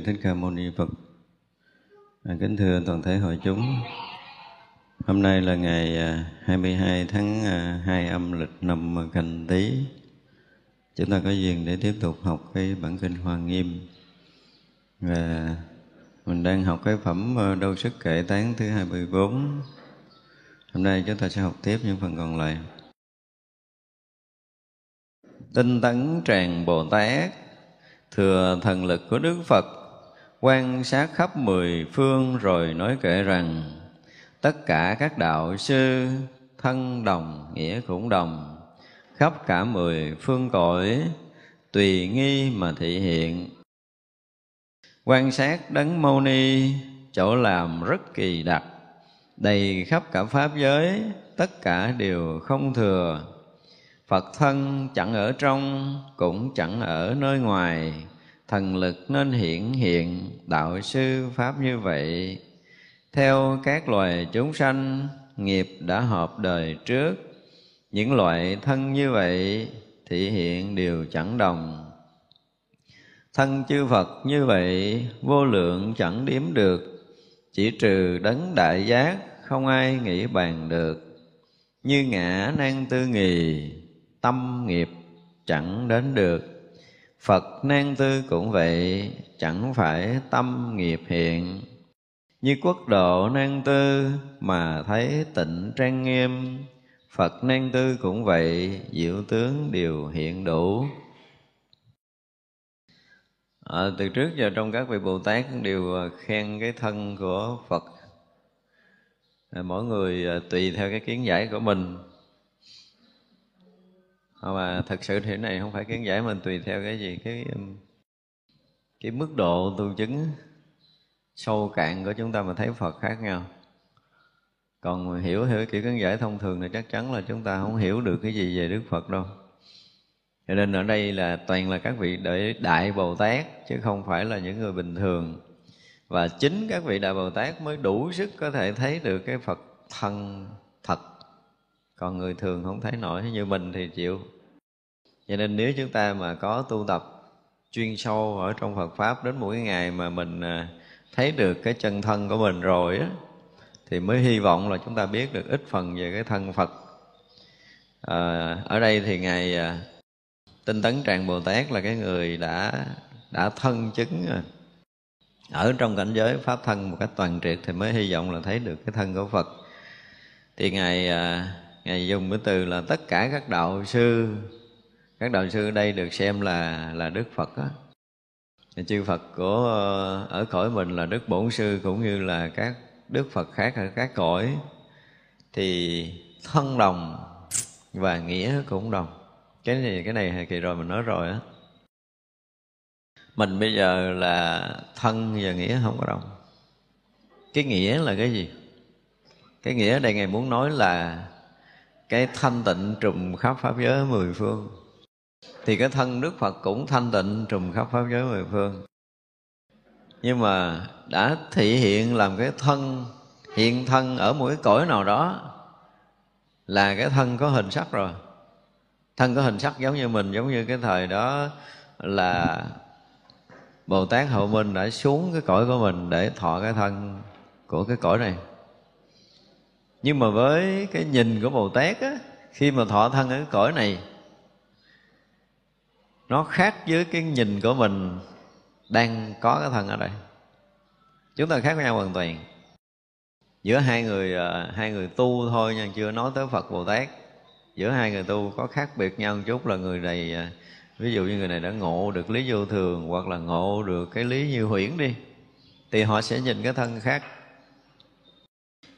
sư thích ca mâu ni phật à, kính thưa toàn thể hội chúng Hôm nay là ngày à, 22 tháng à, 2 âm lịch năm Canh Tý. Chúng ta có duyên để tiếp tục học cái bản kinh Hoa Nghiêm. Và mình đang học cái phẩm à, Đâu Sức Kệ Tán thứ 24. Hôm nay chúng ta sẽ học tiếp những phần còn lại. Tinh tấn tràng Bồ Tát Thừa thần lực của Đức Phật Quan sát khắp mười phương rồi nói kể rằng, tất cả các đạo sư, thân đồng, nghĩa cũng đồng, khắp cả mười phương cõi, tùy nghi mà thị hiện. Quan sát đấng mâu ni chỗ làm rất kỳ đặc, đầy khắp cả pháp giới, tất cả đều không thừa. Phật thân chẳng ở trong, cũng chẳng ở nơi ngoài thần lực nên hiện hiện đạo sư pháp như vậy. Theo các loài chúng sanh, nghiệp đã hợp đời trước. Những loại thân như vậy thị hiện đều chẳng đồng. Thân chư phật như vậy, vô lượng chẳng điếm được. Chỉ trừ đấng đại giác, không ai nghĩ bàn được. Như ngã nan tư nghì, tâm nghiệp chẳng đến được phật nan tư cũng vậy chẳng phải tâm nghiệp hiện. Như quốc độ nan tư mà thấy tịnh trang nghiêm phật nan tư cũng vậy diệu tướng đều hiện đủ. À, từ trước giờ trong các vị bồ tát đều ờ, khen cái thân của phật. À, mỗi người tùy theo cái kiến giải của mình mà thật sự thì này không phải kiến giải mình tùy theo cái gì cái um, cái mức độ tu chứng sâu cạn của chúng ta mà thấy Phật khác nhau. Còn hiểu hiểu kiểu kiến giải thông thường thì chắc chắn là chúng ta không hiểu được cái gì về Đức Phật đâu. Cho nên ở đây là toàn là các vị đại, đại Bồ Tát chứ không phải là những người bình thường. Và chính các vị đại Bồ Tát mới đủ sức có thể thấy được cái Phật thân thật còn người thường không thấy nổi như mình thì chịu. Cho nên nếu chúng ta mà có tu tập chuyên sâu ở trong Phật pháp đến một cái ngày mà mình à, thấy được cái chân thân của mình rồi á thì mới hy vọng là chúng ta biết được ít phần về cái thân Phật. À, ở đây thì ngài à, tinh tấn Tràng Bồ Tát là cái người đã đã thân chứng rồi ở trong cảnh giới pháp thân một cách toàn triệt thì mới hy vọng là thấy được cái thân của Phật. Thì ngài à, ngài dùng cái từ là tất cả các đạo sư. Các đạo sư ở đây được xem là là Đức Phật á. Chư Phật của ờ, ở cõi mình là Đức Bổn Sư cũng như là các Đức Phật khác ở các cõi. Thì thân đồng và nghĩa cũng đồng. Cái này cái này kỳ rồi mình nói rồi á. Mình bây giờ là thân và nghĩa không có đồng. Cái nghĩa là cái gì? Cái nghĩa ở đây ngài muốn nói là cái thanh tịnh trùm khắp pháp giới mười phương. Thì cái thân đức phật cũng thanh tịnh trùm khắp pháp giới mười phương. Nhưng mà đã thị hiện làm cái thân, hiện thân ở một cái cõi nào đó, là cái thân có hình sắc rồi. Thân có hình sắc giống như mình, giống như cái thời đó là bồ tát hậu minh đã xuống cái cõi của mình để thọ cái thân của cái cõi này nhưng mà với cái nhìn của bồ tát á, khi mà thọ thân ở cái cõi này, nó khác với cái nhìn của mình đang có cái thân ở đây. Chúng ta khác với nhau hoàn toàn. Giữa hai người à, hai người tu thôi nha, chưa nói tới phật bồ tát. Giữa hai người tu có khác biệt nhau một chút là người này à, ví dụ như người này đã ngộ được lý vô thường hoặc là ngộ được cái lý như huyễn đi, thì họ sẽ nhìn cái thân khác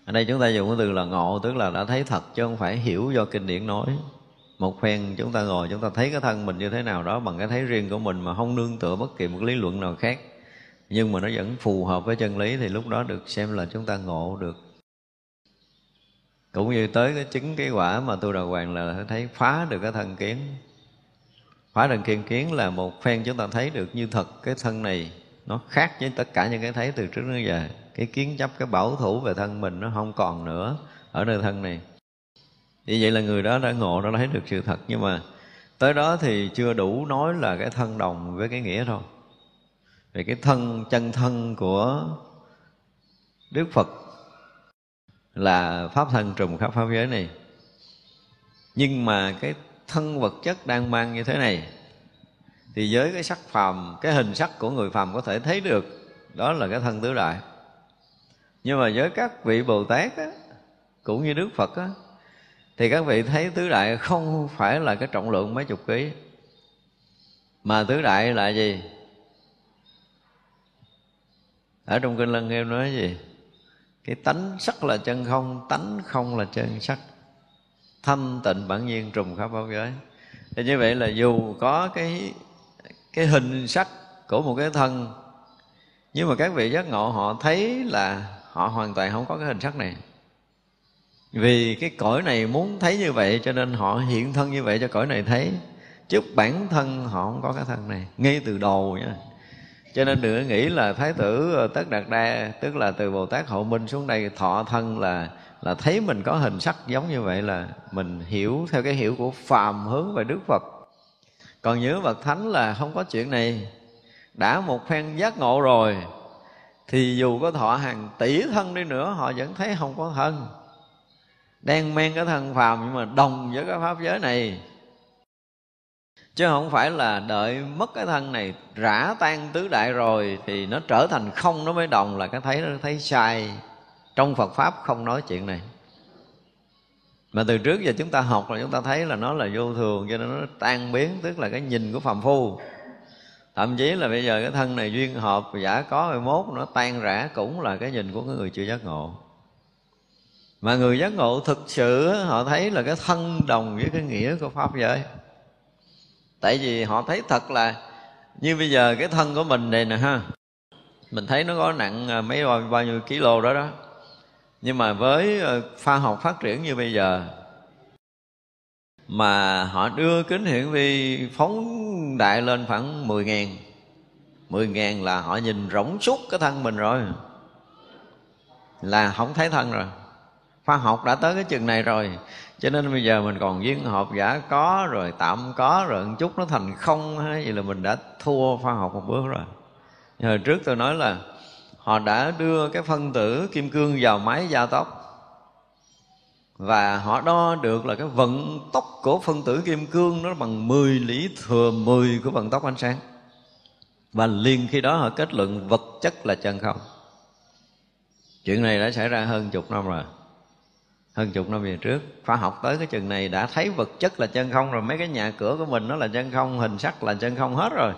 ở đây chúng ta dùng cái từ là ngộ, tức là đã thấy thật chứ không phải hiểu do kinh điển nói. Một phen chúng ta ngồi, chúng ta thấy cái thân mình như thế nào đó bằng cái thấy riêng của mình mà không nương tựa bất kỳ một lý luận nào khác. Nhưng mà nó vẫn phù hợp với chân lý thì lúc đó được xem là chúng ta ngộ được. Cũng như tới cái chứng cái quả mà tu đà hoàng là thấy phá được cái thân kiến. Phá được kiên kiến là một phen chúng ta thấy được như thật cái thân này, nó khác với tất cả những cái thấy từ trước đến giờ cái kiến chấp, cái bảo thủ về thân mình nó không còn nữa ở nơi thân này. Như vậy là người đó đã ngộ, đã thấy được sự thật. Nhưng mà tới đó thì chưa đủ nói là cái thân đồng với cái nghĩa thôi về cái thân, chân thân của đức phật là pháp thân trùm khắp pháp giới này. Nhưng mà cái thân vật chất đang mang như thế này, thì với cái sắc phàm, cái hình sắc của người phàm có thể thấy được, đó là cái thân tứ đại nhưng mà với các vị bồ tát á, cũng như đức phật á, thì các vị thấy tứ đại không phải là cái trọng lượng mấy chục ký. Mà tứ đại là gì? Ở trong kinh lân nghiêm nói gì? Cái tánh sắc là chân không tánh không là chân sắc. Thanh tịnh bản nhiên trùng khắp bao giới. Thì như vậy là dù có cái cái hình sắc của một cái thân nhưng mà các vị giác ngộ họ thấy là họ hoàn toàn không có cái hình sắc này. Vì cái cõi này muốn thấy như vậy, cho nên họ hiện thân như vậy cho cõi này thấy. Chứ bản thân họ không có cái thân này, ngay từ đầu nha. Cho nên đừng nghĩ là thái tử ờ, tất đạt đa, tức là từ bồ tát hậu minh xuống đây thọ thân là là thấy mình có hình sắc giống như vậy là mình hiểu theo cái hiểu của phàm hướng về đức phật. Còn nhớ bậc thánh là không có chuyện này. Đã một phen giác ngộ rồi thì dù có thọ hàng tỷ thân đi nữa, họ vẫn thấy không có thân. Đang men cái thân phàm nhưng mà đồng với cái pháp giới này. Chứ không phải là đợi mất cái thân này, rã tan tứ đại rồi thì nó trở thành không, nó mới đồng là cái thấy nó thấy sai. Trong Phật pháp không nói chuyện này. Mà từ trước giờ chúng ta học là chúng ta thấy là nó là vô thường, cho nên nó tan biến, tức là cái nhìn của phàm phu thậm chí là bây giờ cái thân này duyên hợp giả có rồi mốt nó tan rã cũng là cái nhìn của cái người chưa giác ngộ. Mà người giác ngộ thực sự họ thấy là cái thân đồng với cái nghĩa của pháp giới. Tại vì họ thấy thật là như bây giờ cái thân của mình này nè ha mình thấy nó có nặng à, mấy bao, bao nhiêu kilo đó đó. Nhưng mà với pha khoa học phát triển như bây giờ mà họ đưa kính hiển vi phóng đại lên khoảng 10 ngàn. 10 ngàn là họ nhìn rỗng suốt cái thân mình rồi. Là không thấy thân rồi. Khoa học đã tới cái chừng này rồi. Cho nên bây giờ mình còn duyên hợp giả có rồi, tạm có rồi, một chút nó thành không hay vậy là mình đã thua khoa học một bước rồi. Hồi trước tôi nói là họ đã đưa cái phân tử kim cương vào máy gia tốc và họ đo được là cái vận tốc của phân tử kim cương nó bằng 10 lý thừa 10 của vận tốc ánh sáng. Và liền khi đó họ kết luận vật chất là chân không. Chuyện này đã xảy ra hơn chục năm rồi. Hơn chục năm về trước khoa học tới cái chừng này đã thấy vật chất là chân không rồi. Mấy cái nhà cửa của mình nó là chân không hình sắc là chân không hết rồi.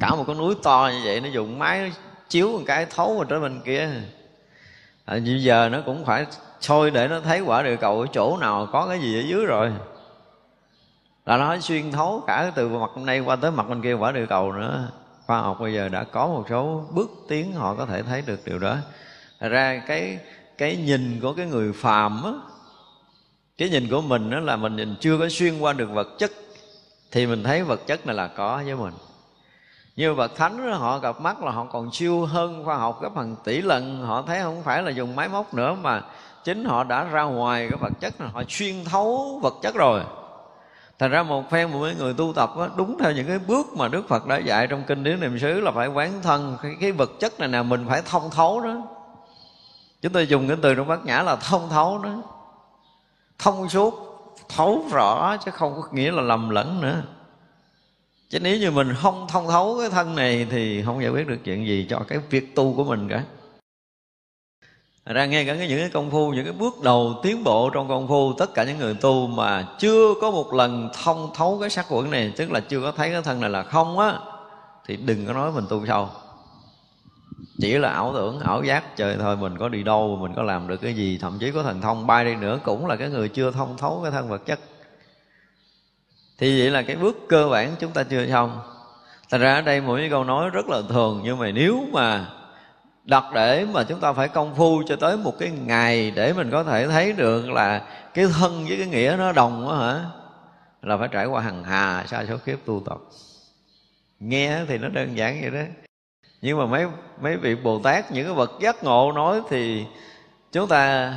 Cả một con núi to như vậy nó dùng máy chiếu một cái thấu vào tới bên kia. À, bây giờ nó cũng phải sôi để nó thấy quả địa cầu ở chỗ nào có cái gì ở dưới rồi. Là nó xuyên thấu cả từ mặt bên đây qua tới mặt bên kia quả địa cầu nữa. Khoa học bây giờ đã có một số bước tiến họ có thể thấy được điều đó. Thật ra cái cái nhìn của cái người phàm á cái nhìn của mình đó là mình nhìn chưa có xuyên qua được vật chất thì mình thấy vật chất này là có với mình. Như bậc thánh đó, họ gặp mắt là họ còn siêu hơn khoa học gấp hàng tỷ lần họ thấy không phải là dùng máy móc nữa mà chính họ đã ra ngoài cái vật chất này họ xuyên thấu vật chất rồi. Thành ra một phen một mấy người tu tập đó, đúng theo những cái bước mà đức phật đã dạy trong kinh điển niệm xứ là phải quán thân cái, cái vật chất này nào mình phải thông thấu đó. Chúng tôi dùng cái từ trong bát nhã là thông thấu đó. Thông suốt thấu rõ chứ không có nghĩa là lầm lẫn nữa. Chứ nếu như mình không thông thấu cái thân này thì không giải quyết được chuyện gì cho cái việc tu của mình cả ra nghe cả những cái công phu, những cái bước đầu tiến bộ trong công phu, tất cả những người tu mà chưa có một lần thông thấu cái sắc quẩn này, tức là chưa có thấy cái thân này là không á, thì đừng có nói mình tu sâu. Chỉ là ảo tưởng, ảo giác, trời thôi, mình có đi đâu, mình có làm được cái gì, thậm chí có thần thông bay đi nữa, cũng là cái người chưa thông thấu cái thân vật chất. Thì vậy là cái bước cơ bản chúng ta chưa xong. Thành ra ở đây mỗi câu nói rất là thường, nhưng mà nếu mà đặt để mà chúng ta phải công phu cho tới một cái ngày để mình có thể thấy được là cái thân với cái nghĩa nó đồng quá hả? Là phải trải qua hằng hà sa số kiếp tu tập. Nghe thì nó đơn giản vậy đó. Nhưng mà mấy mấy vị bồ tát, những cái vật giác ngộ nói thì chúng ta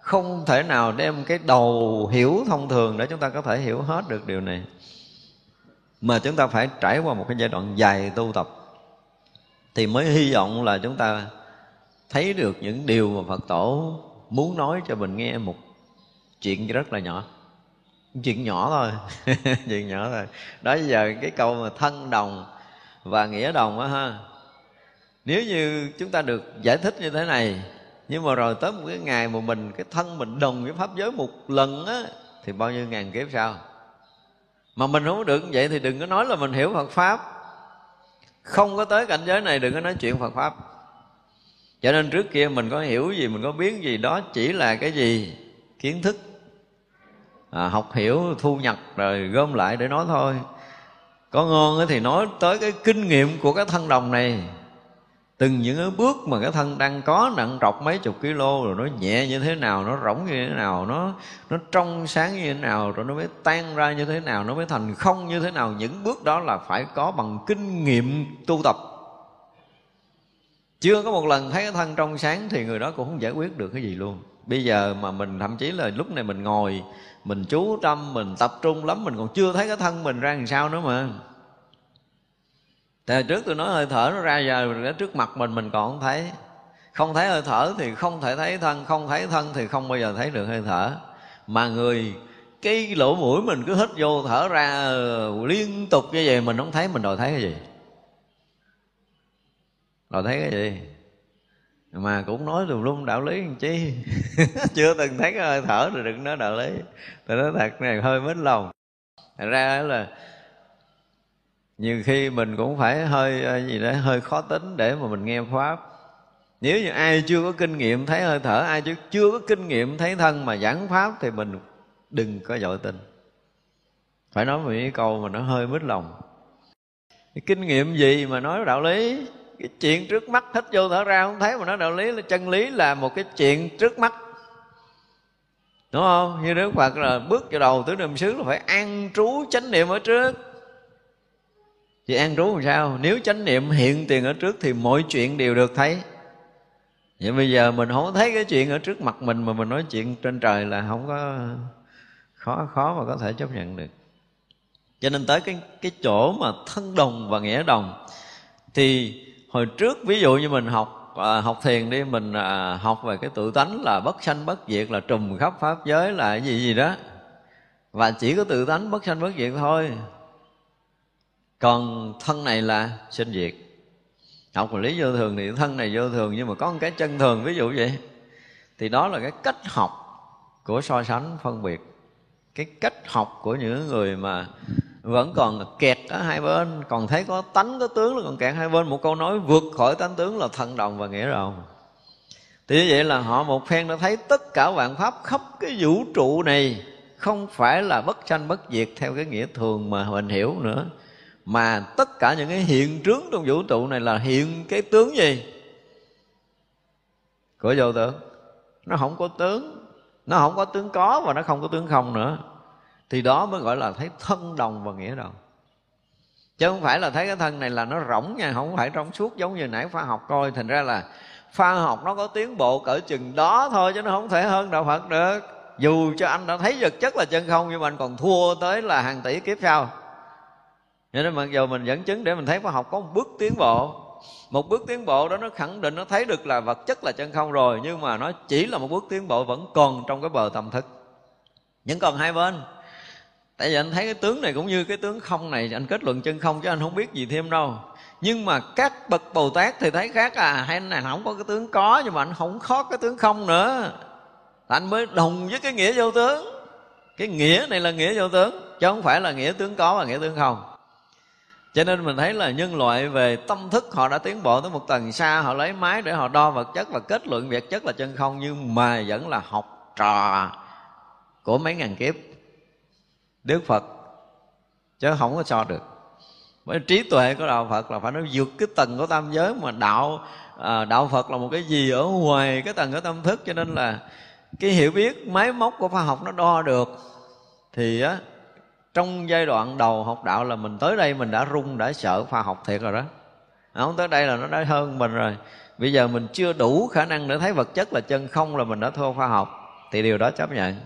không thể nào đem cái đầu hiểu thông thường để chúng ta có thể hiểu hết được điều này. Mà chúng ta phải trải qua một cái giai đoạn dài tu tập thì mới hy vọng là chúng ta thấy được những điều mà Phật tổ muốn nói cho mình nghe một chuyện rất là nhỏ. Chuyện nhỏ thôi. Chuyện nhỏ thôi. Đó giờ cái câu mà thân đồng và nghĩa đồng á ha. Nếu như chúng ta được giải thích như thế này, nhưng mà rồi tới một cái ngày mà mình, cái thân mình đồng với pháp giới một lần á, thì bao nhiêu ngàn kiếp sau? Mà mình không được như vậy thì đừng có nói là mình hiểu Phật pháp không có tới cảnh giới này đừng có nói chuyện Phật pháp. Cho nên trước kia mình có hiểu gì mình có biết gì đó chỉ là cái gì? Kiến thức. À, học hiểu thu nhập rồi gom lại để nói thôi. Có ngon thì nói tới cái kinh nghiệm của cái thân đồng này từng những cái bước mà cái thân đang có, nặng trọc mấy chục kg rồi nó nhẹ như thế nào, nó rỗng như thế nào, nó nó trong sáng như thế nào, rồi nó mới tan ra như thế nào, nó mới thành không như thế nào, những bước đó là phải có bằng kinh nghiệm tu tập. Chưa có một lần thấy cái thân trong sáng thì người đó cũng không giải quyết được cái gì luôn. Bây giờ mà mình, thậm chí là lúc này mình ngồi, mình chú tâm, mình tập trung lắm, mình còn chưa thấy cái thân mình ra làm sao nữa mà. Tại trước tôi nói hơi thở nó ra giờ ở trước mặt mình mình còn không thấy. Không thấy hơi thở thì không thể thấy thân, Không thấy thân thì không bao giờ thấy được hơi thở. Mà người, cái lỗ mũi mình cứ hít vô thở ra, liên tục như vậy mình không thấy, mình đòi thấy cái gì? Đòi thấy cái gì? Mà cũng nói tùm lum đạo lý làm chi? Chưa từng thấy cái hơi thở rồi đừng nói đạo lý. Tôi nói thật này, hơi mến lòng. Thật ra là nhiều khi mình cũng phải hơi ờ, gì đó, hơi khó tính để mà mình nghe pháp. Nếu như ai chưa có kinh nghiệm thấy hơi thở, ai chưa chưa có kinh nghiệm thấy thân mà giảng pháp thì mình đừng có dội tin phải nói một cái câu mà nó hơi mít lòng. Cái kinh nghiệm gì mà nói đạo lý? Cái chuyện trước mắt hít vô thở ra không thấy mà nói đạo lý là chân lý là một cái chuyện trước mắt. Đúng không? Như đức phật là bước vào đầu tứ niệm xứ là phải an trú chánh niệm ở trước thì an trú làm sao? Nếu chánh niệm hiện tiền ở trước thì mọi chuyện đều được thấy. Vậy bây giờ mình không thấy cái chuyện ở trước mặt mình mà mình nói chuyện trên trời là không có khó khó mà có thể chấp nhận được. Cho nên tới cái cái chỗ mà thân đồng và nghĩa đồng thì hồi trước ví dụ như mình học à, học thiền đi mình à, học về cái tự tánh là bất sanh bất diệt là trùm khắp pháp giới là cái gì gì đó. Và chỉ có tự tánh bất sanh bất diệt thôi còn thân này là sinh diệt. Học về lý vô thường thì thân này vô thường, nhưng mà có một cái chân thường, ví dụ vậy. Thì đó là cái cách học của so sánh, phân biệt. Cái cách học của những người mà vẫn còn kẹt ở hai bên, còn thấy có tánh, có tướng là còn kẹt hai bên. Một câu nói vượt khỏi tánh tướng là thần đồng và nghĩa rồng thì như vậy là họ một phen đã thấy tất cả vạn pháp khắp cái vũ trụ này không phải là bất sanh bất diệt theo cái nghĩa thường mà mình hiểu nữa mà tất cả những cái hiện trướng trong vũ trụ này là hiện cái tướng gì? Của vô tưởng nó không có tướng. Nó không có tướng có và nó không có tướng không nữa. Thì đó mới gọi là thấy thân đồng và nghĩa đồng. Chứ không phải là thấy cái thân này là nó rỗng nha, không phải trong suốt giống như nãy khoa học coi. Thành ra là khoa học nó có tiến bộ cỡ chừng đó thôi chứ nó không thể hơn đạo phật được. Dù cho anh đã thấy vật chất là chân không, nhưng mà anh còn thua tới là hàng tỷ kiếp sau cho nên mặc dù mình dẫn chứng để mình thấy khoa học có một bước tiến bộ, một bước tiến bộ đó nó khẳng định, nó thấy được là vật chất là chân không rồi, nhưng mà nó chỉ là một bước tiến bộ vẫn còn trong cái bờ tâm thức vẫn còn hai bên. Tại vì anh thấy cái tướng này cũng như cái tướng không này, anh kết luận chân không chứ anh không biết gì thêm đâu. Nhưng mà các bậc bồ tát thì thấy khác à hay anh này không có cái tướng có, nhưng mà anh không khó cái tướng không nữa. Anh mới đồng với cái nghĩa vô tướng. Cái nghĩa này là nghĩa vô tướng, chứ không phải là nghĩa tướng có và nghĩa tướng không cho nên mình thấy là nhân loại về tâm thức họ đã tiến bộ tới một tầng xa họ lấy máy để họ đo vật chất và kết luận vật chất là chân không nhưng mà vẫn là học trò của mấy ngàn kiếp. Đức phật chứ không có so được. Bởi trí tuệ của đạo phật là phải nó vượt cái tầng của tam giới mà đạo à, đạo phật là một cái gì ở ngoài cái tầng của tâm thức cho nên là cái hiểu biết máy móc của khoa học nó đo được thì á trong giai đoạn đầu học đạo là mình tới đây mình đã run đã sợ khoa học thiệt rồi đó. Không, tới đây là nó đã hơn mình rồi. Bây giờ mình chưa đủ khả năng để thấy vật chất là chân không là mình đã thua khoa học. Thì điều đó chấp nhận.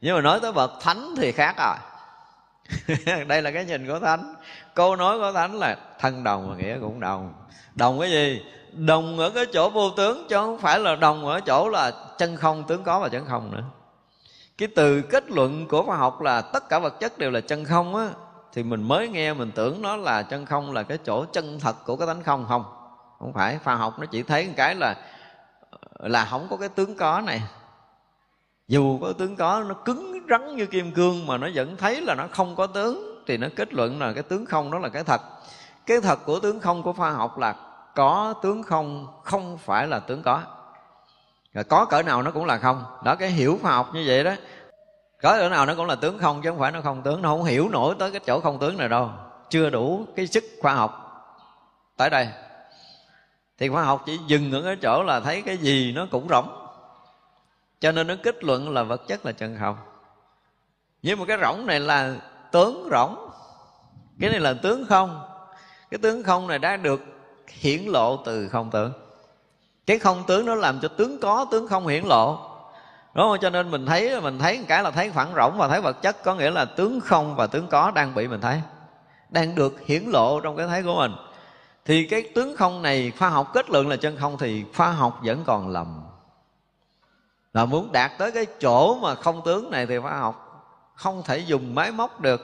Nhưng mà nói tới bậc thánh thì khác rồi. Đây là cái nhìn của thánh. Câu nói của thánh là thân đồng mà nghĩa cũng đồng. Đồng cái gì? Đồng ở cái chỗ vô tướng chứ không phải là đồng ở chỗ là chân không, tướng có và chân không nữa cái từ kết luận của khoa học là tất cả vật chất đều là chân không á, thì mình mới nghe mình tưởng nó là chân không, là cái chỗ chân thật của cái tánh không. Không không phải. Khoa học nó chỉ thấy một cái là là không có cái tướng có này. Dù có tướng có, nó cứng rắn như kim cương mà nó vẫn thấy là nó không có tướng, thì nó kết luận là cái tướng không đó là cái thật. Cái thật của tướng không của khoa học là có tướng không không phải là tướng có rồi có cỡ nào nó cũng là không. Đó, cái hiểu khoa học như vậy đó. Có cỡ nào nó cũng là tướng không chứ không phải nó không tướng. Nó không hiểu nổi tới cái chỗ không tướng này đâu. Chưa đủ cái sức khoa học. Tới đây. Thì khoa học chỉ dừng ở cái chỗ là thấy cái gì nó cũng rỗng. Cho nên nó kết luận là vật chất là chân không. Nhưng mà cái rỗng này là tướng rỗng. Cái này là tướng không. Cái tướng không này đã được hiển lộ từ không tướng cái không tướng nó làm cho tướng có, tướng không hiển lộ. Đúng không? Cho nên mình thấy mình thấy một cái là thấy khoảng rỗng và thấy vật chất, có nghĩa là tướng không và tướng có đang bị mình thấy, đang được hiển lộ trong cái thấy của mình. Thì cái tướng không này, khoa học kết luận là chân không thì khoa học vẫn còn lầm. Là muốn đạt tới cái chỗ mà không tướng này thì khoa học không thể dùng máy móc được.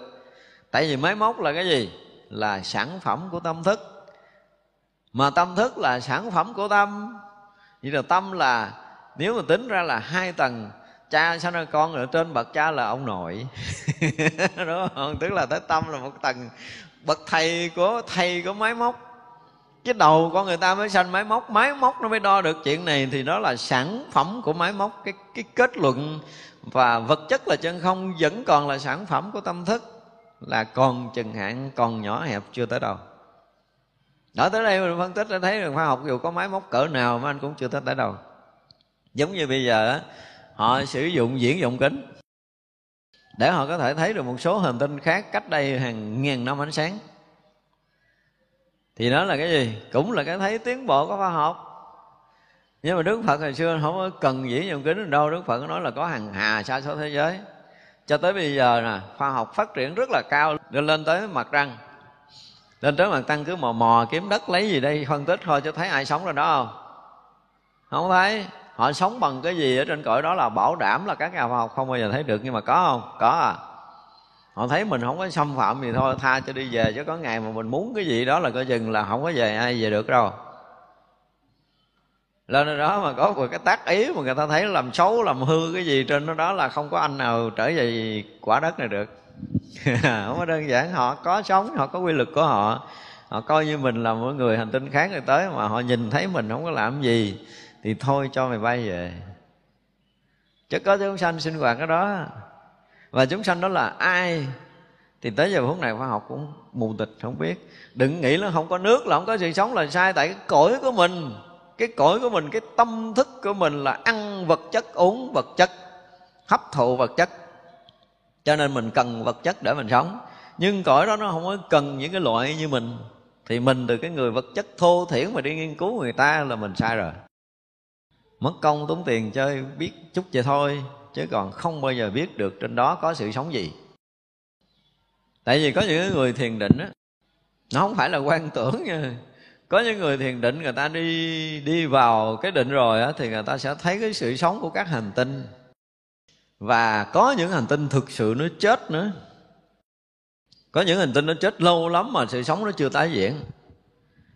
Tại vì máy móc là cái gì? Là sản phẩm của tâm thức. Mà tâm thức là sản phẩm của tâm vậy là tâm là, nếu mà tính ra là hai tầng, cha sao ra con ở trên bậc cha là ông nội? Đúng không? Tức là tới tâm là một tầng bậc thầy của thầy của máy móc. Cái đầu con người ta mới sanh máy móc máy móc nó mới đo được chuyện này thì đó là sản phẩm của máy móc. Cái cái kết luận và vật chất là chân không, vẫn còn là sản phẩm của tâm thức. Là còn chừng hạn, còn nhỏ hẹp chưa tới đâu đó, tới đây mình phân tích đã thấy rằng khoa học dù có máy móc cỡ nào mà anh cũng chưa tới tới đâu. Giống như bây giờ họ sử dụng diễn dụng kính để họ có thể thấy được một số hành tinh khác cách đây hàng ngàn năm ánh sáng. Thì đó là cái gì? Cũng là cái thấy tiến bộ của khoa học. Nhưng mà đức phật hồi xưa không có cần diễn dụng kính đâu. Đức phật nói là có hàng hà xa số thế giới. Cho tới bây giờ nè, khoa học phát triển rất là cao. Lên lên tới mặt trăng lên tới mặt tăng cứ mò mò kiếm đất lấy gì đây, phân tích thôi cho thấy ai sống rồi đó không? Không thấy. Họ sống bằng cái gì ở trên cõi đó là bảo đảm là các nhà khoa học không bao giờ thấy được, nhưng mà có không? Có à. Họ thấy mình không có xâm phạm gì thôi, tha cho đi về, chứ có ngày mà mình muốn cái gì đó là coi chừng là không có về ai về được đâu. Lên đó mà có một cái tác ý mà người ta thấy làm xấu, làm hư cái gì trên đó đó là không có anh nào trở về quả đất này được. không có đơn giản, họ có sống, họ có quy luật của họ. Họ coi như mình là một người hành tinh khác người tới mà họ nhìn thấy mình không có làm gì thì thôi cho mày bay về. Chứ có chúng sanh sinh hoạt cái đó. Và chúng sanh đó là ai? Thì tới giờ phút này khoa học cũng mù tịch không biết. Đừng nghĩ nó không có nước là không có sự sống là sai, tại cái cõi của mình, cái cõi của mình, cái tâm thức của mình là ăn vật chất, uống vật chất, hấp thụ vật chất cho nên mình cần vật chất để mình sống. Nhưng cõi đó nó không có cần những cái loại như mình. Thì mình từ cái người vật chất thô thiển mà đi nghiên cứu người ta là mình sai rồi. Mất công tốn tiền chơi biết chút vậy thôi, chứ còn không bao giờ biết được trên đó có sự sống gì. Tại vì có những người thiền định á, nó không phải là quan tưởng nha. Có những người thiền định người ta đi đi vào cái định rồi á, thì người ta sẽ thấy cái sự sống của các hành tinh và có những hành tinh thực sự nó chết nữa. Có những hành tinh nó chết lâu lắm mà sự sống nó chưa tái diễn.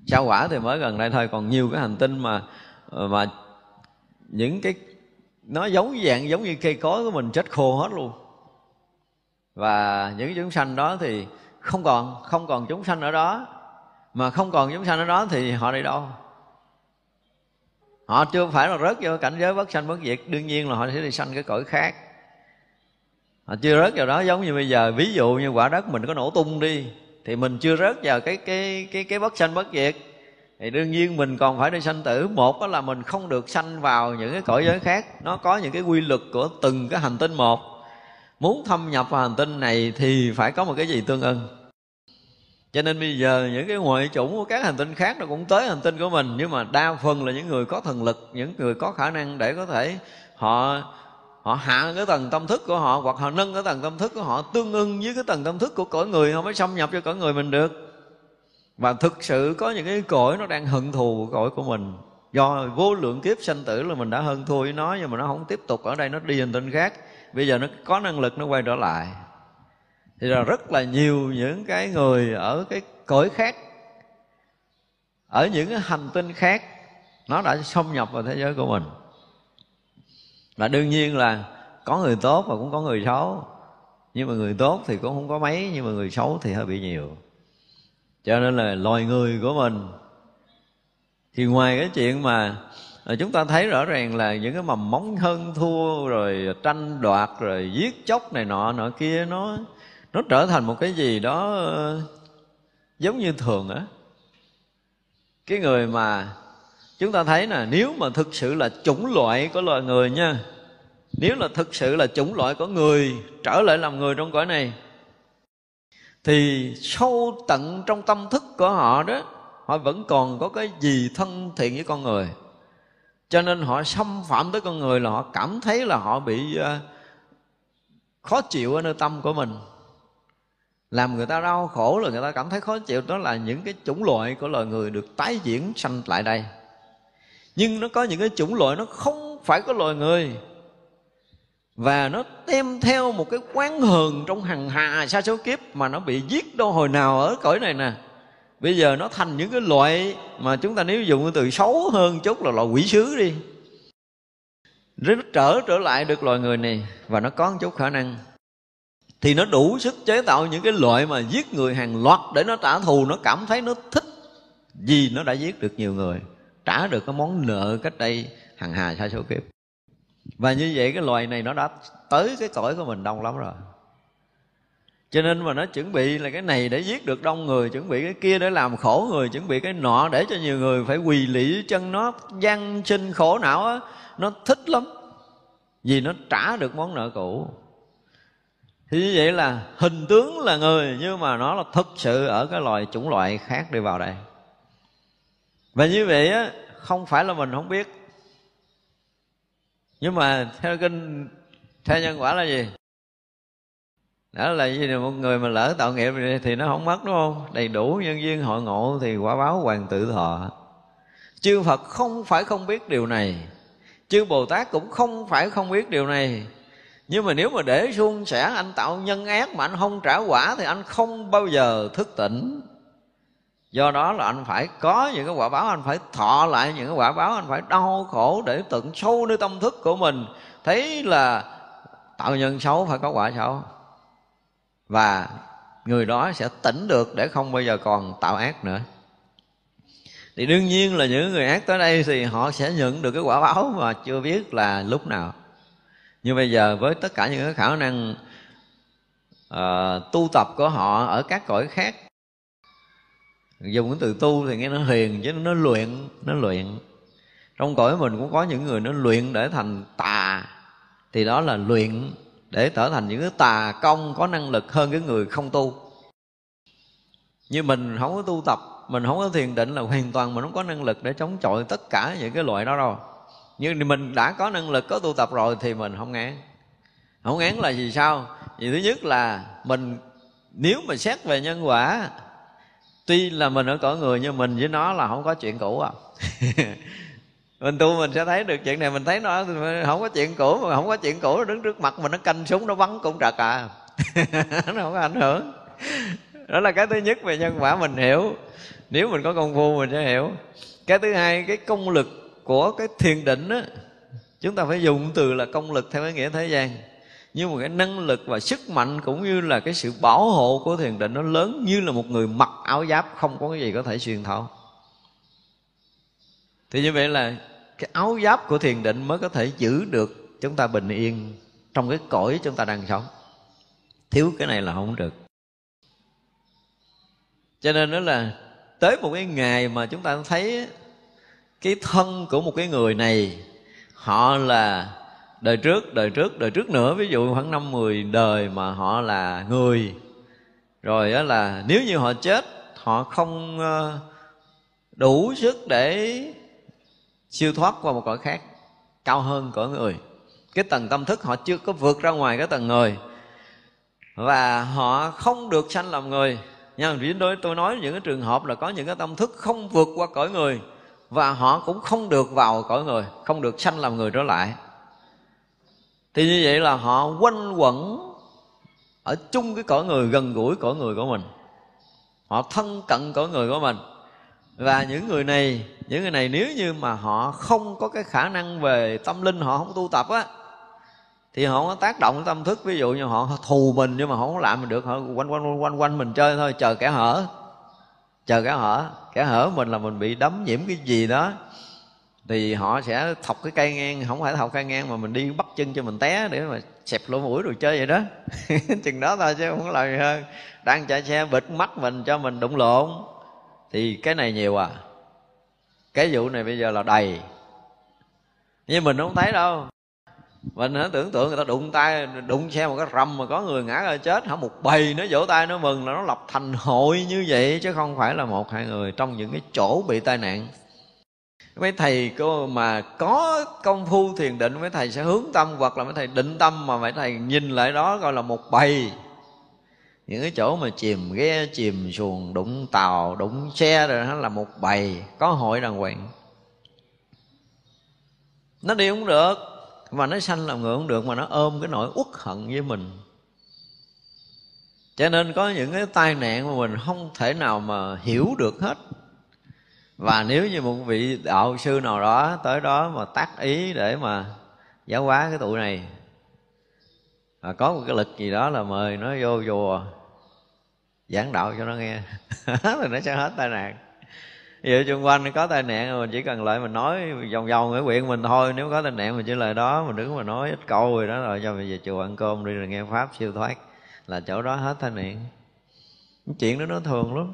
Sao quả thì mới gần đây thôi, còn nhiều cái hành tinh mà mà những cái, nó giống dạng giống như cây cối của mình chết khô hết luôn. Và những chúng sanh đó thì không còn không còn chúng sanh ở đó. Mà không còn chúng sanh ở đó thì họ đi đâu? Họ chưa phải là rớt vô cảnh giới bất sanh bất diệt, đương nhiên là họ sẽ đi sanh cái cõi khác họ chưa rớt vào đó giống như bây giờ. Ví dụ như quả đất mình có nổ tung đi, thì mình chưa rớt vào cái cái cái cái bất sanh bất diệt. Thì đương nhiên mình còn phải đi sanh tử. Một đó là mình không được sanh vào những cái cõi giới khác. Nó có những cái quy luật của từng cái hành tinh một. Muốn thâm nhập vào hành tinh này thì phải có một cái gì tương ưng. Cho nên bây giờ những cái ngoại chủng của các hành tinh khác nó cũng tới hành tinh của mình. Nhưng mà đa phần là những người có thần lực, những người có khả năng để có thể họ họ hạ cái tầng tâm thức của họ, hoặc họ nâng cái tầng tâm thức của họ tương ưng với cái tầng tâm thức của cõi người họ mới xâm nhập cho cõi người mình được. Và thực sự có những cái cõi nó đang hận thù cõi của mình. Do vô lượng kiếp sanh tử là mình đã hơn thua với nó, nhưng mà nó không tiếp tục ở đây, nó đi hành tinh khác bây giờ nó có năng lực nó quay trở lại. Thì là rất là nhiều những cái người ở cái cõi khác, ở những cái hành tinh khác, nó đã xâm nhập vào thế giới của mình và đương nhiên là có người tốt và cũng có người xấu. Nhưng mà người tốt thì cũng không có mấy, nhưng mà người xấu thì hơi bị nhiều. Cho nên là loài người của mình, thì ngoài cái chuyện mà à, chúng ta thấy rõ ràng là những cái mầm móng hơn thua, rồi tranh đoạt, rồi giết chóc này nọ nọ kia, nó nó trở thành một cái gì đó ờ, giống như thường á. Cái người mà chúng ta thấy là nếu mà thực sự là chủng loại của loài người nha nếu là thực sự là chủng loại của người trở lại làm người trong cõi này, thì sâu tận trong tâm thức của họ đó, họ vẫn còn có cái gì thân thiện với con người. Cho nên họ xâm phạm tới con người là họ cảm thấy là họ bị ờ, khó chịu ở nơi tâm của mình. Làm người ta đau khổ là người ta cảm thấy khó chịu. Đó là những cái chủng loại của loài người được tái diễn sanh lại đây. Nhưng nó có những cái chủng loại nó không phải có loài người và nó đem theo một cái quán hờn trong hằng hà sa số kiếp mà nó bị giết đâu hồi nào ở cõi này nè. Bây giờ nó thành những cái loại mà chúng ta nếu dùng cái từ xấu hơn chút là loại quỷ sứ đi. Rất trở trở lại được loài người này và nó có một chút khả năng. Thì nó đủ sức chế tạo những cái loại mà giết người hàng loạt để nó trả thù. Nó cảm thấy nó thích vì nó đã giết được nhiều người, trả được cái món nợ cách đây hàng hà sa số kiếp và như vậy cái loài này nó đã tới cái cõi của mình đông lắm rồi. Cho nên mà nó chuẩn bị là cái này để giết được đông người, chuẩn bị cái kia để làm khổ người, chuẩn bị cái nọ để cho nhiều người phải quỳ lị chân nó gian sinh khổ não á, nó thích lắm. Vì nó trả được món nợ cũ. Thì như vậy là hình tướng là người, nhưng mà nó là thực sự ở cái loài chủng loại khác đi vào đây. Và như vậy á, không phải là mình không biết nhưng mà theo kinh, theo nhân quả là gì? Đó là gì một người mà lỡ tạo nghiệp thì nó không mất, đúng không? Đầy đủ nhân duyên hội ngộ thì quả báo hoàng tự thọ. Chư phật không phải không biết điều này. Chư bồ tát cũng không phải không biết điều này. Nhưng mà nếu mà để suôn sẻ anh tạo nhân ác mà anh không trả quả thì anh không bao giờ thức tỉnh do đó là anh phải có những cái quả báo anh phải thọ lại những cái quả báo anh phải đau khổ để tận sâu nơi tâm thức của mình. Thấy là tạo nhân xấu phải có quả xấu. Và người đó sẽ tỉnh được để không bao giờ còn tạo ác nữa. Thì đương nhiên là những người ác tới đây thì họ sẽ nhận được cái quả báo mà chưa biết là lúc nào. Nhưng bây giờ với tất cả những cái khả năng uh, tu tập của họ ở các cõi khác dùng cái từ tu thì nghe nó hiền chứ nó luyện nó luyện. Trong cõi mình cũng có những người nó luyện để thành tà. Thì đó là luyện để trở thành những cái tà công có năng lực hơn cái người không tu. Như mình không có tu tập, mình không có thiền định là hoàn toàn mình không có năng lực để chống chọi tất cả những cái loại đó đâu nhưng mình đã có năng lực, có tu tập rồi thì mình không ngán. Không ngán là gì sao? Vì thứ nhất là mình, nếu mà xét về nhân quả tuy là mình ở cõi người nhưng mình với nó là không có chuyện cũ à. Mình tu mình sẽ thấy được chuyện này mình thấy nó không có chuyện cũ mà không có chuyện cũ nó đứng trước mặt mình nó canh súng nó bắn cũng trật à. Nó không có ảnh hưởng. Đó là cái thứ nhất về nhân quả mình hiểu. Nếu mình có công phu mình sẽ hiểu. Cái thứ hai cái công lực của cái thiền định á chúng ta phải dùng từ là công lực theo cái nghĩa thế gian nhưng mà cái năng lực và sức mạnh cũng như là cái sự bảo hộ của thiền định nó lớn như là một người mặc áo giáp, không có cái gì có thể xuyên thấu. Thì như vậy là cái áo giáp của thiền định mới có thể giữ được chúng ta bình yên trong cái cõi chúng ta đang sống. Thiếu cái này là không được. Cho nên đó là tới một cái ngày mà chúng ta thấy cái thân của một cái người này, họ là đời trước đời trước đời trước nữa. Ví dụ khoảng năm, mười đời mà họ là người. Rồi đó là nếu như họ chết, họ không ờ, đủ sức để siêu thoát qua một cõi khác cao hơn cõi người. Cái tầng tâm thức họ chưa có vượt ra ngoài cái tầng người. Và họ không được sanh làm người. Nha, vì đối tôi nói những cái trường hợp là có những cái tâm thức không vượt qua cõi người và họ cũng không được vào cõi người, không được sanh làm người trở lại thì như vậy là họ quanh quẩn ở chung cái cõi người gần gũi cõi người của mình. Họ thân cận cõi người của mình. Và những người này, những người này nếu như mà họ không có cái khả năng về tâm linh, họ không tu tập á, thì họ có tác động tâm thức. Ví dụ như họ thù mình nhưng mà họ không làm mình được, họ quanh quanh quanh quanh mình chơi thôi, chờ kẻ hở. Chờ kẻ hở. Kẻ hở mình là mình bị đấm nhiễm cái gì đó thì họ sẽ thọc cái cây ngang, không phải thọc cây ngang mà mình đi bắt chân cho mình té để mà xẹp lỗ mũi rồi chơi vậy đó. Chừng đó thôi chứ không có làm gì hơn. Đang chạy xe bịt mắt mình cho mình đụng lộn. Thì cái này nhiều à. Cái vụ này bây giờ là đầy. Nhưng mình không thấy đâu. Mình nó tưởng tượng người ta đụng tay, đụng xe một cái rầm mà có người ngã ra chết. Hả, một bầy nó vỗ tay nó mừng là nó lập thành hội như vậy. Chứ không phải là một hai người trong những cái chỗ bị tai nạn mấy thầy cô mà có công phu thiền định, mấy thầy sẽ hướng tâm, hoặc là mấy thầy định tâm mà mấy thầy nhìn lại đó gọi là một bầy. Những cái chỗ mà chìm ghe, chìm xuồng, đụng tàu, đụng xe rồi nó là một bầy. Có hội đàng hoàng. Nó đi không được, mà nó sanh làm người không được, mà nó ôm cái nỗi uất hận với mình. Cho nên có những cái tai nạn mà mình không thể nào mà hiểu được hết và nếu như một vị đạo sư nào đó tới đó mà tác ý để mà giáo hóa cái tụi này, và có một cái lực gì đó là mời nó vô chùa, giảng đạo cho nó nghe. Thì nó sẽ hết tai nạn. Vậy chung xung quanh có tai nạn mình chỉ cần lại mình nói vòng vòng ở quyện mình thôi. Nếu có tai nạn mình chỉ lời đó Mình đứng mà nói ít câu rồi đó, rồi cho mình về chùa ăn cơm đi rồi nghe Pháp siêu thoát, Là chỗ đó hết tai nạn. Chuyện đó nó thường lắm.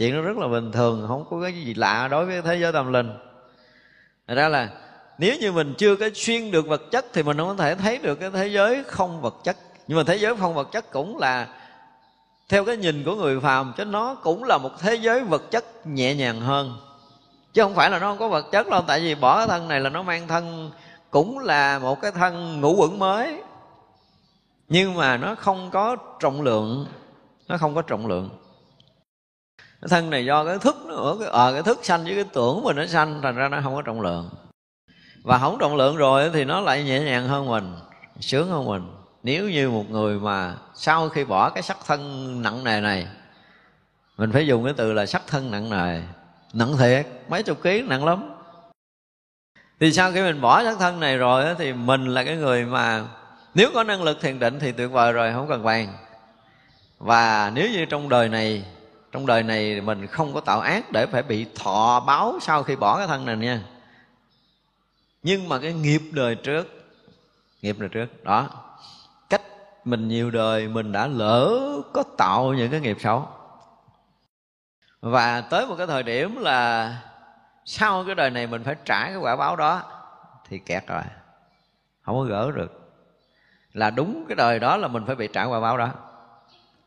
Chuyện nó rất là bình thường, Không có cái gì lạ đối với thế giới tâm linh. Thật ra là, nếu như mình chưa có xuyên được vật chất Thì mình không có thể thấy được cái thế giới không vật chất. Nhưng mà thế giới không vật chất cũng là, theo cái nhìn của người phàm chứ nó cũng là một thế giới vật chất nhẹ nhàng hơn. Chứ không phải là nó không có vật chất đâu, tại vì bỏ cái thân này là nó mang thân, cũng là một cái thân ngũ quẩn mới. Nhưng mà nó không có trọng lượng, nó không có trọng lượng cái thân này do cái thức nó ở cái à, cái thức sanh với cái tưởng mình nó sanh thành ra nó không có trọng lượng. Và không trọng lượng rồi thì nó lại nhẹ nhàng hơn mình sướng hơn mình. Nếu như một người mà sau khi bỏ cái sắc thân nặng nề này mình phải dùng cái từ là sắc thân nặng nề nặng thiệt mấy chục ký nặng lắm. Thì sau khi mình bỏ sắc thân này rồi thì mình là cái người mà nếu có năng lực thiền định thì tuyệt vời rồi không cần bàn. Và nếu như trong đời này trong đời này mình không có tạo ác để phải bị thọ báo sau khi bỏ cái thân này nha. Nhưng mà cái nghiệp đời trước, nghiệp đời trước, đó, cách mình nhiều đời mình đã lỡ có tạo những cái nghiệp xấu. Và tới một cái thời điểm là sau cái đời này mình phải trả cái quả báo đó, thì kẹt rồi, không có gỡ được. Là đúng cái đời đó là mình phải bị trả quả báo đó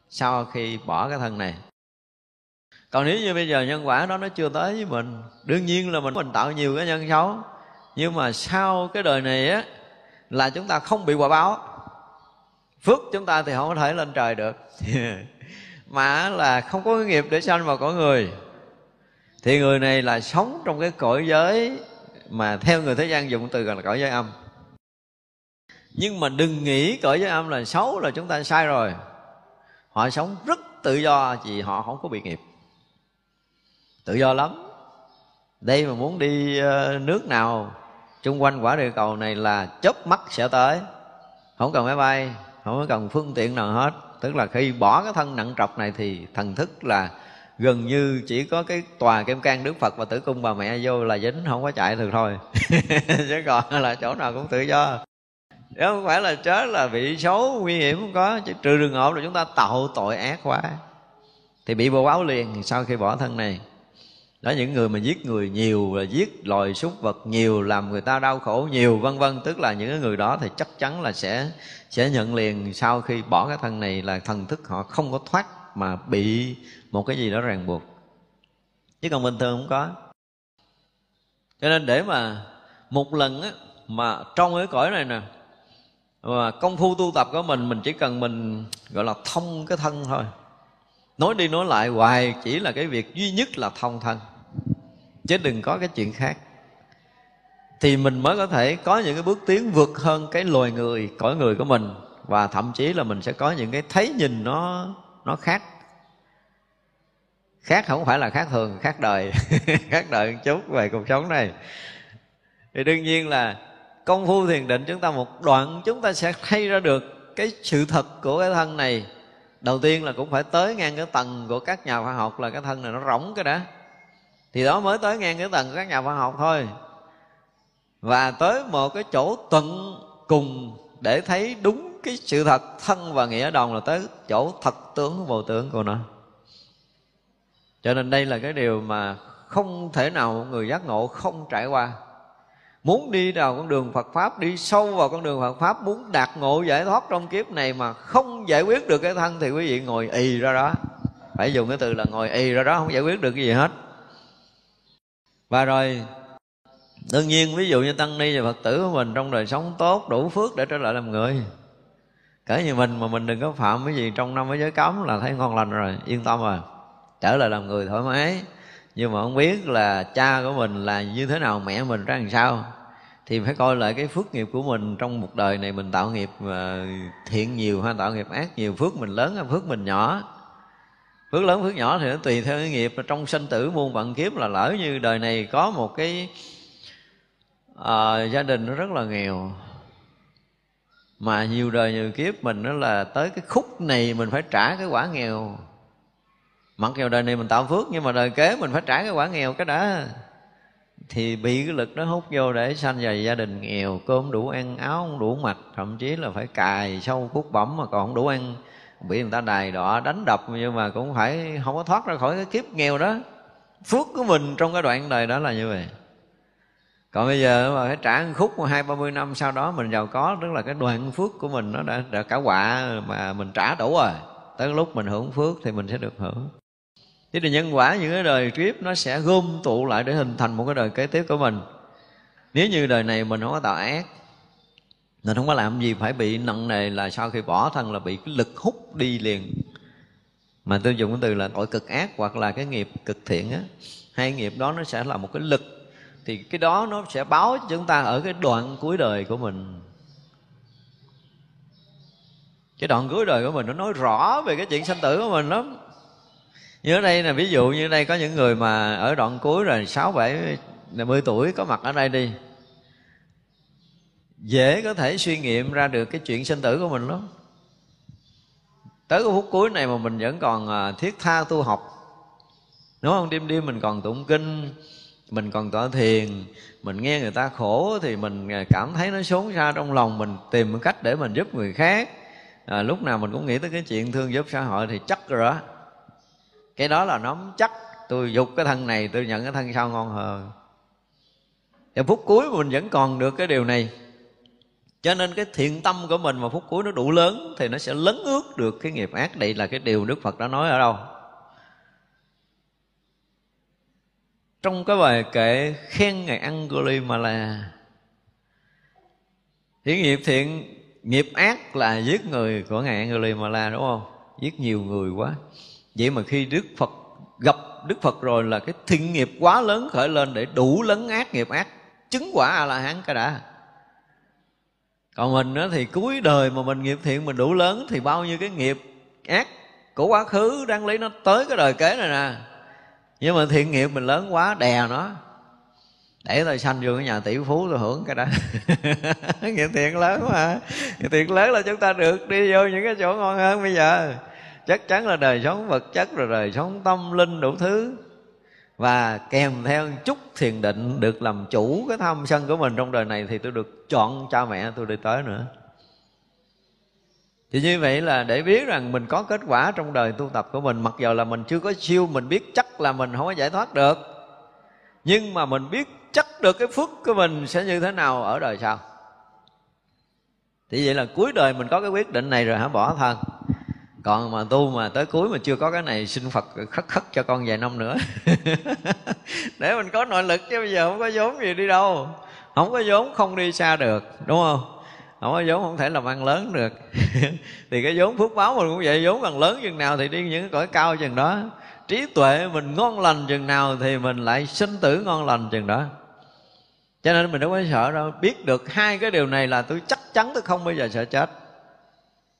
sau khi bỏ cái thân này còn nếu như bây giờ nhân quả đó nó chưa tới với mình, đương nhiên là mình mình tạo nhiều cái nhân xấu. Nhưng mà sau cái đời này á, là chúng ta không bị quả báo. Phước chúng ta thì không có thể lên trời được. Mà là không có cái nghiệp để sanh vào cõi người. Thì người này là sống trong cái cõi giới mà theo người thế gian dùng từ gọi là cõi giới âm. Nhưng mà đừng nghĩ cõi giới âm là xấu là chúng ta sai rồi. Họ sống rất tự do vì họ không có bị nghiệp tự do lắm. Đây mà muốn đi ờ, nước nào chung quanh quả địa cầu này là chớp mắt sẽ tới. Không cần máy bay, không cần phương tiện nào hết. Tức là khi bỏ cái thân nặng trọc này thì thần thức là gần như chỉ có cái tòa kim can đức phật và tử cung bà mẹ vô là dính, không có chạy được thôi. Chứ còn là chỗ nào cũng tự do. Nếu không phải là chết là bị xấu, nguy hiểm không có. Chứ trừ đường hợp là chúng ta tạo tội ác quá, thì bị bồ báo liền sau khi bỏ thân này đó, những người mà giết người nhiều và giết loài súc vật nhiều, làm người ta đau khổ nhiều, vân vân. Tức là những người đó thì chắc chắn là sẽ sẽ nhận liền sau khi bỏ cái thân này là thần thức họ không có thoát mà bị một cái gì đó ràng buộc. Chứ còn bình thường không có. Cho nên để mà một lần á, mà trong cái cõi này nè, mà công phu tu tập của mình mình chỉ cần mình, gọi là thông cái thân thôi. Nói đi nói lại hoài, chỉ là cái việc duy nhất là thông thân chứ đừng có cái chuyện khác. Thì mình mới có thể có những cái bước tiến vượt hơn cái loài người, cõi người của mình. Và thậm chí là mình sẽ có những cái thấy nhìn nó nó khác. Khác không phải là khác thường, khác đời khác đời một chút về cuộc sống này. Thì đương nhiên là công phu thiền định chúng ta một đoạn chúng ta sẽ thấy ra được cái sự thật của cái thân này. Đầu tiên là cũng phải tới ngang cái tầng của các nhà khoa học là cái thân này nó rỗng cái đã thì đó mới tới ngang cái tầng của các nhà khoa học thôi. Và tới một cái chỗ tận cùng để thấy đúng cái sự thật thân và nghĩa đồng là tới chỗ thật tướng, vô tướng của nó. Cho nên đây là cái điều mà không thể nào người giác ngộ không trải qua. Muốn đi vào con đường Phật pháp, đi sâu vào con đường Phật pháp, muốn đạt ngộ, giải thoát trong kiếp này mà không giải quyết được cái thân thì quý vị ngồi ì ra đó. Phải dùng cái từ là ngồi ì ra đó, không giải quyết được cái gì hết và rồi, đương nhiên, ví dụ như tăng ni và phật tử của mình trong đời sống tốt, đủ phước để trở lại làm người. Cỡ như mình mà mình đừng có phạm cái gì trong năm cái giới cấm là thấy ngon lành rồi, yên tâm rồi. Trở lại làm người thoải mái. Nhưng mà không biết là cha của mình là như thế nào, mẹ mình ra làm sao. Thì phải coi lại cái phước nghiệp của mình trong một đời này mình tạo nghiệp ờ, thiện nhiều hay tạo nghiệp ác, nhiều phước mình lớn hay phước mình nhỏ phước lớn phước nhỏ thì nó tùy theo cái nghiệp. Trong sinh tử muôn vạn kiếp là lỡ như đời này có một cái à, gia đình nó rất là nghèo. Mà nhiều đời nhiều kiếp mình nó là tới cái khúc này mình phải trả cái quả nghèo. Mặc dù đời này mình tạo phước nhưng mà đời kế mình phải trả cái quả nghèo cái đã. Thì bị cái lực đó hút vô để sanh vào gia đình nghèo cơm đủ ăn áo không đủ mặc thậm chí là phải cài sâu cuốc bẩm mà còn không đủ ăn bị người ta đài đọa đánh đập nhưng mà cũng phải không có thoát ra khỏi cái kiếp nghèo đó. Phước của mình trong cái đoạn đời đó là như vậy. Còn bây giờ mà phải trả một khúc hai ba mươi năm sau đó mình giàu có tức là cái đoạn phước của mình nó đã, đã cả quả mà mình trả đủ rồi. Tới lúc mình hưởng phước thì mình sẽ được hưởng. Thế thì nhân quả những cái đời kiếp nó sẽ gom tụ lại để hình thành một cái đời kế tiếp của mình. Nếu như đời này mình không có tạo ác nên không có làm gì, phải bị nặng nề là sau khi bỏ thân là bị cái lực hút đi liền. Mà tôi dùng cái từ là tội cực ác hoặc là cái nghiệp cực thiện á. Hai nghiệp đó nó sẽ là một cái lực. Thì cái đó nó sẽ báo cho chúng ta ở cái đoạn cuối đời của mình. Cái đoạn cuối đời của mình nó nói rõ về cái chuyện sanh tử của mình lắm. Như ở đây là ví dụ như đây có những người mà ở đoạn cuối rồi, sáu, bảy mươi tuổi có mặt ở đây đi dễ có thể suy nghiệm ra được cái chuyện sinh tử của mình lắm. Tới cái phút cuối này mà mình vẫn còn à, thiết tha tu học. Đúng không đêm đêm mình còn tụng kinh mình còn tọa thiền mình nghe người ta khổ thì mình à, cảm thấy nó xốn xa trong lòng mình tìm một cách để mình giúp người khác. À, lúc nào mình cũng nghĩ tới cái chuyện thương giúp xã hội thì chắc rồi đó. Cái đó là nắm chắc tôi dục cái thân này tôi nhận cái thân sau ngon hơn. Thì phút cuối mình vẫn còn được cái điều này cho nên cái thiện tâm của mình mà phút cuối nó đủ lớn thì nó sẽ lấn ướt được cái nghiệp ác. Đây là cái điều đức phật đã nói ở đâu? Trong cái bài kệ khen ngài Angulimala thì nghiệp thiện, nghiệp ác là giết người của ngài Angulimala đúng không? Giết nhiều người quá. Vậy mà khi đức phật gặp đức phật rồi là cái thiện nghiệp quá lớn khởi lên để đủ lấn ác nghiệp ác. Chứng quả a la hán cái đã còn mình đó thì cuối đời mà mình nghiệp thiện mình đủ lớn thì bao nhiêu cái nghiệp ác của quá khứ đang lấy nó tới cái đời kế này nè. Nhưng mà thiện nghiệp mình lớn quá, đè nó. Để tôi sanh vô cái nhà tỷ phú tôi hưởng cái đó. Nghiệp thiện lớn mà. Nghiệp thiện lớn là chúng ta được đi vô những cái chỗ ngon hơn bây giờ. Chắc chắn là đời sống vật chất, rồi đời sống tâm linh đủ thứ và kèm theo chút thiền định được làm chủ cái tham sân của mình trong đời này thì tôi được chọn cha mẹ, tôi đi tới nữa. Thì như vậy là để biết rằng mình có kết quả trong đời tu tập của mình, mặc dù là mình chưa có siêu, mình biết chắc là mình không có giải thoát được, nhưng mà mình biết chắc được cái phước của mình sẽ như thế nào ở đời sau. Thì vậy là cuối đời mình có cái quyết định này rồi hả, bỏ thân? Còn mà tu mà tới cuối mà chưa có cái này, xin phật khất khất cho con vài năm nữa. Để mình có nội lực chứ bây giờ không có vốn gì đi đâu. Không có vốn không đi xa được, đúng không? Không có vốn không thể làm ăn lớn được. Thì cái vốn phước báo mình cũng vậy, vốn càng lớn chừng nào thì đi những cõi cao chừng đó. Trí tuệ mình ngon lành chừng nào thì mình lại sinh tử ngon lành chừng đó. Cho nên mình đâu có sợ đâu, biết được hai cái điều này là tôi chắc chắn tôi không bao giờ sợ chết.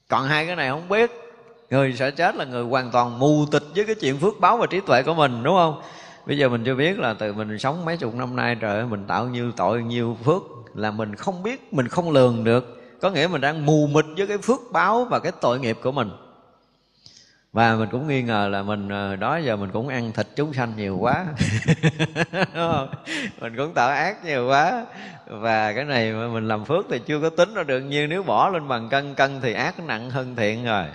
Còn hai cái này không biết người sẽ chết là người hoàn toàn mù tịch với cái chuyện phước báo và trí tuệ của mình, đúng không? Bây giờ mình chưa biết là từ mình sống mấy chục năm nay trời ơi, mình tạo nhiêu tội nhiêu phước là mình không biết, mình không lường được. Có nghĩa mình đang mù mịt với cái phước báo và cái tội nghiệp của mình. Và mình cũng nghi ngờ là mình ờ, đó giờ mình cũng ăn thịt chúng sanh nhiều quá. Đúng không? Mình cũng tạo ác nhiều quá. Và cái này mà mình làm phước thì chưa có tính ra được. Nhiên nếu bỏ lên bằng cân cân thì ác nặng hơn thiện rồi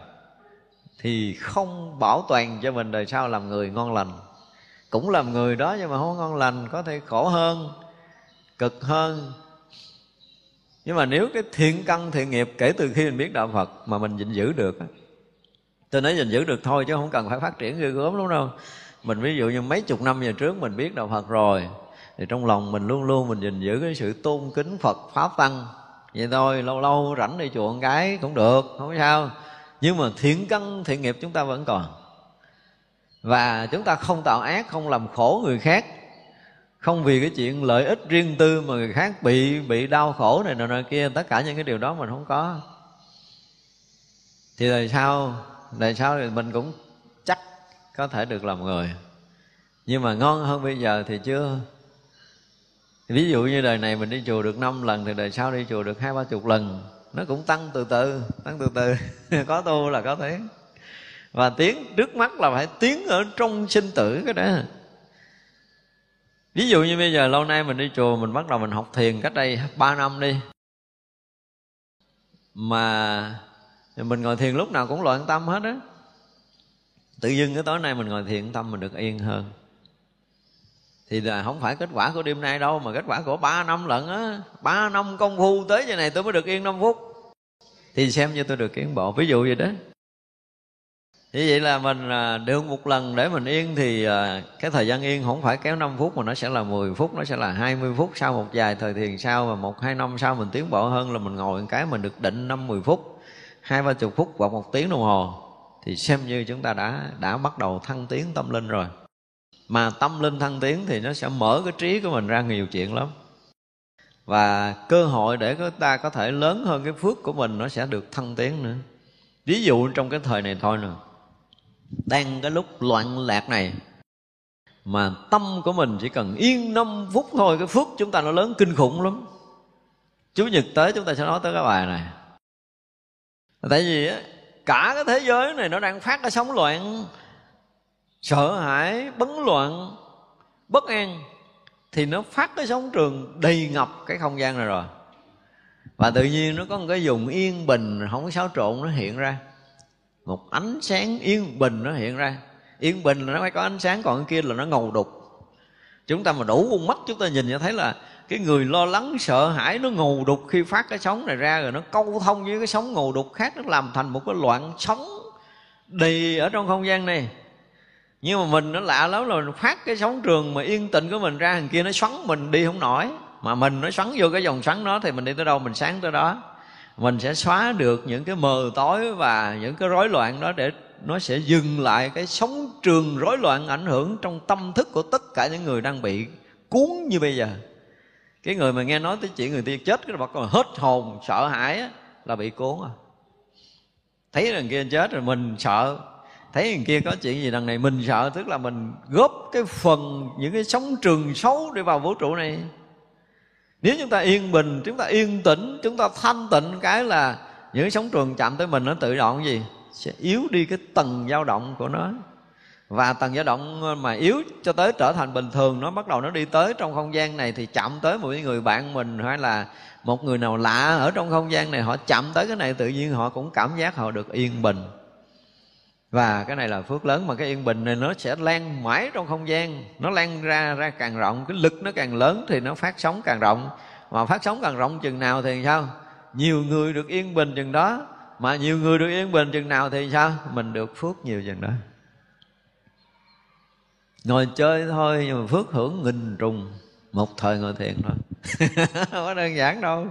thì không bảo toàn cho mình đời sau làm người ngon lành. Cũng làm người đó nhưng mà không ngon lành, có thể khổ hơn, cực hơn. Nhưng mà nếu cái thiện căn, thiện nghiệp kể từ khi mình biết đạo phật mà mình gìn giữ được tôi nói gìn giữ được thôi chứ không cần phải phát triển ghê gớm lắm đâu mình ví dụ như mấy chục năm về trước mình biết đạo phật rồi, thì trong lòng mình luôn luôn mình gìn giữ cái sự tôn kính phật pháp tăng. Vậy thôi, lâu lâu rảnh đi chùa một cái cũng được, không sao nhưng mà thiện căn thiện nghiệp chúng ta vẫn còn. Và chúng ta không tạo ác, không làm khổ người khác. Không vì cái chuyện lợi ích riêng tư mà người khác bị bị đau khổ này nọ nọ kia, tất cả những cái điều đó mình không có. Thì đời sau đời sau thì mình cũng chắc có thể được làm người. Nhưng mà ngon hơn bây giờ thì chưa. Ví dụ như đời này mình đi chùa được năm lần thì đời sau đi chùa được hai ba chục lần nó cũng tăng từ từ, tăng từ từ. Có tu là có thế và tiếng trước mắt là phải tiếng ở trong sinh tử cái đó. Ví dụ như bây giờ lâu nay mình đi chùa, mình bắt đầu mình học thiền cách đây 3 năm đi. Mà mình ngồi thiền lúc nào cũng loạn tâm hết á. Tự dưng cái tối nay mình ngồi thiền tâm mình được yên hơn thì là không phải kết quả của đêm nay đâu, mà kết quả của ba năm lận á. Ba năm công phu tới giờ này tôi mới được yên 5 phút. Thì xem như tôi được tiến bộ. Ví dụ vậy đó. Như vậy là mình à, được một lần để mình yên thì à, cái thời gian yên không phải kéo 5 phút mà nó sẽ là 10 phút, nó sẽ là 20 phút sau một vài thời thiền sau và một, hai năm sau mình tiến bộ hơn là mình ngồi một cái mình được định năm 10 phút, hai ba chục phút hoặc một tiếng đồng hồ. Thì xem như chúng ta đã đã bắt đầu thăng tiến tâm linh rồi mà tâm linh thăng tiến thì nó sẽ mở cái trí của mình ra nhiều chuyện lắm. Và cơ hội để chúng ta có thể lớn hơn cái phước của mình nó sẽ được thăng tiến nữa. Ví dụ trong cái thời này thôi nè. Đang cái lúc loạn lạc này, mà tâm của mình chỉ cần yên 5 phút thôi, cái phước chúng ta nó lớn kinh khủng lắm. Chủ nhật tới chúng ta sẽ nói tới cái bài này. Tại vì á, cả cái thế giới này nó đang phát cái sóng loạn sợ hãi, bấn loạn, bất an, thì nó phát cái sóng trường đầy ngập cái không gian này rồi. Và tự nhiên nó có một cái vùng yên bình, không có xáo trộn, nó hiện ra. Một ánh sáng yên bình nó hiện ra. Yên bình là nó phải có ánh sáng, còn cái kia là nó ngầu đục. Chúng ta mà đủ con mắt chúng ta nhìn cho thấy là cái người lo lắng, sợ hãi, nó ngầu đục khi phát cái sóng này ra rồi nó câu thông với cái sóng ngầu đục khác, nó làm thành một cái loạn sóng đầy ở trong không gian này nhưng mà mình nó lạ lắm là mình phát cái sóng trường mà yên tĩnh của mình ra thằng kia nó xoắn mình đi không nổi. Mà mình nó xoắn vô cái dòng xoắn đó thì mình đi tới đâu mình sáng tới đó. Mình sẽ xóa được những cái mờ tối và những cái rối loạn đó để nó sẽ dừng lại cái sóng trường rối loạn ảnh hưởng trong tâm thức của tất cả những người đang bị cuốn như bây giờ. Cái người mà nghe nói tới chuyện người tiên chết cái bắt còn hết hồn sợ hãi á, là bị cuốn à. Thấy rằng kia chết rồi mình sợ thấy người kia có chuyện gì đằng này mình sợ, tức là mình góp cái phần, những cái sóng trường xấu để vào vũ trụ này. Nếu chúng ta yên bình, chúng ta yên tĩnh, chúng ta thanh tịnh, cái là những cái sóng trường chạm tới mình nó tự động gì? Sẽ yếu đi cái tầng dao động của nó. Và tầng dao động mà yếu cho tới trở thành bình thường, nó bắt đầu nó đi tới trong không gian này thì chạm tới một người bạn mình, hay là một người nào lạ ở trong không gian này, họ chạm tới cái này, tự nhiên họ cũng cảm giác họ được yên bình và cái này là phước lớn mà cái yên bình này nó sẽ lan mãi trong không gian. Nó lan ra ra càng rộng, cái lực nó càng lớn thì nó phát sóng càng rộng. Mà phát sóng càng rộng chừng nào thì sao? Nhiều người được yên bình chừng đó. Mà nhiều người được yên bình chừng nào thì sao? Mình được phước nhiều chừng đó. Ngồi chơi thôi, nhưng mà phước hưởng nghìn trùng. Một thời ngồi thiền thôi. Có đơn giản đâu.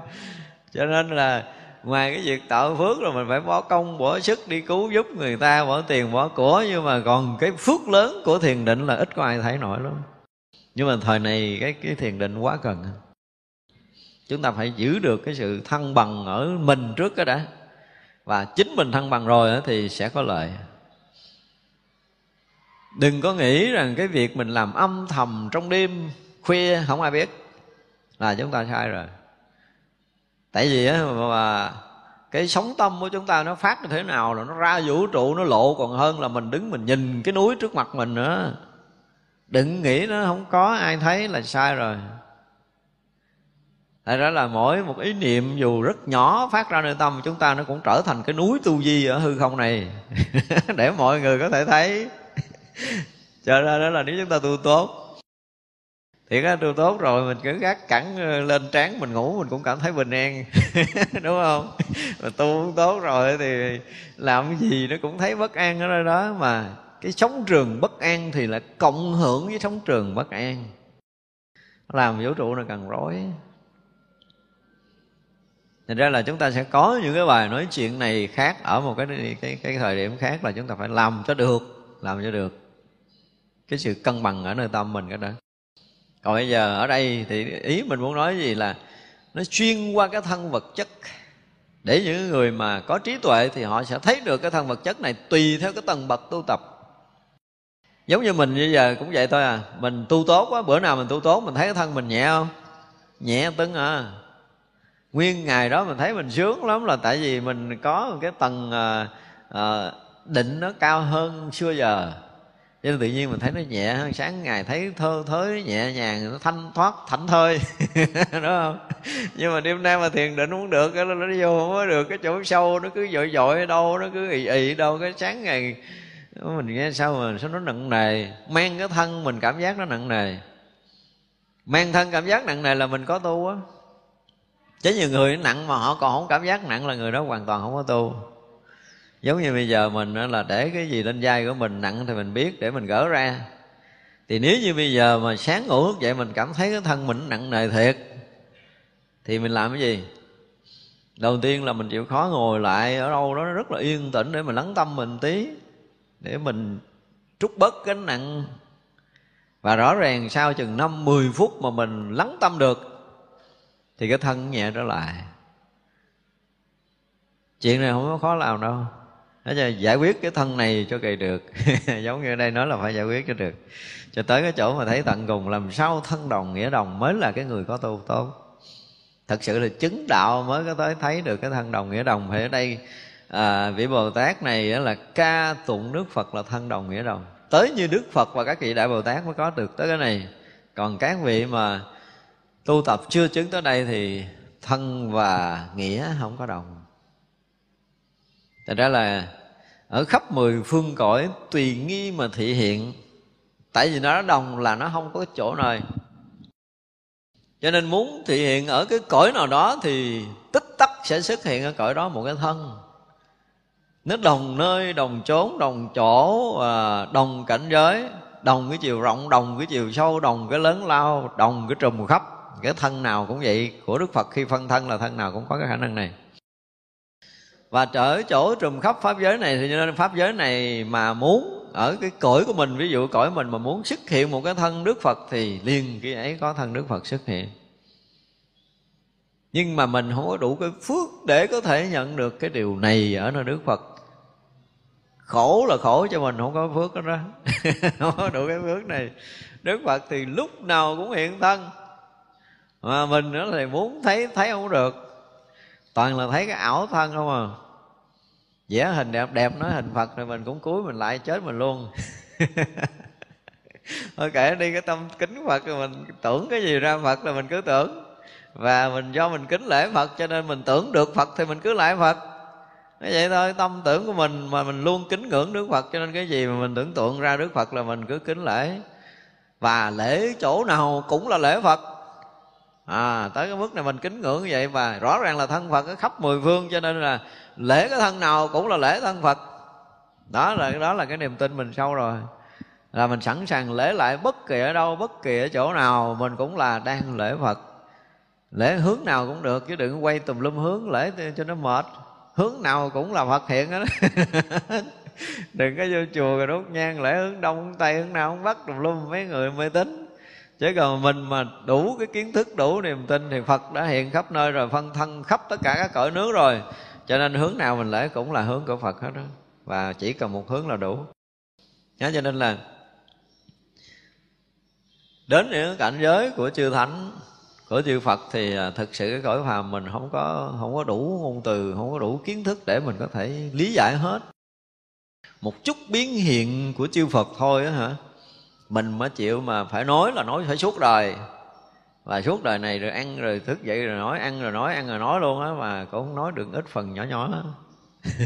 Cho nên là ngoài cái việc tạo phước rồi mình phải bỏ công, bỏ sức đi cứu giúp người ta, bỏ tiền, bỏ của. Nhưng mà còn cái phước lớn của thiền định là ít có ai thấy nổi lắm. Nhưng mà thời này cái cái thiền định quá cần. Chúng ta phải giữ được cái sự thăng bằng ở mình trước cái đã. Và chính mình thăng bằng rồi thì sẽ có lợi. Đừng có nghĩ rằng cái việc mình làm âm thầm trong đêm khuya không ai biết là chúng ta sai rồi tại vì á, mà cái sống tâm của chúng ta nó phát như thế nào là nó ra vũ trụ, nó lộ còn hơn là mình đứng mình nhìn cái núi trước mặt mình nữa. Đừng nghĩ nó không có, ai thấy là sai rồi. Thật đó là mỗi một ý niệm dù rất nhỏ phát ra nơi tâm, chúng ta nó cũng trở thành cái núi tu di ở hư không này. Để mọi người có thể thấy. Cho ra đó là nếu chúng ta tu tốt thì cái tu tốt rồi mình cứ gác cẳng ờ, lên trán mình ngủ mình cũng cảm thấy bình an. Đúng không? Mà tu cũng tốt rồi thì làm cái gì nó cũng thấy bất an ở nơi đó. Mà cái sống trường bất an thì là cộng hưởng với sống trường bất an. Làm vũ trụ nó càng rối. Thành ra là chúng ta sẽ có những cái bài nói chuyện này khác ở một cái cái cái thời điểm khác là chúng ta phải làm cho được, làm cho được cái sự cân bằng ở nơi tâm mình cái đó còn bây giờ ở đây thì ý mình muốn nói gì là nó xuyên qua cái thân vật chất. Để những người mà có trí tuệ thì họ sẽ thấy được cái thân vật chất này tùy theo cái tầng bậc tu tập. Giống như mình bây giờ cũng vậy thôi à. Mình tu tốt quá bữa nào mình tu tốt mình thấy cái thân mình nhẹ không? Nhẹ tưng à. Nguyên ngày đó mình thấy mình sướng lắm là tại vì mình có một cái tầng à, à, định nó cao hơn xưa giờ cho nên tự nhiên mình thấy nó nhẹ hơn sáng ngày thấy thơ thới nhẹ nhàng nó thanh thoát thảnh thơi. Đúng không? Nhưng mà đêm nay mà thiền định không được nó, nó vô không có được cái chỗ sâu nó cứ dội dội đâu nó cứ ì ì đâu cái sáng ngày mình nghe sao mà sao nó nặng nề. Mang cái thân mình cảm giác nó nặng nề. Mang thân cảm giác nặng nề là mình có tu á. Chứ nhiều người nặng mà họ còn không cảm giác nặng là người đó hoàn toàn không có tu giống như bây giờ mình là để cái gì lên vai của mình nặng thì mình biết để mình gỡ ra. Thì nếu như bây giờ mà sáng ngủ thức dậy mình cảm thấy cái thân mình nặng nề thiệt, thì mình làm cái gì? Đầu tiên là mình chịu khó ngồi lại ở đâu đó rất là yên tĩnh để mình lắng tâm mình tí, để mình trút bớt cái nặng. Và rõ ràng sau chừng năm 10 phút mà mình lắng tâm được, thì cái thân nhẹ trở lại. Chuyện này không có khó làm đâu nó giải quyết cái thân này cho kỳ được. Giống như ở đây nói là phải giải quyết cho được. Cho tới cái chỗ mà thấy tận cùng làm sao thân đồng nghĩa đồng mới là cái người có tu tốt. Thật sự là chứng đạo mới có tới thấy được cái thân đồng nghĩa đồng. Thì ở đây à, vị bồ tát này là ca tụng đức phật là thân đồng nghĩa đồng. Tới như đức phật và các vị đại bồ tát mới có được tới cái này. Còn các vị mà tu tập chưa chứng tới đây thì thân và nghĩa không có đồng. Thật ra là ở khắp mười phương cõi tùy nghi mà thị hiện Tại vì nó đồng là nó không có chỗ nơi. Cho nên muốn thị hiện ở cái cõi nào đó Thì tích tắc sẽ xuất hiện ở cõi đó một cái thân. Nó đồng nơi, đồng chốn, đồng chỗ, à, đồng cảnh giới Đồng cái chiều rộng, đồng cái chiều sâu, đồng cái lớn lao Đồng cái trùm khắp. Cái thân nào cũng vậy Của Đức Phật khi phân thân là thân nào cũng có cái khả năng này và trở chỗ trùm khắp pháp giới này thì nên pháp giới này mà muốn ở cái cõi của mình ví dụ cõi mình mà muốn xuất hiện một cái thân đức phật thì liền cái ấy có thân đức phật xuất hiện. Nhưng mà mình không có đủ cái phước để có thể nhận được cái điều này ở nơi đức phật. Khổ là khổ cho mình không có phước đó, đó. không có đủ cái phước này. Đức phật thì lúc nào cũng hiện thân. Mà mình nữa thì muốn thấy thấy không được toàn là thấy cái ảo thân không à. Vẽ hình đẹp đẹp nói hình phật rồi mình cũng cúi mình lại chết mình luôn. Thôi kể đi cái tâm kính phật rồi mình tưởng cái gì ra phật là mình cứ tưởng. Và mình do mình kính lễ phật cho nên mình tưởng được phật thì mình cứ lại phật. Nó vậy thôi, tâm tưởng của mình mà mình luôn kính ngưỡng Đức Phật cho nên cái gì mà mình tưởng tượng ra Đức Phật là mình cứ kính lễ. Và lễ chỗ nào cũng là lễ Phật à tới cái mức này mình kính ngưỡng như vậy và rõ ràng là thân Phật ở khắp mười phương, cho nên là lễ cái thân nào cũng là lễ thân Phật. Đó là đó là cái niềm tin mình sâu rồi. Là mình sẵn sàng lễ lại bất kỳ ở đâu, bất kỳ ở chỗ nào, mình cũng là đang lễ Phật. Lễ hướng nào cũng được, chứ đừng quay tùm lum hướng lễ cho nó mệt. Hướng nào cũng là Phật hiện đó. Đừng có vô chùa rồi đốt nhang, lễ hướng đông hướng tây hướng nào cũng bắt tùm lum, mấy người mê tín chứ còn mình mà đủ cái kiến thức đủ niềm tin thì phật đã hiện khắp nơi rồi phân thân khắp tất cả các cõi nước rồi. Cho nên hướng nào mình lễ cũng là hướng của phật hết đó và chỉ cần một hướng là đủ. Đó, cho nên là đến những cảnh giới của chư thánh của chư Phật thì à, thực sự cái cõi phàm mình không có không có đủ ngôn từ không có đủ kiến thức để mình có thể lý giải hết. Một chút biến hiện của chư Phật thôi á hả? Mình mới chịu mà phải nói là nói phải suốt đời. Và suốt đời này rồi ăn rồi thức dậy rồi nói ăn rồi nói ăn rồi nói luôn á mà cũng không nói được ít phần nhỏ nhỏ.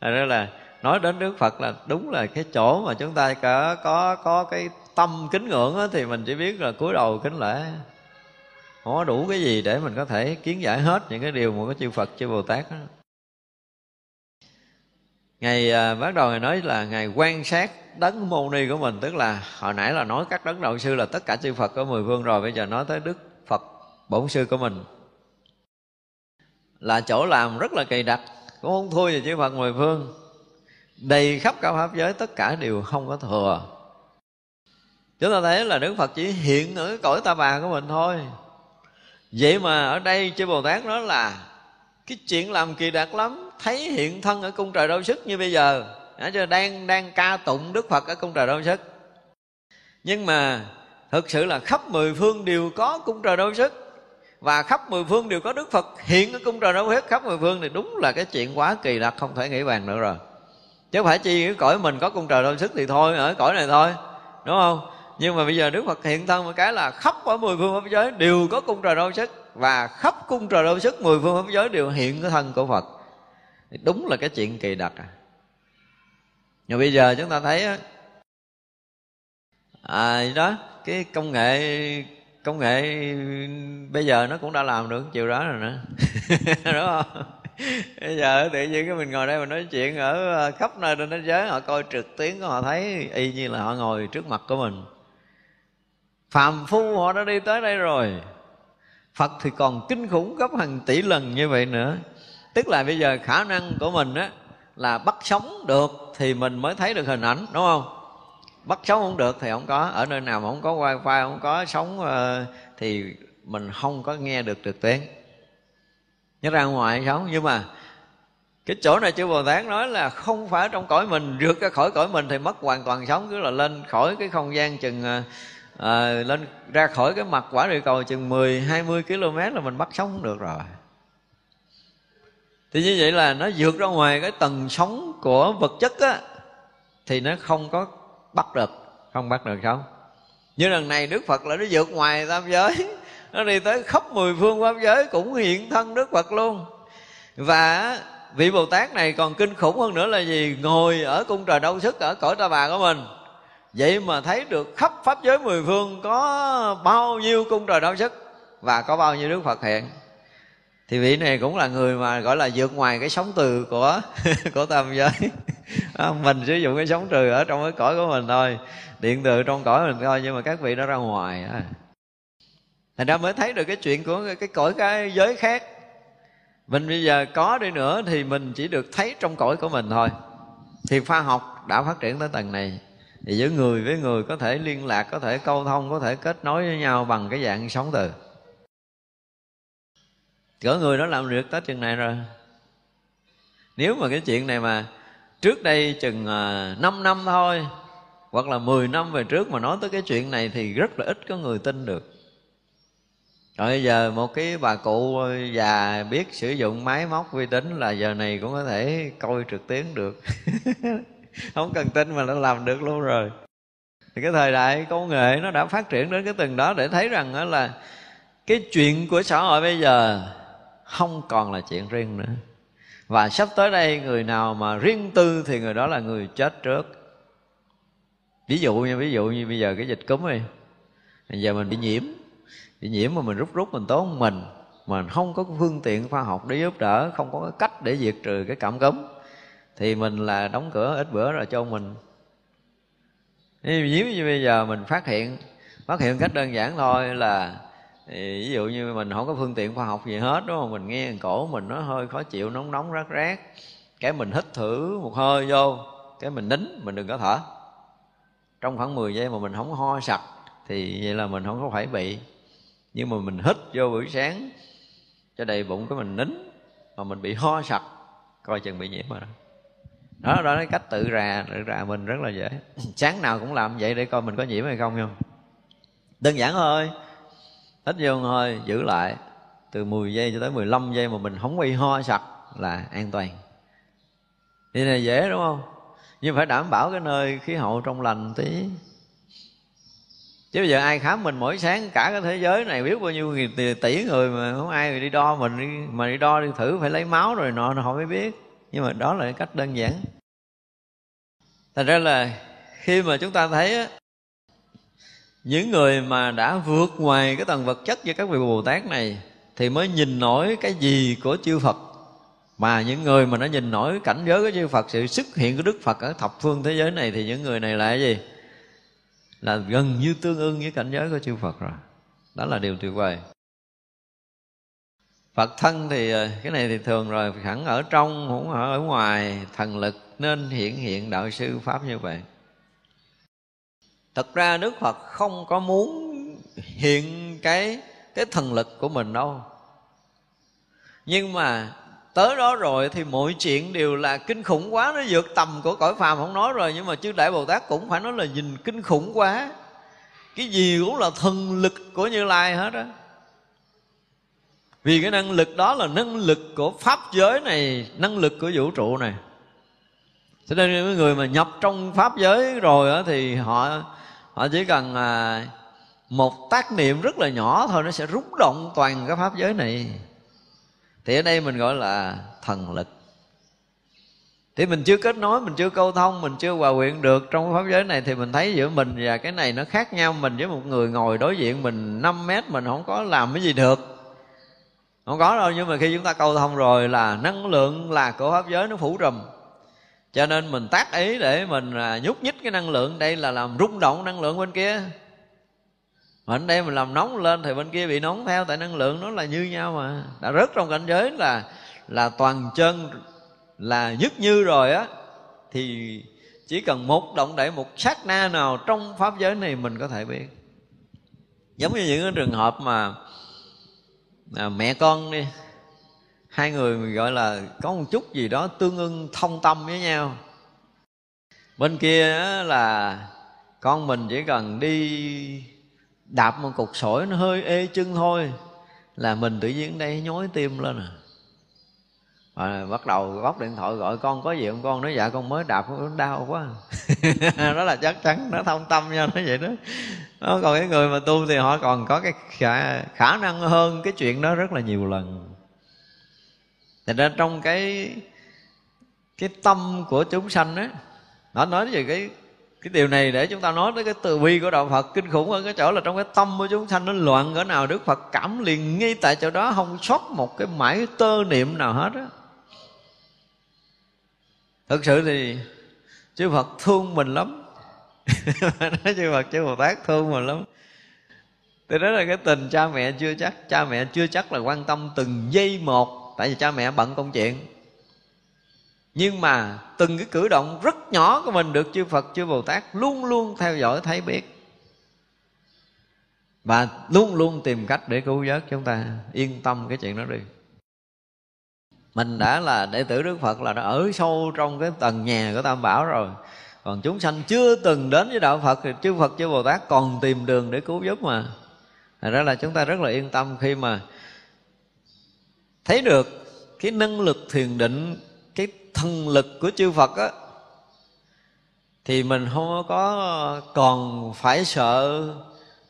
Đó là nói đến Đức Phật là đúng là cái chỗ mà chúng ta có có có cái tâm kính ngưỡng á, thì mình chỉ biết là cúi đầu kính lễ. Không có đủ cái gì để mình có thể kiến giải hết những cái điều mà có chư Phật chư Bồ Tát đó ngày à, bắt đầu ngày nói là ngày quan sát đấng môn ni của mình tức là hồi nãy là nói các đấng đạo sư là tất cả chư Phật có mười phương rồi bây giờ nói tới Đức Phật bổn sư của mình. Là chỗ làm rất là kỳ đặc cũng không thua gì chư Phật mười phương đầy khắp cả pháp giới tất cả đều không có thừa. Chúng ta thấy là Đức Phật chỉ hiện ở cõi ta bà của mình thôi. Vậy mà ở đây chư Bồ Tát nói là cái chuyện làm kỳ đặc lắm thấy hiện thân ở cung trời đau sức như bây giờ. Cho đang đang ca tụng Đức Phật ở cung trời đau sức. Nhưng mà thực sự là khắp mười phương đều có cung trời đau sức. Và khắp mười phương đều có Đức Phật hiện ở cung trời đau sức. Khắp mười phương thì đúng là cái chuyện quá kỳ lạ, không thể nghĩ bàn nữa rồi. Chứ không phải chi cái cõi mình có cung trời đau sức thì thôi, ở cõi này thôi. Đúng không? Nhưng mà bây giờ Đức Phật hiện thân một cái là khắp ở mười phương pháp giới đều có cung trời đau sức. Và khắp cung trời đau sức mười phương pháp giới đều hiện cái thân của Phật đúng là cái chuyện kỳ đặc à. Nhưng bây giờ chúng ta thấy à đó, cái công nghệ công nghệ bây giờ nó cũng đã làm được chiều đó rồi nữa đúng không? Bây giờ tự nhiên cái mình ngồi đây mình nói chuyện ở à, khắp nơi trên thế giới, họ coi trực tuyến họ thấy y như là họ ngồi trước mặt của mình. Phàm phu họ đã đi tới đây rồi. Phật thì còn kinh khủng gấp hàng tỷ lần như vậy nữa tức là bây giờ khả năng của mình á là bắt sống được thì mình mới thấy được hình ảnh đúng không? Bắt sống không được thì không có ở nơi nào mà không có wifi không có sống ờ, thì mình không có nghe được trực tuyến. Nhớ ra ngoài sống nhưng mà cái chỗ này chư Bồ Tát nói là không phải trong cõi mình rượt ra khỏi cõi mình thì mất hoàn toàn sống cứ là lên khỏi cái không gian chừng à, lên ra khỏi cái mặt quả địa cầu chừng 10 20 km là mình bắt sống không được rồi thì như vậy là nó vượt ra ngoài cái tầng sống của vật chất á, thì nó không có bắt được, không bắt được sống. Như lần này đức phật là nó vượt ngoài tam giới, nó đi tới khắp mười phương pháp giới cũng hiện thân đức phật luôn. Và vị bồ tát này còn kinh khủng hơn nữa là gì? Ngồi ở cung trời đâu sức ở cõi ta bà của mình. Vậy mà thấy được khắp pháp giới mười phương có bao nhiêu cung trời đâu sức và có bao nhiêu đức phật hiện thì vị này cũng là người mà, gọi là, vượt ngoài cái sống từ của của tam giới. À, mình sử dụng cái sống từ ở trong cái cõi của mình thôi, điện từ trong cõi mình thôi, nhưng mà các vị nó ra ngoài á thành ra mới thấy được cái chuyện của cái cõi cái giới khác. Mình bây giờ có đi nữa thì mình chỉ được thấy trong cõi của mình thôi. Thì khoa học đã phát triển tới tầng này. Thì giữa người với người có thể liên lạc, có thể câu thông, có thể kết nối với nhau bằng cái dạng sống từ cỡ người nó làm được tới chừng này rồi. Nếu mà cái chuyện này mà trước đây chừng à, 5 năm thôi, hoặc là 10 năm về trước mà nói tới cái chuyện này thì rất là ít có người tin được. Rồi giờ một cái bà cụ già biết sử dụng máy móc vi tính là giờ này cũng có thể coi trực tuyến được. Không cần tin mà nó làm được luôn rồi. Thì cái thời đại, công nghệ nó đã phát triển đến cái từng đó để thấy rằng đó là cái chuyện của xã hội bây giờ không còn là chuyện riêng nữa. Và sắp tới đây, người nào mà riêng tư thì người đó là người chết trước. Ví dụ như, ví dụ như bây giờ cái dịch cúm đi. Bây giờ mình bị nhiễm. Bị nhiễm mà mình rút rút mình tốn mình. Mà không có phương tiện khoa học để giúp đỡ, không có cách để diệt trừ cái cảm cúm, thì mình là đóng cửa ít bữa rồi cho mình. Nếu như bây giờ mình phát hiện phát hiện cách đơn giản thôi là thì ví dụ như mình không có phương tiện khoa học gì hết, đúng không? Mình nghe cổ mình nó hơi khó chịu nóng nóng, rát rát. Cái mình hít thử một hơi vô, cái mình nín, mình đừng có thở. Trong khoảng 10 giây mà mình không ho sặc, thì vậy là mình không có phải bị. Nhưng mà mình hít vô buổi sáng, cho đầy bụng cái mình nín, mà mình bị ho sặc, coi chừng bị nhiễm rồi đó. Đó đó là cách tự rà tự rà mình rất là dễ. Sáng nào cũng làm vậy để coi mình có nhiễm hay không không? Đơn giản thôi hít vô thôi giữ lại. Từ 10 giây cho tới 15 giây mà mình không bị ho sặc là an toàn. Thì này dễ đúng không? Nhưng phải đảm bảo cái nơi khí hậu trong lành tí. Chứ bây giờ ai khám mình mỗi sáng cả cái thế giới này biết bao nhiêu nghìn tỷ người mà không ai đi đo mình đi, mà đi đo đi thử phải lấy máu rồi nọ họ mới biết. Nhưng mà đó là cái cách đơn giản. Thành ra là khi mà chúng ta thấy á, những người mà đã vượt ngoài cái tầng vật chất với các vị bồ tát này thì mới nhìn nổi cái gì của chư phật. Mà những người mà nó nhìn nổi cảnh giới của chư phật, sự xuất hiện của đức phật ở thập phương thế giới này thì những người này là cái gì? Là gần như tương ưng với cảnh giới của chư phật rồi. Đó là điều tuyệt vời. Phật thân thì ờ, cái này thì thường rồi hẳn ở trong cũng ở ở ngoài, thần lực nên hiện hiện đạo sư pháp như vậy thật ra đức phật không có muốn hiện cái cái thần lực của mình đâu. Nhưng mà tới đó rồi thì mọi chuyện đều là kinh khủng quá. Nó vượt tầm của cõi phàm không nói rồi nhưng mà chư đại bồ tát cũng phải nói là nhìn kinh khủng quá. Cái gì cũng là thần lực của như lai hết á. Vì cái năng lực đó là năng lực của pháp giới này năng lực của vũ trụ này. Cho nên những người mà nhập trong pháp giới rồi đó, thì họ họ chỉ cần à, một tác niệm rất là nhỏ thôi nó sẽ rúng động toàn cái pháp giới này. Thì ở đây mình gọi là thần lực. Thì mình chưa kết nối mình chưa câu thông mình chưa hòa quyện được trong pháp giới này thì mình thấy giữa mình và cái này nó khác nhau. Mình với một người ngồi đối diện mình 5 mét mình không có làm cái gì được. Không có đâu nhưng mà khi chúng ta câu thông rồi là năng lượng là của pháp giới nó phủ trùm cho nên mình tác ý để mình à, nhúc nhích cái năng lượng đây là làm rung động năng lượng bên kia. Mà ở đây mình làm nóng lên thì bên kia bị nóng theo tại năng lượng nó là như nhau mà. Đã rớt trong cảnh giới là là toàn chân là nhất như rồi á thì chỉ cần một động đậy một sát na nào trong pháp giới này mình có thể biết. Giống như những cái trường hợp mà à, mẹ con đi hai người gọi là có một chút gì đó tương ưng thông tâm với nhau. Bên kia là con mình chỉ cần đi đạp một cục sỏi nó hơi ê chân thôi là mình tự nhiên đây nhói tim lên à. Và bắt đầu bóc điện thoại gọi con có gì không con? Nói dạ con mới đạp nó đau quá. Đó là chắc chắn nó thông tâm nha nó vậy đó. Đó, còn cái người mà tu thì họ còn có cái khả, khả năng hơn cái chuyện đó rất là nhiều lần. Thành ra trong cái cái tâm của chúng sanh á, nó nói về cái cái điều này để chúng ta nói tới cái từ bi của đạo Phật. Kinh khủng hơn cái chỗ là trong cái tâm của chúng sanh nó loạn cỡ nào, Đức Phật cảm liền ngay tại chỗ đó, không sót một cái mãi tơ niệm nào hết á. Thực sự thì chư Phật thương mình lắm. Nói chư Phật, chư Bồ Tát thương mình lắm. Thì đó là cái tình cha mẹ chưa chắc, cha mẹ chưa chắc là quan tâm từng giây một tại vì cha mẹ bận công chuyện. Nhưng mà từng cái cử động rất nhỏ của mình được chư Phật, chư Bồ Tát luôn luôn theo dõi, thấy biết. Và luôn luôn tìm cách để cứu vớt chúng ta. Yên tâm cái chuyện đó đi. Mình đã là đệ tử Đức Phật là đã ở sâu trong cái tầng nhà của Tam Bảo rồi. Còn chúng sanh chưa từng đến với đạo Phật thì chư Phật, chư Bồ Tát còn tìm đường để cứu giúp mà. Thật ra là chúng ta rất là yên tâm khi mà thấy được cái năng lực thiền định, cái thần lực của chư Phật á, thì mình không có còn phải sợ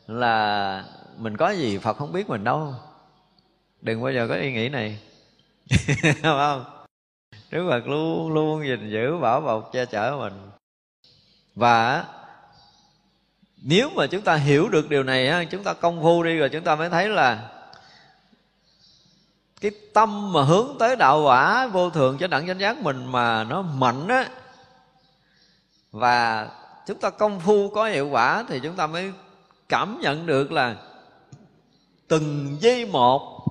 là mình có gì Phật không biết mình đâu. Đừng bao giờ có ý nghĩ này. Không? Đức phật luôn luôn gìn giữ, bảo bọc, che chở mình. Và nếu mà chúng ta hiểu được điều này chúng ta công phu đi rồi chúng ta mới thấy là cái tâm mà hướng tới đạo quả vô thường cho đẳng chánh giác mình mà nó mạnh á, và chúng ta công phu có hiệu quả thì chúng ta mới cảm nhận được là từng giây một,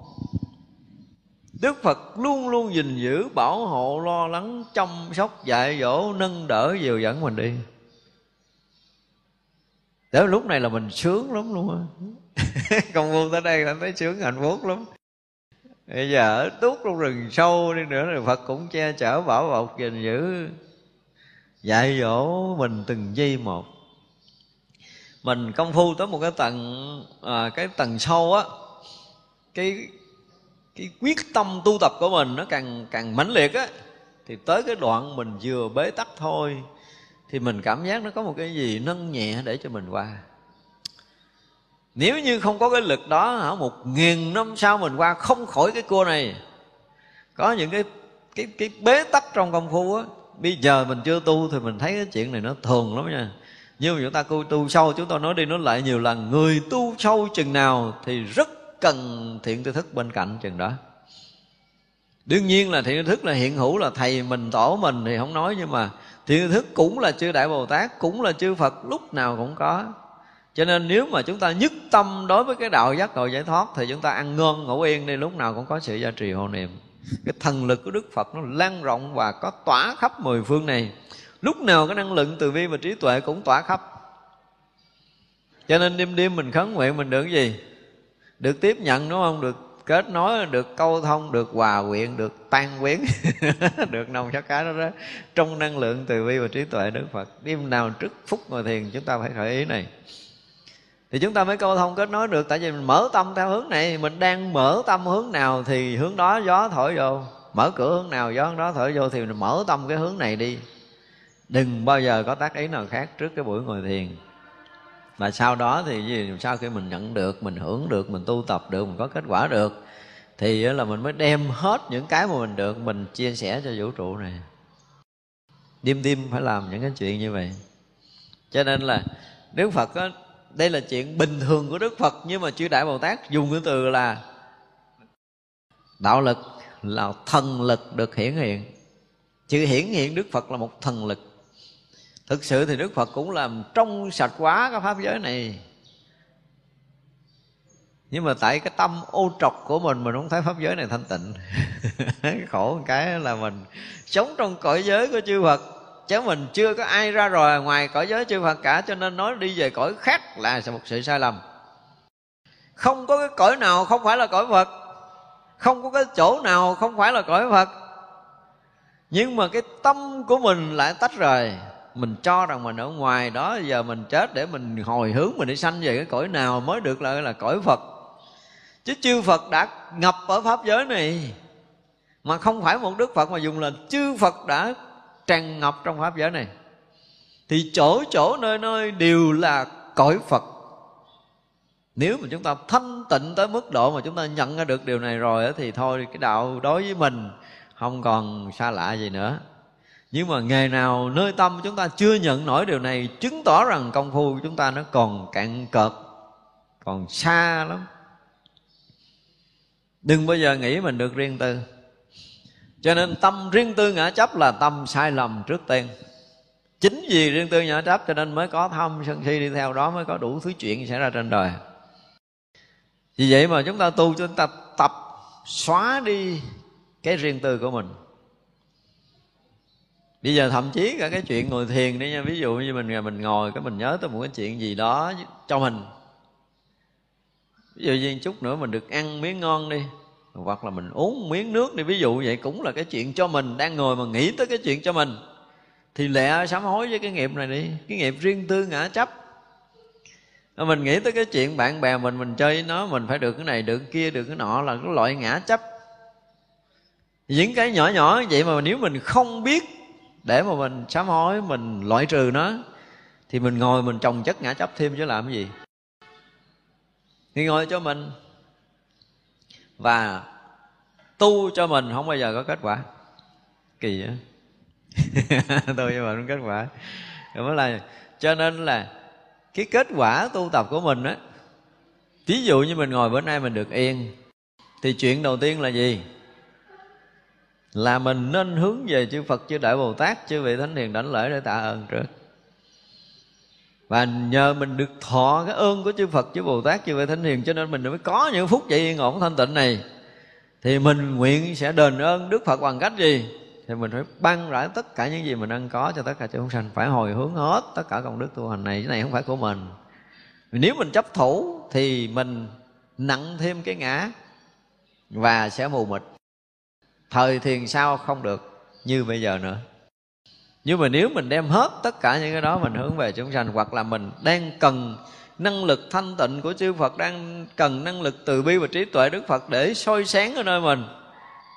Đức Phật luôn luôn gìn giữ bảo hộ lo lắng, chăm sóc, dạy dỗ, nâng đỡ, dìu dẫn mình đi. Đến lúc này là mình sướng lắm luôn á. Công phu tới đây là thấy sướng, hạnh phúc lắm. Bây giờ ở tuốt trong rừng sâu đi nữa thì Phật cũng che chở bảo bọc gìn giữ. Dạy dỗ mình từng giây một. Mình công phu tới một cái tầng à, Cái tầng sâu á Cái cái quyết tâm tu tập của mình nó càng càng mãnh liệt á thì tới cái đoạn mình vừa bế tắc thôi thì mình cảm giác nó có một cái gì nâng nhẹ để cho mình qua nếu như không có cái lực đó hả một nghìn năm sau mình qua không khỏi cái cua này. Có những cái cái cái bế tắc trong công phu á. Bây giờ mình chưa tu thì mình thấy cái chuyện này nó thường lắm nha. Nhưng mà chúng ta tu, tu sâu chúng tôi nói đi nói lại nhiều lần người tu sâu chừng nào thì rất cần thiện tư thức bên cạnh chừng đó. Đương nhiên là thiện tư thức là hiện hữu là thầy mình tổ mình thì không nói nhưng mà thiện tư thức cũng là chư đại bồ tát cũng là chư phật lúc nào cũng có cho nên nếu mà chúng ta nhất tâm đối với cái đạo giác ngộ giải thoát thì chúng ta ăn ngon, ngủ yên đi, lúc nào cũng có sự gia trì hộ niệm. Cái thần lực của đức phật nó lan rộng và có tỏa khắp mười phương này. Lúc nào cái năng lượng từ bi và trí tuệ cũng tỏa khắp. Cho nên đêm đêm mình khấn nguyện mình được cái gì? Được tiếp nhận, đúng không? Được kết nối, được câu thông, được hòa quyện, được tan quyến. Được nồng sắc cái đó đó. Trong năng lượng từ bi và trí tuệ đức phật, đêm nào trước phút ngồi thiền, chúng ta phải khởi ý này thì chúng ta mới câu thông kết nối được tại vì mình mở tâm theo hướng này mình đang mở tâm hướng nào thì hướng đó gió thổi vô. Mở cửa hướng nào gió hướng đó thổi vô thì mình mở tâm cái hướng này đi. Đừng bao giờ có tác ý nào khác trước cái buổi ngồi thiền. Và sau đó thì gì sau khi mình nhận được mình hưởng được mình tu tập được mình có kết quả được thì là mình mới đem hết những cái mà mình được mình chia sẻ cho vũ trụ này. Đêm đêm phải làm những cái chuyện như vậy. Cho nên là đức phật á, đây là chuyện bình thường của đức phật, nhưng mà chư đại bồ tát dùng cái từ là đạo lực là thần lực được hiển hiện. Chữ hiển hiện đức phật là một thần lực. Thực sự thì đức phật cũng làm trong sạch quá cái pháp giới này. Nhưng mà tại cái tâm ô trọc của mình mình không thấy pháp giới này thanh tịnh. Khổ một cái là mình sống trong cõi giới của chư phật chứ mình chưa có ai ra rồi, ngoài cõi giới chư phật cả, cho nên nói đi về cõi khác là một sự sai lầm. Không có cái cõi nào không phải là cõi phật. Không có cái chỗ nào không phải là cõi phật. Nhưng mà cái tâm của mình lại tách rời. Mình cho rằng mình ở ngoài đó, giờ mình chết để mình hồi hướng, mình đi sanh về cái cõi nào mới được là là cõi Phật. Chứ chư Phật đã ngập ở pháp giới này, mà không phải một đức Phật mà dùng là chư Phật đã tràn ngập trong pháp giới này. Thì chỗ chỗ nơi nơi đều là cõi Phật. Nếu mà chúng ta thanh tịnh tới mức độ mà chúng ta nhận ra được điều này rồi thì thôi, cái đạo đối với mình không còn xa lạ gì nữa. Nhưng mà ngày nào nơi tâm chúng ta chưa nhận nổi điều này, chứng tỏ rằng công phu của chúng ta nó còn cạn cợt, còn xa lắm. Đừng bao giờ nghĩ mình được riêng tư cho nên tâm riêng tư ngã chấp là tâm sai lầm trước tiên. Chính vì riêng tư ngã chấp cho nên mới có tham sân si đi theo đó, mới có đủ thứ chuyện xảy ra trên đời. Vì vậy mà chúng ta tu, chúng ta tập xóa đi cái riêng tư của mình. Bây giờ thậm chí cả cái chuyện ngồi thiền đi nha. Ví dụ như mình mình ngồi, cái mình nhớ tới một cái chuyện gì đó cho mình. Ví dụ như chút nữa mình được ăn miếng ngon đi hoặc là mình uống miếng nước đi, ví dụ vậy cũng là cái chuyện cho mình, đang ngồi mà nghĩ tới cái chuyện cho mình. Thì lẹ sám hối với cái nghiệp này đi, cái nghiệp riêng tư ngã chấp. Mình nghĩ tới cái chuyện bạn bè mình mình chơi với nó, mình phải được cái này, được cái kia, được cái nọ là cái loại ngã chấp. Những cái nhỏ nhỏ vậy mà nếu mình không biết để mà mình sám hối, mình loại trừ nó, thì mình ngồi mình trồng chất ngã chấp thêm chứ làm cái gì. Thì ngồi cho mình và tu cho mình không bao giờ có kết quả. Kỳ vậy. Tôi với bạn kết quả. Rồi mới là, cho nên là cái kết quả tu tập của mình á ví dụ như mình ngồi bữa nay mình được yên, thì chuyện đầu tiên là gì? Là mình nên hướng về chư Phật, chư Đại Bồ Tát, chư vị Thánh Hiền đảnh lễ để tạ ơn trước và nhờ mình được thọ cái ơn của chư Phật, chư Bồ Tát chư vị Thánh Hiền, cho nên mình mới có những phút vậy yên ổn, thanh tịnh này. Thì mình nguyện sẽ đền ơn Đức Phật bằng cách gì? Thì mình phải băng rải tất cả những gì mình đang có cho tất cả chúng sanh, phải hồi hướng hết tất cả công đức tu hành này. Cái này không phải của mình. Nếu mình chấp thủ thì mình nặng thêm cái ngã và sẽ mù mịt. Thời thiền sau không được như bây giờ nữa nhưng mà nếu mình đem hết tất cả những cái đó mình hướng về chúng sanh, hoặc là mình đang cần năng lực thanh tịnh của chư Phật, đang cần năng lực từ bi và trí tuệ Đức Phật để soi sáng ở nơi mình,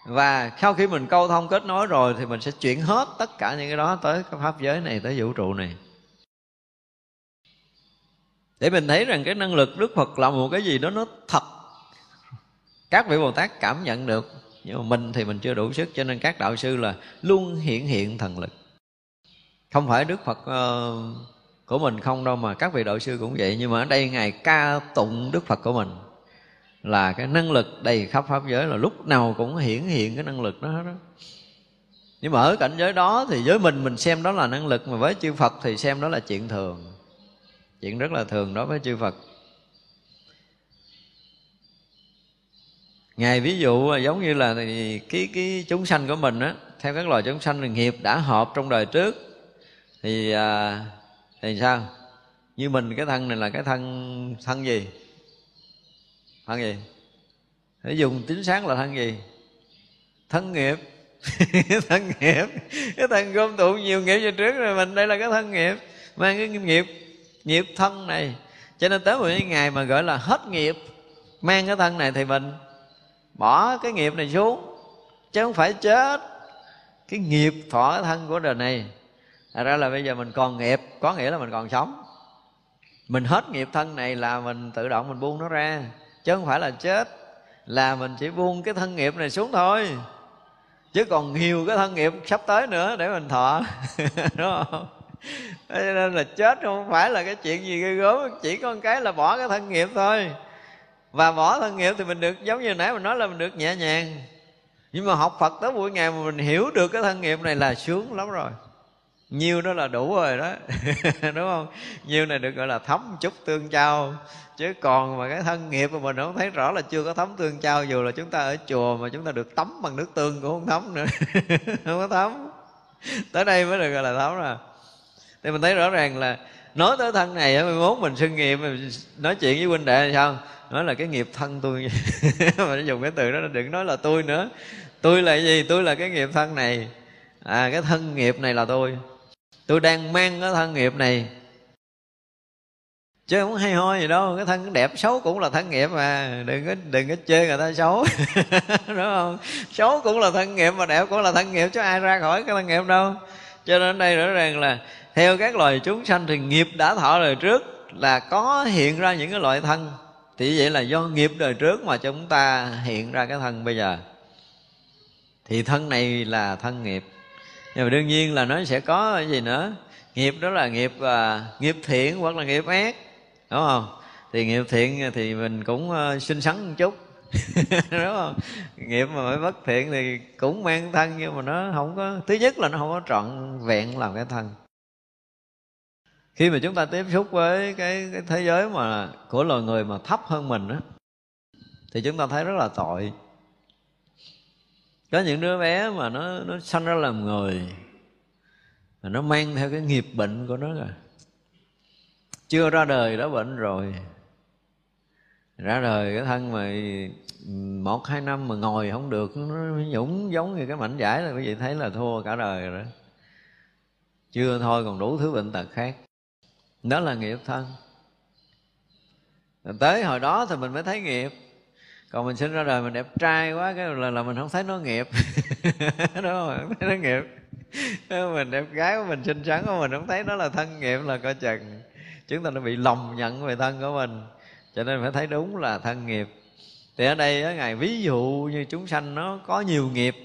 và sau khi mình câu thông kết nối rồi thì mình sẽ chuyển hết tất cả những cái đó tới cái pháp giới này, tới vũ trụ này. Để mình thấy rằng cái năng lực Đức Phật là một cái gì đó nó thật. Các vị Bồ Tát cảm nhận được, nhưng mà mình thì mình chưa đủ sức, cho nên các đạo sư là luôn hiện hiện thần lực không phải Đức Phật uh, của mình không đâu mà các vị đạo sư cũng vậy. Nhưng mà ở đây ngài ca tụng Đức Phật của mình là cái năng lực đầy khắp pháp giới là lúc nào cũng hiển hiện cái năng lực đó hết đó nhưng mà ở cảnh giới đó thì với mình mình xem đó là năng lực mà với chư Phật thì xem đó là chuyện thường. Chuyện rất là thường đối với chư Phật. Ngài ví dụ giống như là cái cái chúng sanh của mình á theo các loài chúng sanh nghiệp đã hợp trong đời trước thì à, thì sao? Như mình cái thân này là cái thân thân gì? Thân gì? Để dùng chính xác là thân gì? Thân nghiệp. Thân nghiệp. Cái thân gom tụ nhiều nghiệp cho trước rồi mình đây là cái thân nghiệp. Mang cái nghiệp nghiệp thân này. Cho nên tới một cái ngày mà gọi là hết nghiệp mang cái thân này thì mình bỏ cái nghiệp này xuống. Chứ không phải chết. Cái nghiệp thọ cái thân của đời này. Thật ra là bây giờ mình còn nghiệp, có nghĩa là mình còn sống. Mình hết nghiệp thân này là mình tự động mình buông nó ra, chứ không phải là chết, là mình chỉ buông cái thân nghiệp này xuống thôi. Chứ còn nhiều cái thân nghiệp sắp tới nữa để mình thọ, đúng không? Cho nên là chết không phải là cái chuyện gì ghê gớm, chỉ có một cái là bỏ cái thân nghiệp thôi. Và bỏ thân nghiệp thì mình được, giống như nãy mình nói là mình được nhẹ nhàng. Nhưng mà học phật tới buổi ngày mà mình hiểu được cái thân nghiệp này là sướng lắm rồi nhiêu đó là đủ rồi đó. Đúng không? Nhiêu này được gọi là thấm chút tương trao chứ còn mà cái thân nghiệp mà mình không thấy rõ là chưa có thấm tương trao dù là chúng ta ở chùa mà chúng ta được tắm bằng nước tương cũng không thấm nữa. Không có thấm. Tới đây mới được gọi là thấm rồi thì mình thấy rõ ràng là nói tới thân này mai mốt mình xưng nghiệp, mình nói chuyện với huynh đệ là sao? Nói là cái nghiệp thân tôi. Mà nó dùng cái từ đó đừng nói là tôi nữa. Tôi là gì? Tôi là cái nghiệp thân này. À cái thân nghiệp này là tôi tôi đang mang cái thân nghiệp này. Chứ không hay ho gì đâu, cái thân đẹp, xấu cũng là thân nghiệp mà. Đừng có đừng có chê người ta xấu. Đúng không? Xấu cũng là thân nghiệp mà đẹp cũng là thân nghiệp, chứ ai ra khỏi cái thân nghiệp đâu. Cho nên đây rõ ràng là theo các loài chúng sanh thì nghiệp đã thọ đời trước là có hiện ra những cái loại thân. Thì vậy là do nghiệp đời trước mà chúng ta hiện ra cái thân bây giờ. Thì thân này là thân nghiệp nhưng mà đương nhiên là nó sẽ có cái gì nữa? Nghiệp đó là nghiệp uh, nghiệp thiện hoặc là nghiệp ác đúng không? Thì nghiệp thiện thì mình cũng ờ, uh, xinh xắn một chút đúng không? Nghiệp mà phải bất thiện thì cũng mang thân nhưng mà nó không có thứ nhất là nó không có trọn vẹn làm cái thân. Khi mà chúng ta tiếp xúc với cái, cái thế giới mà của loài người mà thấp hơn mình á thì chúng ta thấy rất là tội có những đứa bé mà nó nó sanh ra làm người, mà nó mang theo cái nghiệp bệnh của nó rồi chưa ra đời đã bệnh rồi. Ra đời cái thân mà một, hai năm mà ngồi không được, nó nhũng giống như cái mảnh giải là quý vị thấy là thua cả đời rồi chưa thôi còn đủ thứ bệnh tật khác. Đó là nghiệp thân. Tới hồi đó thì mình mới thấy nghiệp còn mình sinh ra đời mình đẹp trai quá cái là, là mình không thấy nó nghiệp. Đúng không không thấy nó nghiệp. Mình đẹp gái của mình xinh xắn của mình không thấy nó là thân nghiệp là coi chừng chúng ta nó bị lầm nhận về thân của mình. Cho nên phải thấy đúng là thân nghiệp. Thì ở đây ngài ví dụ như chúng sanh nó có nhiều nghiệp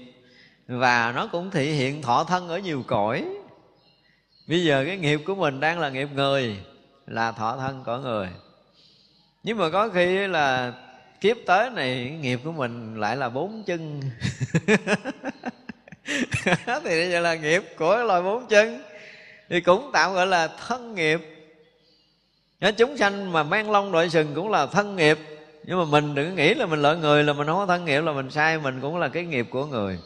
và nó cũng thể hiện thọ thân ở nhiều cõi. Bây giờ cái nghiệp của mình đang là nghiệp người là thọ thân của người. Nhưng mà có khi là kiếp tới này nghiệp của mình lại là bốn chân. Thì bây giờ là nghiệp của loài bốn chân. Thì cũng tạm gọi là thân nghiệp. Chúng sanh mà mang lông đội sừng cũng là thân nghiệp. Nhưng mà mình đừng nghĩ là mình lợi người là mình không có thân nghiệp là mình sai mình cũng là cái nghiệp của người.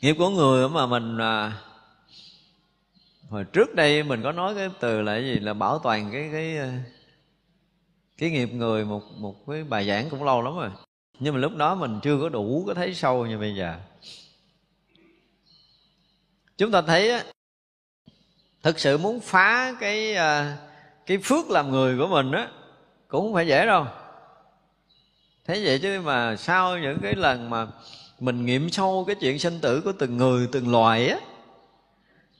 Nghiệp của người mà mình à, hồi trước đây mình có nói cái từ là cái gì? Là bảo toàn cái cái cái nghiệp người một một cái bài giảng cũng lâu lắm rồi. Nhưng mà lúc đó mình chưa có đủ có thấy sâu như bây giờ. Chúng ta thấy á, thực sự muốn phá cái à, cái phước làm người của mình á, cũng không phải dễ đâu. Thế vậy chứ mà sau những cái lần mà mình nghiệm sâu cái chuyện sinh tử của từng người, từng loài á,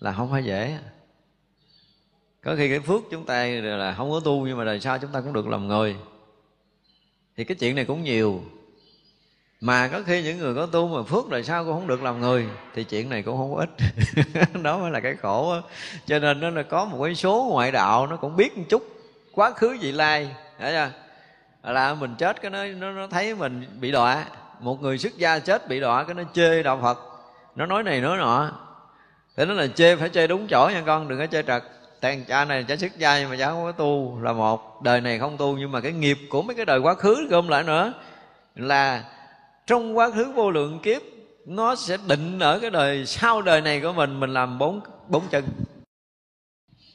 là không phải dễ có khi cái phước chúng ta là không có tu nhưng mà đời sau chúng ta cũng được làm người. Thì cái chuyện này cũng nhiều. Mà có khi những người có tu mà phước đời sau cũng không được làm người thì chuyện này cũng không có ít. Đó mới là cái khổ đó. cho nên nó là có một cái số ngoại đạo nó cũng biết một chút quá khứ vị lai. Thấy chưa? Là mình chết cái nó, nó nó thấy mình bị đọa. Một người xuất gia chết bị đọa cái nó chê đạo phật. Nó nói này nói nọ. Thế nó là chê phải chê đúng chỗ nha con đừng có chê trật thằng cha này cha xuất gia, nhưng mà cha không có tu là một. Đời này không tu, nhưng mà cái nghiệp của mấy cái đời quá khứ gom lại nữa. Là trong quá khứ vô lượng kiếp, nó sẽ định ở cái đời sau đời này của mình mình làm bốn bốn chân.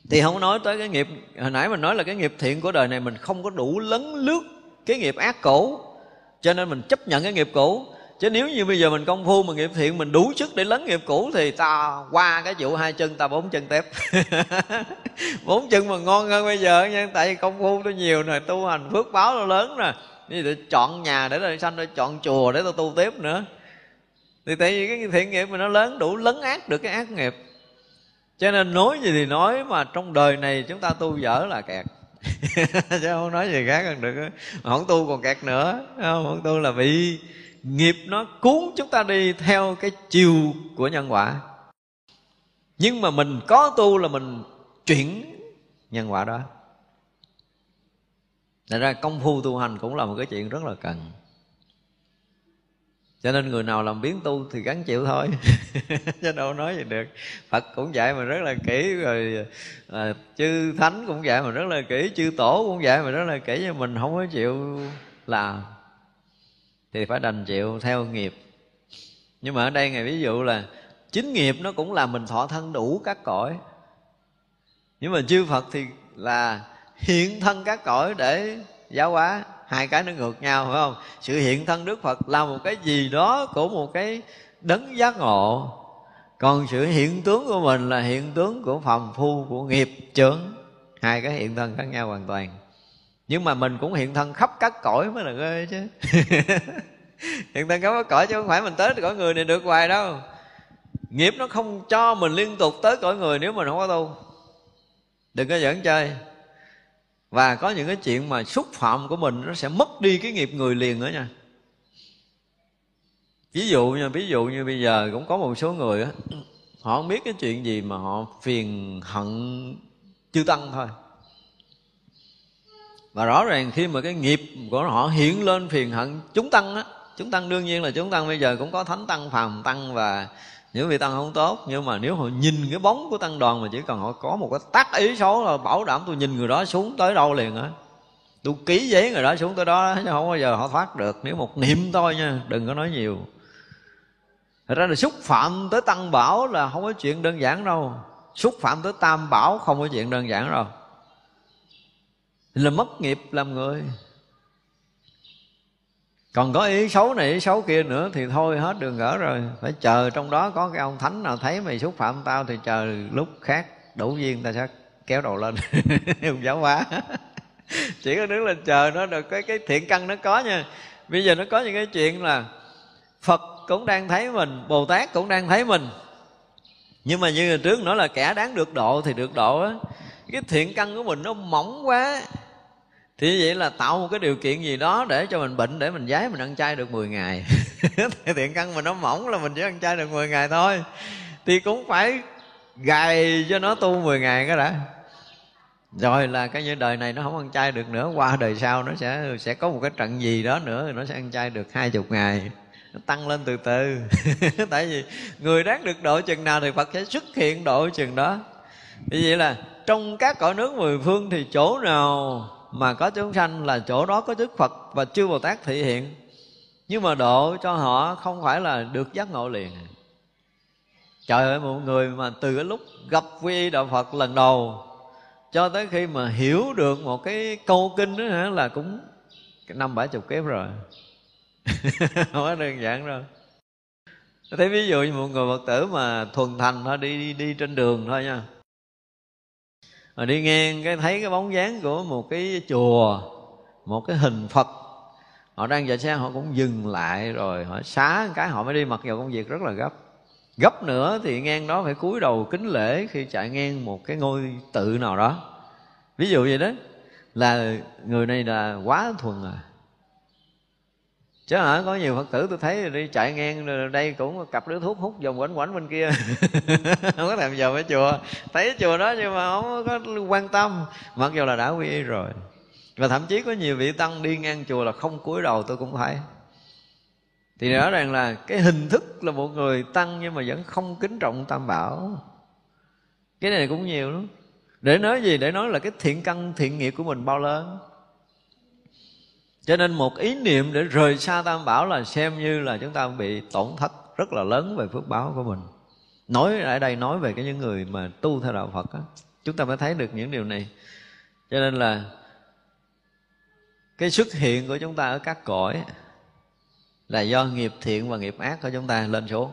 Thì không nói tới cái nghiệp, hồi nãy mình nói là cái nghiệp thiện của đời này mình không có đủ lấn lướt cái nghiệp ác cũ cho nên mình chấp nhận cái nghiệp cũ chứ nếu như bây giờ mình công phu mà nghiệp thiện mình đủ sức để lấn nghiệp cũ thì ta qua cái vụ hai chân ta bốn chân tép. Bốn chân mà ngon hơn bây giờ nha tại vì công phu nó nhiều rồi tu hành phước báo nó lớn nè. Như để chọn nhà để tôi sanh để chọn chùa để tôi tu tiếp nữa. Thì tại vì cái thiện nghiệp mình nó lớn đủ lấn ác được cái ác nghiệp. Cho nên nói gì thì nói mà trong đời này chúng ta tu dở là kẹt. Chứ không nói gì khác hơn được không tu còn kẹt nữa không, không tu là bị nghiệp nó cuốn chúng ta đi theo cái chiều của nhân quả. Nhưng mà mình có tu là mình chuyển nhân quả đó. Thật ra công phu tu hành cũng là một cái chuyện rất là cần. Cho nên người nào làm biến tu thì gắn chịu thôi. Chứ đâu nói gì được. Phật cũng dạy mà rất là kỹ rồi à, chư thánh cũng dạy mà rất là kỹ chư tổ cũng dạy mà rất là kỹ nhưng mình không có chịu làm thì phải đành chịu theo nghiệp. Nhưng mà ở đây ngày ví dụ là chính nghiệp nó cũng làm mình thọ thân đủ các cõi. Nhưng mà chư phật thì là hiện thân các cõi để giáo hóa. Hai cái nó ngược nhau, phải không? Sự hiện thân đức phật là một cái gì đó của một cái đấng giác ngộ. Còn sự hiện tướng của mình là hiện tướng của phàm phu, của nghiệp, chướng. Hai cái hiện thân khác nhau hoàn toàn nhưng mà mình cũng hiện thân khắp các cõi mới là ghê chứ. Hiện thân khắp các cõi chứ không phải mình tới cõi người này được hoài đâu. Nghiệp nó không cho mình liên tục tới cõi người nếu mình không có tu. Đừng có dẫn chơi. Và có những cái chuyện mà xúc phạm của mình nó sẽ mất đi cái nghiệp người liền nữa nha. Ví dụ như ví dụ như bây giờ cũng có một số người á, họ không biết cái chuyện gì mà họ phiền hận chư tăng thôi và rõ ràng khi mà cái nghiệp của họ hiện lên phiền hận, chúng tăng á, chúng tăng đương nhiên là chúng tăng bây giờ cũng có thánh tăng, phàm tăng và những vị tăng không tốt. Nhưng mà nếu họ nhìn cái bóng của tăng đoàn mà chỉ cần họ có một cái tác ý xấu là bảo đảm tôi nhìn người đó xuống tới đâu liền á. Tôi ký giấy người đó xuống tới đó chứ không bao giờ họ thoát được, nếu một niệm thôi nha, đừng có nói nhiều. Thật ra là xúc phạm tới tăng bảo là không có chuyện đơn giản đâu. Xúc phạm tới tam bảo không có chuyện đơn giản đâu. Là mất nghiệp làm người. Còn có ý xấu này, ý xấu kia nữa thì thôi, hết đường gỡ rồi. Phải chờ trong đó có cái ông thánh nào thấy mày xúc phạm tao thì chờ lúc khác, đủ duyên ta sẽ kéo đầu lên. Không giáo hóa. Chỉ có đứng lên chờ nó được. Cái cái thiện căn nó có nha. Bây giờ nó có những cái chuyện là phật cũng đang thấy mình, bồ tát cũng đang thấy mình. Nhưng mà như trước nói là kẻ đáng được độ thì được độ á. Cái thiện căn của mình nó mỏng quá thì vậy là tạo một cái điều kiện gì đó để cho mình bệnh, để mình giái mình ăn chay được 10 ngày. Thiện căn mình nó mỏng là mình chỉ ăn chay được 10 ngày thôi. Thì cũng phải gài cho nó tu 10 ngày cái đã. Rồi là cái như đời này nó không ăn chay được nữa, qua đời sau nó sẽ sẽ có một cái trận gì đó nữa nó sẽ ăn chay được hai chục ngày. Nó tăng lên từ từ. Tại vì người đáng được độ chừng nào thì phật sẽ xuất hiện độ chừng đó. Vì vậy là trong các cõi nước mười phương thì chỗ nào mà có chúng sanh là chỗ đó có đức phật và chư bồ tát thị hiện. Nhưng mà độ cho họ không phải là được giác ngộ liền. Trời ơi một người mà từ cái lúc gặp quy đạo phật lần đầu cho tới khi mà hiểu được một cái câu kinh đó là cũng năm bảy chục kiếp rồi. Không có đơn giản đâu. Thế ví dụ như một người phật tử mà thuần thành thôi đi, đi đi trên đường thôi nha mà đi ngang cái thấy cái bóng dáng của một cái chùa, một cái hình phật. Họ đang chạy xe, họ cũng dừng lại rồi họ xá cái, họ mới đi. Mặc dù công việc rất là gấp. Gấp nữa thì ngang đó phải cúi đầu kính lễ khi chạy ngang một cái ngôi tự nào đó. Ví dụ vậy đó. Là người này là quá thuần à chứ hả, có nhiều phật tử tôi thấy đi chạy ngang đây cũng cặp đứa thuốc hút vòng quảnh quảnh bên kia. Không có thèm vào cái chùa. Thấy cái chùa đó nhưng mà không có quan tâm. Mặc dù là đã quy y rồi. Và thậm chí có nhiều vị tăng đi ngang chùa là không cúi đầu, tôi cũng thấy thì rõ ràng là cái hình thức là một người tăng nhưng mà vẫn không kính trọng tam bảo. Cái này cũng nhiều lắm. Để nói gì? Để nói là cái thiện căn, thiện nghiệp của mình bao lớn cho nên một ý niệm để rời xa tam bảo là xem như là chúng ta bị tổn thất rất là lớn về phước báo của mình. Nói ở đây nói về cái những người mà tu theo đạo phật á, chúng ta mới thấy được những điều này. Cho nên là cái xuất hiện của chúng ta ở các cõi là do nghiệp thiện và nghiệp ác của chúng ta lên xuống.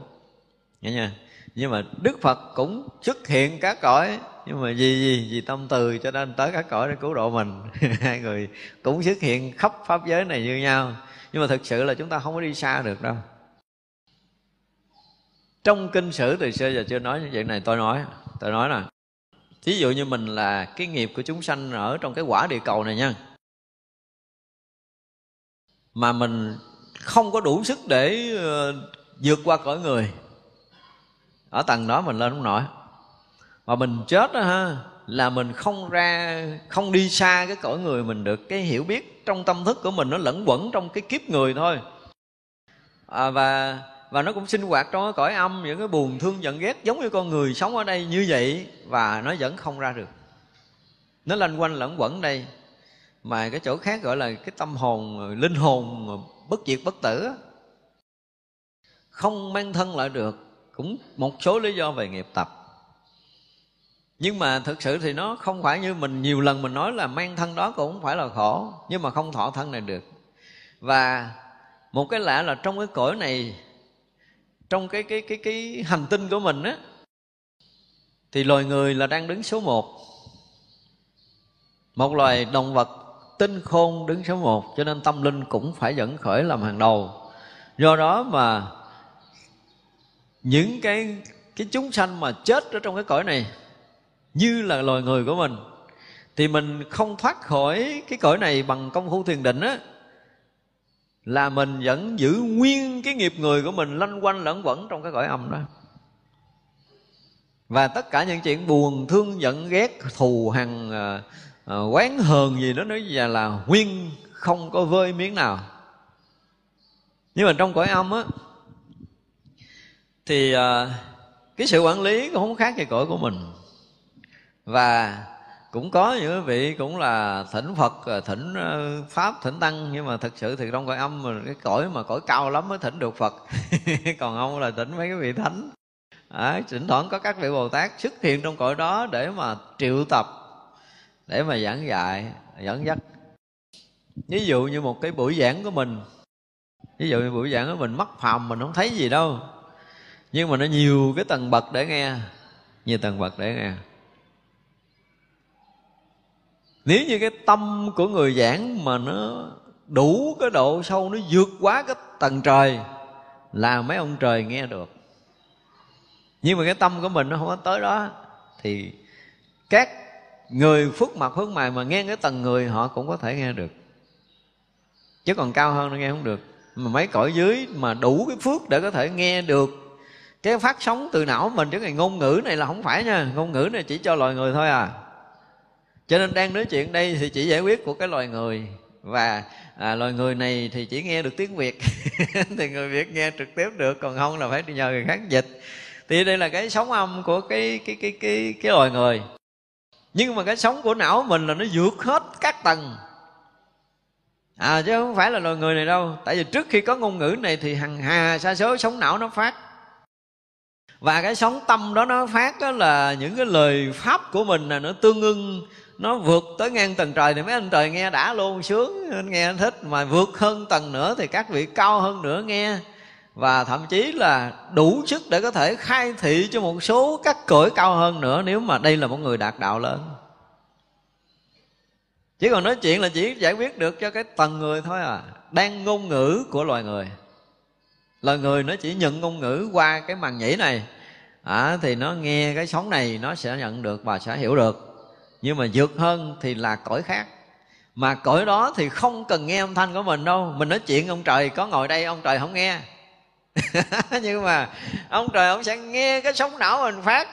Nghe nha nhưng mà đức phật cũng xuất hiện các cõi nhưng mà vì gì? Vì tâm từ cho nên tới các cõi để cứu độ mình. Hai người cũng xuất hiện khắp pháp giới này như nhau. Nhưng mà thực sự là chúng ta không có đi xa được đâu. Trong kinh sử từ xưa giờ chưa nói như vậy này, tôi nói tôi nói nè. Thí dụ như mình là cái nghiệp của chúng sanh ở trong cái quả địa cầu này nha. Mà mình không có đủ sức để ờ, vượt qua cõi người. Ở tầng đó mình lên không nổi mà mình chết đó ha là mình không ra không đi xa cái cõi người mình được. Cái hiểu biết trong tâm thức của mình nó lẫn quẩn trong cái kiếp người thôi. À, và và nó cũng sinh hoạt trong cái cõi âm những cái buồn thương giận ghét giống như con người sống ở đây như vậy và nó vẫn không ra được. Nó lanh quanh lẫn quẩn đây. Mà cái chỗ khác gọi là cái tâm hồn linh hồn bất diệt bất tử không mang thân lại được. Cũng một số lý do về nghiệp tập nhưng mà thực sự thì nó không phải như mình, nhiều lần mình nói là mang thân đó cũng không phải là khổ, nhưng mà không thọ thân này được. Và một cái lạ là trong cái cõi này, trong cái cái cái cái hành tinh của mình á, thì loài người là đang đứng số một. Một loài động vật tinh khôn đứng số một, cho nên tâm linh cũng phải dẫn khởi làm hàng đầu. Do đó mà những cái cái chúng sanh mà chết ở trong cái cõi này như là loài người của mình thì mình không thoát khỏi cái cõi này bằng công phu thiền định á là mình vẫn giữ nguyên cái nghiệp người của mình lanh quanh lẫn quẩn trong cái cõi âm đó. Và tất cả những chuyện buồn thương giận ghét thù hằn à, à, quán hờn gì đó nói là, là nguyên không có vơi miếng nào. Nhưng mà trong cõi âm á thì à, cái sự quản lý cũng không khác gì cõi của mình và cũng có những vị cũng là thỉnh phật ờ, thỉnh ờ, pháp thỉnh tăng nhưng mà thật sự thì trong cõi âm mà cái cõi mà cõi cao lắm mới thỉnh được phật. Còn ông là thỉnh mấy cái vị thánh. À, thỉnh thoảng có các vị bồ tát xuất hiện trong cõi đó để mà triệu tập để mà giảng dạy dẫn dắt. Ví dụ như một cái buổi giảng của mình. Ví dụ như buổi giảng của mình mắc phàm mình không thấy gì đâu. Nhưng mà nó nhiều cái tầng bậc để nghe nhiều tầng bậc để nghe nếu như cái tâm của người giảng mà nó đủ cái độ sâu, nó vượt quá cái tầng trời, là mấy ông trời nghe được. Nhưng mà cái tâm của mình nó không có tới đó, thì các người phước mặt phước mày mà nghe cái tầng người, họ cũng có thể nghe được. Chứ còn cao hơn nó nghe không được. Mà mấy cõi dưới mà đủ cái phước để có thể nghe được cái phát sóng từ não mình, chứ ngày ngôn ngữ này là không phải nha. Ngôn ngữ này chỉ cho loài người thôi à cho nên đang nói chuyện đây thì chỉ giải quyết của cái loài người. Và à, loài người này thì chỉ nghe được tiếng việt. Thì người việt nghe trực tiếp được còn không là phải đi nhờ người khác dịch. Thì đây là cái sóng âm của cái cái cái cái cái loài người. Nhưng mà cái sóng của não mình là nó vượt hết các tầng. À chứ không phải là loài người này đâu. Tại vì trước khi có ngôn ngữ này thì hằng hà sa số sóng não nó phát. Và cái sóng tâm đó nó phát đó là những cái lời pháp của mình là nó tương ưng nó vượt tới ngang tầng trời thì mấy anh trời nghe đã luôn sướng anh nghe anh thích. Mà vượt hơn tầng nữa thì các vị cao hơn nữa nghe. Và thậm chí là đủ sức để có thể khai thị cho một số các cõi cao hơn nữa nếu mà đây là một người đạt đạo lớn chỉ còn nói chuyện là chỉ giải quyết được cho cái tầng người thôi à. Đang ngôn ngữ của loài người. Loài người nó chỉ nhận ngôn ngữ qua cái màn nhĩ này. À, thì nó nghe cái sóng này nó sẽ nhận được và sẽ hiểu được nhưng mà vượt hơn thì là cõi khác. Mà cõi đó thì không cần nghe âm thanh của mình đâu. Mình nói chuyện ông trời có ngồi đây, ông trời không nghe. Nhưng mà ông trời ông sẽ nghe cái sóng não mình phát.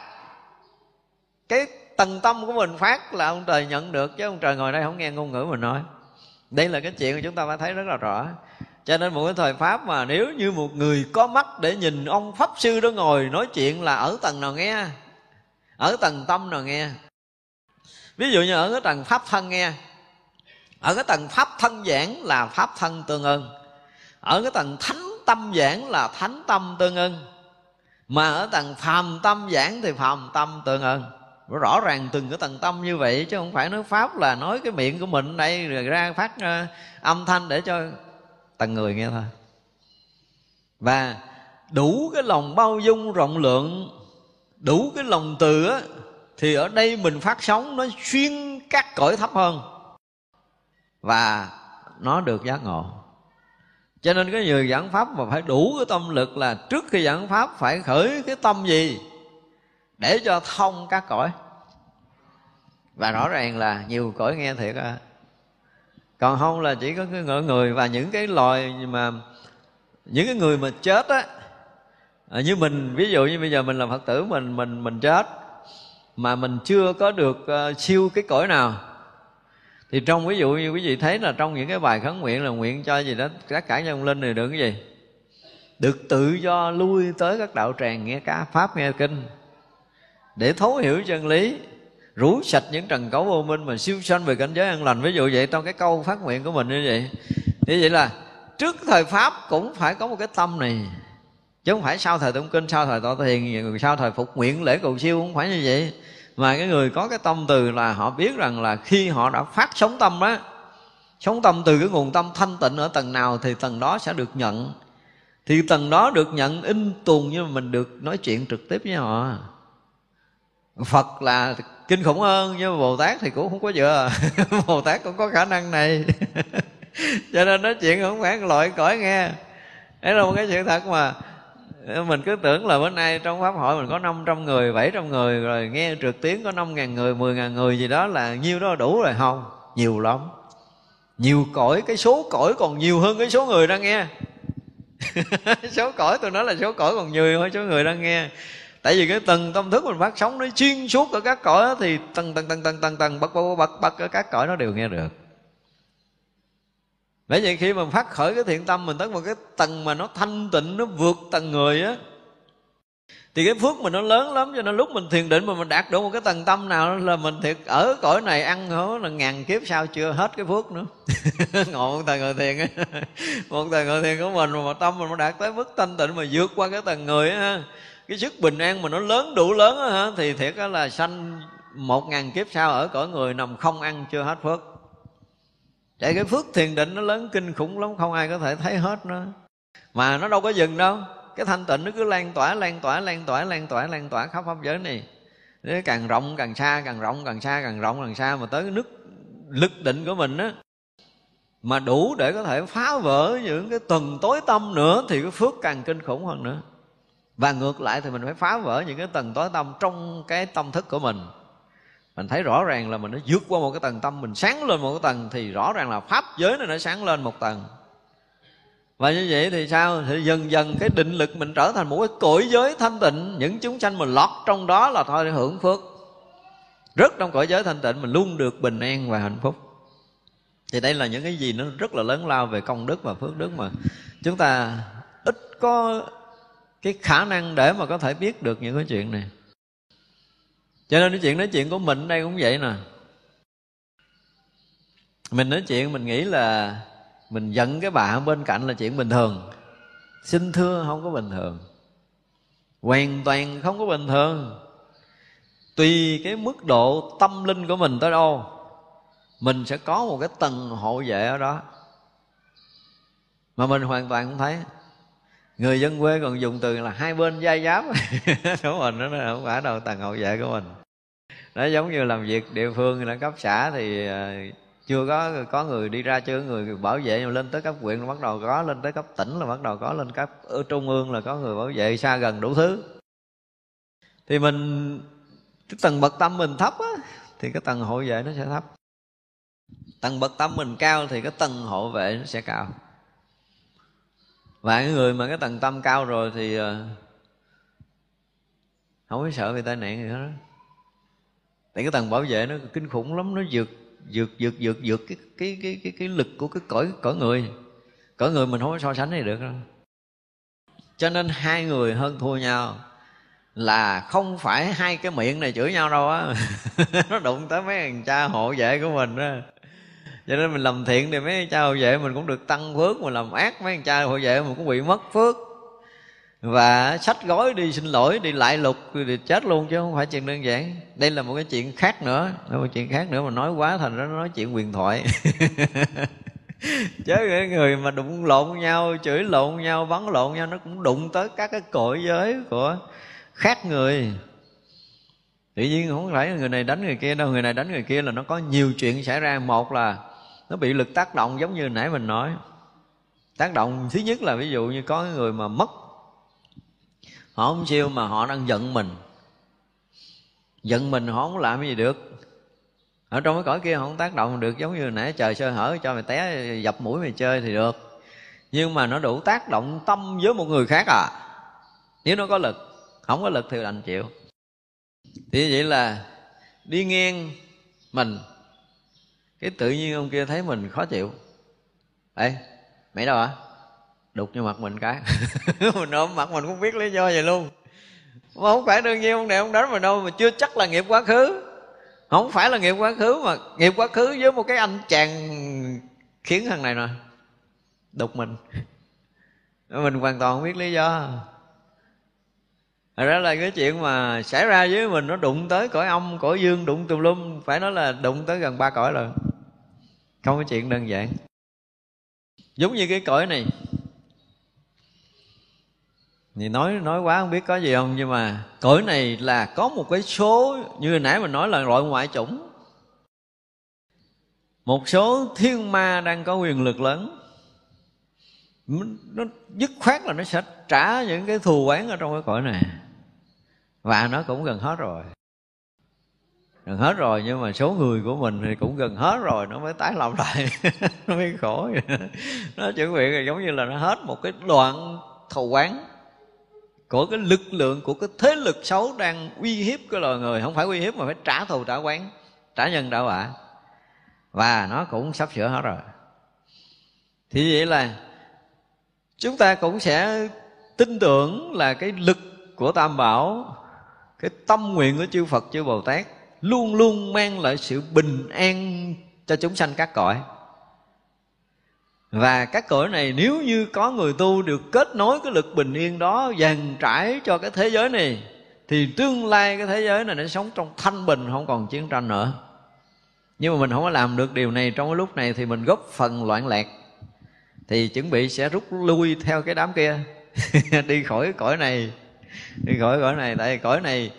Cái tầng tâm của mình phát là ông trời nhận được, chứ ông trời ngồi đây không nghe ngôn ngữ mình nói. Đây là cái chuyện mà chúng ta phải thấy rất là rõ. Cho nên một cái thời pháp mà nếu như một người có mắt để nhìn ông pháp sư đó ngồi nói chuyện là ở tầng nào nghe? Ở tầng tâm nào nghe? Ví dụ như ở cái tầng pháp thân nghe. Ở cái tầng pháp thân giảng là pháp thân tương ưng. Ở cái tầng thánh tâm giảng là thánh tâm tương ưng. Mà ở tầng phàm tâm giảng thì phàm tâm tương ưng. Rõ ràng từng cái tầng tâm như vậy chứ không phải nói pháp là nói cái miệng của mình đây, rồi ra phát ờ, âm thanh để cho tầng người nghe thôi. Và đủ cái lòng bao dung rộng lượng, đủ cái lòng từ á thì ở đây mình phát sóng nó xuyên các cõi thấp hơn. Và nó được giác ngộ. Cho nên cái người giảng pháp mà phải đủ cái tâm lực là trước khi giảng pháp phải khởi cái tâm gì? Để cho thông các cõi. Và rõ ràng là nhiều cõi nghe thiệt à còn không là chỉ có cái ngỡ người và những cái loài mà, những cái người mà chết á. Như mình, ví dụ như bây giờ mình là phật tử, mình mình mình chết mà mình chưa có được uh, siêu cái cõi nào. Thì trong ví dụ như quý vị thấy là trong những cái bài khấn nguyện là nguyện cho gì đó tất cả nhân linh này được cái gì? Được tự do lui tới các đạo tràng nghe cá pháp nghe kinh. Để thấu hiểu chân lý rủ sạch những trần cấu vô minh mà siêu sanh về cảnh giới an lành. Ví dụ vậy trong cái câu phát nguyện của mình như vậy. Như vậy là trước thời pháp cũng phải có một cái tâm này chứ không phải sau thời tụng kinh sau thời tọa thiền sau thời phục nguyện lễ cầu siêu không phải như vậy mà cái người có cái tâm từ là họ biết rằng là khi họ đã phát sống tâm á sống tâm từ cái nguồn tâm thanh tịnh ở tầng nào thì tầng đó sẽ được nhận. Thì tầng đó được nhận in tuồng như mình được nói chuyện trực tiếp với họ. Phật là kinh khủng hơn, nhưng mà bồ tát thì cũng không có vừa bồ tát cũng có khả năng này. Cho nên nói chuyện không phải loại cõi nghe. Đấy là một cái chuyện thật mà mình cứ tưởng là bữa nay trong pháp hội mình có 500 người 700 người rồi nghe trực tiếng có 5 ngàn người 10 ngàn người gì đó là nhiêu đó đủ rồi không nhiều lắm nhiều cõi cái số cõi còn nhiều hơn cái số người đang nghe số cõi tôi nói là số cõi còn nhiều hơn số người đang nghe tại vì cái tầng tâm thức mình phát sóng nó xuyên suốt ở các cõi đó, thì tầng tầng tầng tầng tầng tầng bật bật bật bật ở các cõi nó đều nghe được bởi vậy khi mà phát khởi cái thiện tâm mình tới một cái tầng mà nó thanh tịnh, nó vượt tầng người á, thì cái phước mình nó lớn lắm, cho nên lúc mình thiền định mà mình đạt được một cái tầng tâm nào là mình thiệt ở cõi này ăn hổ là ngàn kiếp sau chưa hết cái phước nữa. Ngộ một tầng người thiền á. Một tầng người thiền của mình mà tâm mình đạt tới mức thanh tịnh mà vượt qua cái tầng người á cái sức bình an mà nó lớn, đủ lớn á thì thiệt á là sanh một ngàn kiếp sau ở cõi người nằm không ăn chưa hết phước. Tại cái phước thiền định nó lớn kinh khủng lắm Không ai có thể thấy hết nó. Mà nó đâu có dừng đâu. Cái thanh tịnh nó cứ lan tỏa, lan tỏa, lan tỏa, lan tỏa, lan tỏa khắp pháp giới này. Nó càng rộng càng xa, càng rộng càng xa, càng rộng càng xa Mà tới cái nước lực định của mình á Mà đủ để có thể phá vỡ những cái tuần tối tâm nữa Thì cái phước càng kinh khủng hơn nữa. Và ngược lại thì mình phải phá vỡ những cái tầng tối tâm trong cái tâm thức của mình mình thấy rõ ràng là mình nó vượt qua một cái tầng tâm, mình sáng lên một cái tầng thì rõ ràng là pháp giới này nó sáng lên một tầng. Và như vậy thì sao? Thì dần dần cái định lực mình trở thành một cái cõi giới thanh tịnh. Những chúng sanh mình lọt trong đó là thôi hưởng phước. Rất trong cõi giới thanh tịnh, mình luôn được bình an và hạnh phúc. Thì đây là những cái gì nó rất là lớn lao về công đức và phước đức mà. Chúng ta ít có cái khả năng để mà có thể biết được những cái chuyện này cho nên cái chuyện, nói chuyện của mình đây cũng vậy nè. Mình nói chuyện, mình nghĩ là mình giận cái bà bên cạnh là chuyện bình thường. Xin thưa, không có bình thường. Hoàn toàn không có bình thường. Tùy cái mức độ tâm linh của mình tới đâu, mình sẽ có một cái tầng hộ vệ ở đó. Mà mình hoàn toàn không thấy. Người dân quê còn dùng từ là hai bên dai giáp. Của mình đó không phải đâu, tầng hộ vệ của mình nó giống như làm việc địa phương là cấp xã thì ờ, chưa có có người đi ra, chưa có người bảo vệ nhưng lên tới cấp huyện là bắt đầu có, lên tới cấp tỉnh là bắt đầu có, lên cấp ở trung ương là có người bảo vệ, xa gần đủ thứ. Thì mình, cái tầng bậc tâm mình thấp á, thì cái tầng hộ vệ nó sẽ thấp. Tầng bậc tâm mình cao thì cái tầng hộ vệ nó sẽ cao. Và cái người mà cái tầng tâm cao rồi thì ờ, không có sợ bị tai nạn gì hết đó tại cái tầng bảo vệ nó kinh khủng lắm, nó vượt vượt vượt vượt vượt cái cái cái cái cái lực của cái cõi cõi người. Cõi người mình không có so sánh này được đâu. Cho nên hai người hơn thua nhau là không phải hai cái miệng này chửi nhau đâu á. Nó đụng tới mấy thằng cha hộ vệ của mình á. Cho nên mình làm thiện thì mấy cha hộ vệ mình cũng được tăng phước, mà làm ác mấy thằng cha hộ vệ mình cũng bị mất phước và sách gói đi xin lỗi, đi lại lục thì chết luôn chứ không phải chuyện đơn giản. Đây là một cái chuyện khác nữa là một chuyện khác nữa mà nói quá thành nó nói chuyện quyền thoại. Chứ cái người mà đụng lộn nhau, chửi lộn nhau, bắn lộn nhau, nó cũng đụng tới các cái cõi giới của khác người. Tự nhiên không phải người này đánh người kia đâu, người này đánh người kia là nó có nhiều chuyện xảy ra. Một là nó bị lực tác động giống như nãy mình nói. Tác động thứ nhất là ví dụ như có người mà mất họ không siêu mà họ đang giận mình. Giận mình họ không làm gì được. Ở trong cái cõi kia họ không tác động được, giống như nãy trời sơ hở, cho mày té, dập mũi mày chơi thì được. Nhưng mà nó đủ tác động tâm với một người khác à. Nếu nó có lực, không có lực thì đành chịu. Thì vậy là đi ngang mình, cái tự nhiên ông kia thấy mình khó chịu. Ê, mày đâu hả? Đục vô mặt mình cái. Mình ôm mặt mình cũng biết lý do vậy luôn. Mà không phải đương nhiên ông này ông đánh mình đâu mà chưa chắc là nghiệp quá khứ. Không phải là nghiệp quá khứ mà nghiệp quá khứ với một cái anh chàng khiến thằng này nè đục mình. Mình hoàn toàn không biết lý do. Thật ra là cái chuyện mà xảy ra với mình nó đụng tới cõi âm, cõi dương, đụng tùm lum Phải nói là đụng tới gần ba cõi rồi. Không có chuyện đơn giản. Giống như cái cõi này thì nói nói quá không biết có gì không, nhưng mà cõi này là có một cái số, như hồi nãy mình nói là loại ngoại chủng. Một số thiên ma đang có quyền lực lớn. Nó dứt khoát là nó sẽ trả những cái thù quán ở trong cái cõi này. Và nó cũng gần hết rồi. Gần hết rồi, nhưng mà số người của mình thì cũng gần hết rồi, nó mới tái làm lại. Nó mới khổ nó chuẩn bị là giống như là nó hết một cái đoạn thù quán của cái lực lượng, của cái thế lực xấu đang uy hiếp cái loài người. Không phải uy hiếp mà phải trả thù, trả quán trả nhân, trả quả và nó cũng sắp sửa hết rồi. Thì vậy là chúng ta cũng sẽ tin tưởng là cái lực của tam bảo, cái tâm nguyện của chư phật, chư bồ tát luôn luôn mang lại sự bình an cho chúng sanh các cõi và các cõi này nếu như có người tu được kết nối cái lực bình yên đó dàn trải cho cái thế giới này, thì tương lai cái thế giới này nó sống trong thanh bình, không còn chiến tranh nữa. Nhưng mà mình không có làm được điều này trong cái lúc này thì mình góp phần loạn lạc, thì chuẩn bị sẽ rút lui theo cái đám kia. Đi khỏi cái cõi này, đi khỏi cõi này, tại vì cõi này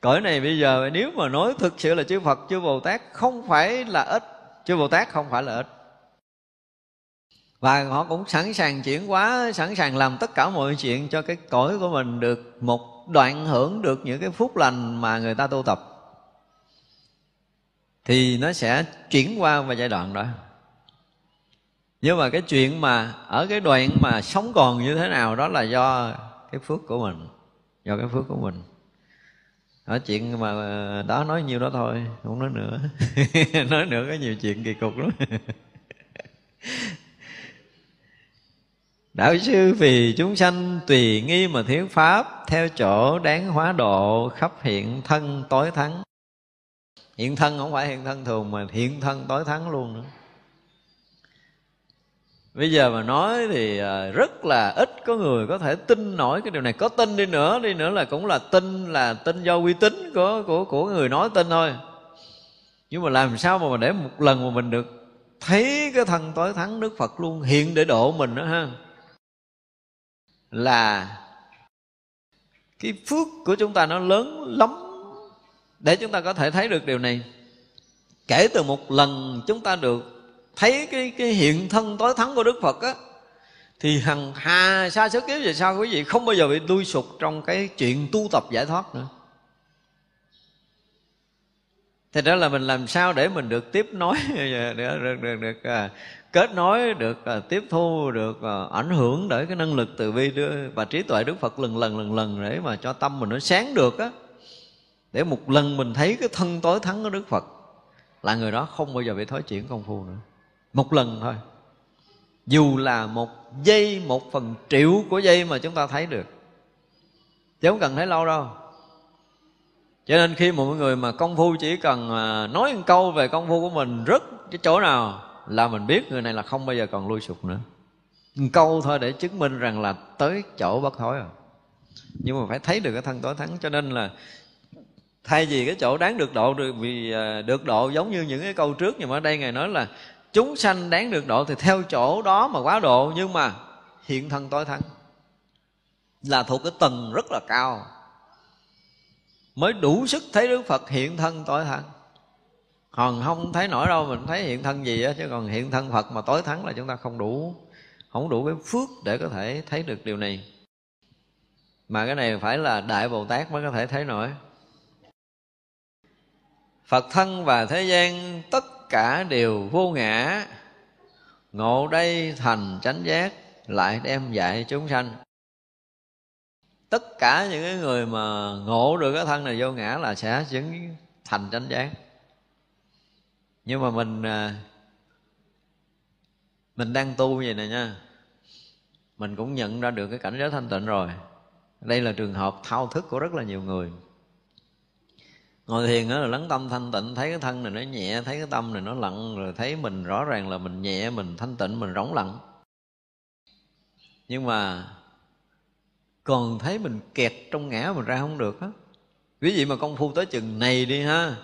cõi này bây giờ nếu mà nói thực sự là chư Phật, chư Bồ Tát không phải là ít, chư Bồ Tát không phải là ít và họ cũng sẵn sàng chuyển hóa, sẵn sàng làm tất cả mọi chuyện cho cái cõi của mình được một đoạn hưởng được những cái phúc lành mà người ta tu tập. Thì nó sẽ chuyển qua vào giai đoạn đó. Nhưng mà cái chuyện mà ở cái đoạn mà sống còn như thế nào đó là do cái phước của mình, do cái phước của mình. Ở chuyện mà ờ, đó nói nhiêu đó thôi, không nói nữa. Nói nữa có nhiều chuyện kỳ cục lắm. Đạo sư vì chúng sanh tùy nghi mà thiếu pháp Theo chỗ đáng hóa độ khắp hiện thân tối thắng. Hiện thân không phải hiện thân thường mà hiện thân tối thắng luôn nữa. Bây giờ mà nói thì à, rất là ít có người có thể tin nổi cái điều này. Có tin đi nữa, đi nữa là cũng là tin là tin do uy tín của của của người nói tin thôi. Nhưng mà làm sao mà để một lần mà mình được thấy cái thân tối thắng Đức Phật luôn hiện để độ mình đó ha? Là cái phước của chúng ta nó lớn lắm để chúng ta có thể thấy được điều này. Kể từ một lần chúng ta được thấy cái cái hiện thân tối thắng của đức phật á thì hằng hà xa số kiếp về sau quý vị không bao giờ bị đuôi sụt trong cái chuyện tu tập giải thoát nữa. Thì đó là mình làm sao để mình được tiếp nối được, được, được, được à, kết nối được ờ, tiếp thu được ờ, ảnh hưởng để cái năng lực từ bi đưa, và trí tuệ đức phật lần lần lần lần để mà cho tâm mình nó sáng được á để một lần mình thấy cái thân tối thắng của đức phật là người đó không bao giờ bị thối chuyển công phu nữa. Một lần thôi. Dù là một giây một phần triệu của giây mà chúng ta thấy được. Chứ không cần thấy lâu đâu. Cho nên khi một người mà công phu chỉ cần ờ, nói một câu về công phu của mình rất cái chỗ nào là mình biết người này là không bao giờ còn lui sụp nữa. Câu thôi để chứng minh rằng là tới chỗ bất thối rồi. Nhưng mà phải thấy được cái thân tối thắng, cho nên là thay vì cái chỗ đáng được độ được, vì à, được độ giống như những cái câu trước nhưng mà ở đây ngài nói là chúng sanh đáng được độ thì theo chỗ đó mà quá độ, nhưng mà hiện thân tối thắng là thuộc cái tầng rất là cao. Mới đủ sức thấy đức phật hiện thân tối thắng còn không thấy nổi đâu, mình thấy hiện thân gì á, chứ còn hiện thân phật mà tối thắng là chúng ta không đủ không đủ cái phước để có thể thấy được điều này. Mà cái này phải là đại bồ tát mới có thể thấy nổi. Phật thân và thế gian, tất cả đều vô ngã. Ngộ đây thành chánh giác, lại đem dạy chúng sanh. Tất cả những cái người mà ngộ được cái thân này vô ngã là sẽ chứng thành chánh giác nhưng mà mình à, mình đang tu vậy này nha. Mình cũng nhận ra được cái cảnh giới thanh tịnh rồi. Đây là trường hợp thao thức của rất là nhiều người. Ngồi thiền đó là lắng tâm thanh tịnh, thấy cái thân này nó nhẹ, thấy cái tâm này nó lặng, rồi thấy mình rõ ràng là mình nhẹ, mình thanh tịnh, mình rỗng lặng. Nhưng mà còn thấy mình kẹt trong ngã mình ra không được á. Quý vị mà công phu tới chừng này đi ha.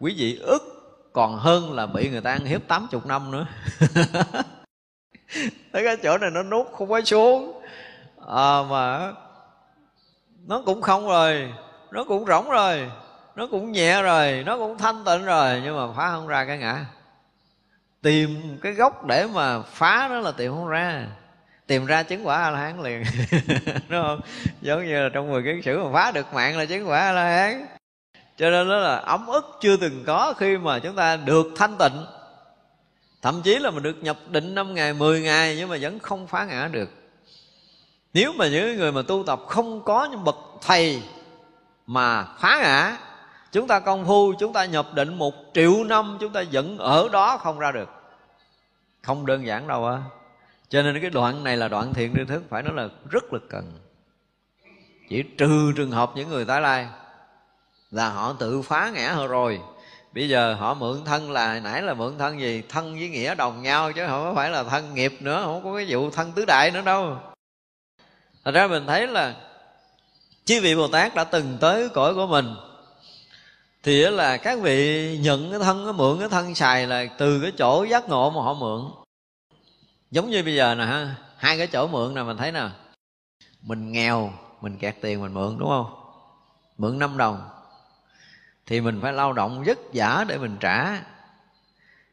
Quý vị ức còn hơn là bị người ta ăn hiếp tám chục năm nữa. Thấy cái chỗ này nó nuốt không có xuống. À, mà nó cũng không rồi nó cũng rỗng rồi nó cũng nhẹ rồi nó cũng thanh tịnh rồi nhưng mà phá không ra cái ngã. Tìm cái gốc để mà phá nó là tìm không ra. Tìm ra chứng quả a la hán liền. Đúng không? Giống như là trong mười kiến sử mà phá được mạng là chứng quả a la hán cho nên đó là ấm ức chưa từng có khi mà chúng ta được thanh tịnh. Thậm chí là mình được nhập định 5 ngày 10 ngày nhưng mà vẫn không phá ngã được. Nếu mà những người mà tu tập không có những bậc thầy mà phá ngã, chúng ta công phu, chúng ta nhập định một triệu năm, chúng ta vẫn ở đó không ra được. Không đơn giản đâu á. Cho nên cái đoạn này là đoạn thiện tri thức, phải nói là rất là cần. Chỉ trừ trường hợp những người tái lai là họ tự phá ngã họ rồi. Bây giờ họ mượn thân là, nãy là mượn thân gì? Thân với nghĩa đồng nhau chứ không phải là thân nghiệp nữa, không có cái vụ thân tứ đại nữa đâu. Thật ra mình thấy là chư vị bồ tát đã từng tới cõi của mình. Thì là các vị nhận cái thân, cái mượn cái thân xài là từ cái chỗ giác ngộ mà họ mượn. Giống như bây giờ nè ha, hai cái chỗ mượn nè, mình thấy nè. Mình nghèo, mình kẹt tiền mình mượn, đúng không? Mượn 5 đồng thì mình phải lao động vất vả để mình trả.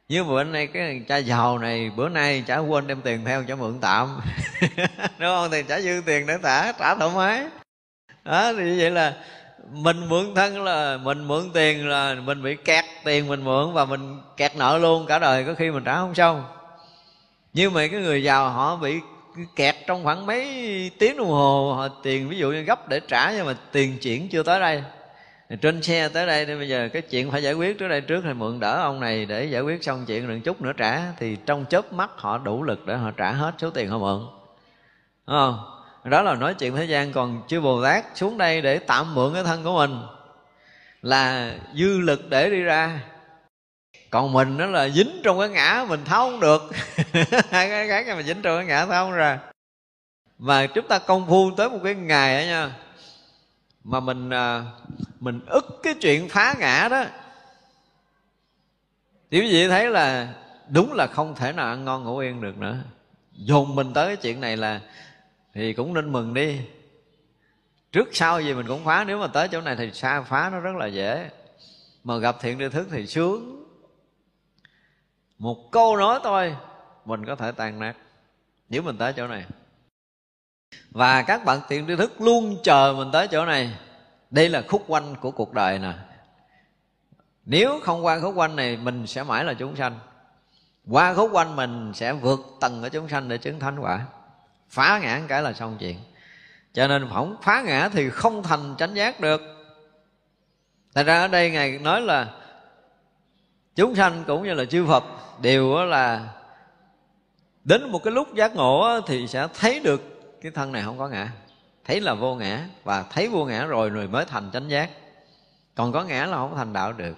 Như bữa nay cái cha giàu này, bữa nay chả quên đem tiền theo cho mượn tạm. Đúng không? Thì trả dư tiền để trả trả thoải mái. Đó, thì như vậy là mình mượn thân là mình mượn tiền là mình bị kẹt tiền mình mượn và mình kẹt nợ luôn cả đời, có khi mình trả không xong. Nhưng mà cái người giàu họ bị kẹt trong khoảng mấy tiếng đồng hồ, họ tiền, ví dụ như gấp để trả nhưng mà tiền chuyển chưa tới đây trên xe tới đây thì bây giờ cái chuyện phải giải quyết trước đây trước thì mượn đỡ ông này để giải quyết xong chuyện đừng chút nữa trả. Thì trong chớp mắt họ đủ lực để họ trả hết số tiền họ mượn. Đúng không? Đó là nói chuyện thế gian còn chư bồ tát xuống đây để tạm mượn cái thân của mình là dư lực để đi ra. Còn mình nó là dính trong cái ngã mình tháo không được. Hai cái khác mà dính trong cái ngã tháo không ra. Mà chúng ta công phu tới một cái ngày đó nha, mà mình à, mình ức cái chuyện phá ngã đó. Thì quý vị thấy là đúng là không thể nào ăn ngon ngủ yên được nữa. Dồn mình tới cái chuyện này là thì cũng nên mừng đi. Trước sau gì mình cũng phá, nếu mà tới chỗ này thì xa phá nó rất là dễ. Mà gặp thiện tri thức thì sướng. Một câu nói thôi, mình có thể tan nát nếu mình tới chỗ này. Và các bạn thiện tri thức luôn chờ mình tới chỗ này đây là khúc quanh của cuộc đời nè. Nếu không qua khúc quanh này, mình sẽ mãi là chúng sanh. Qua khúc quanh mình sẽ vượt tầng của chúng sanh để chứng thánh quả. Phá ngã cái là xong chuyện. Cho nên phỏng phá ngã thì không thành chánh giác được. Thật ra ở đây Ngài nói là Chúng sanh cũng như là chư Phật Đều là Đến một cái lúc giác ngộ Thì sẽ thấy được cái thân này không có ngã. Thấy là vô ngã Và thấy vô ngã rồi rồi mới thành chánh giác. Còn có ngã là không thành đạo được.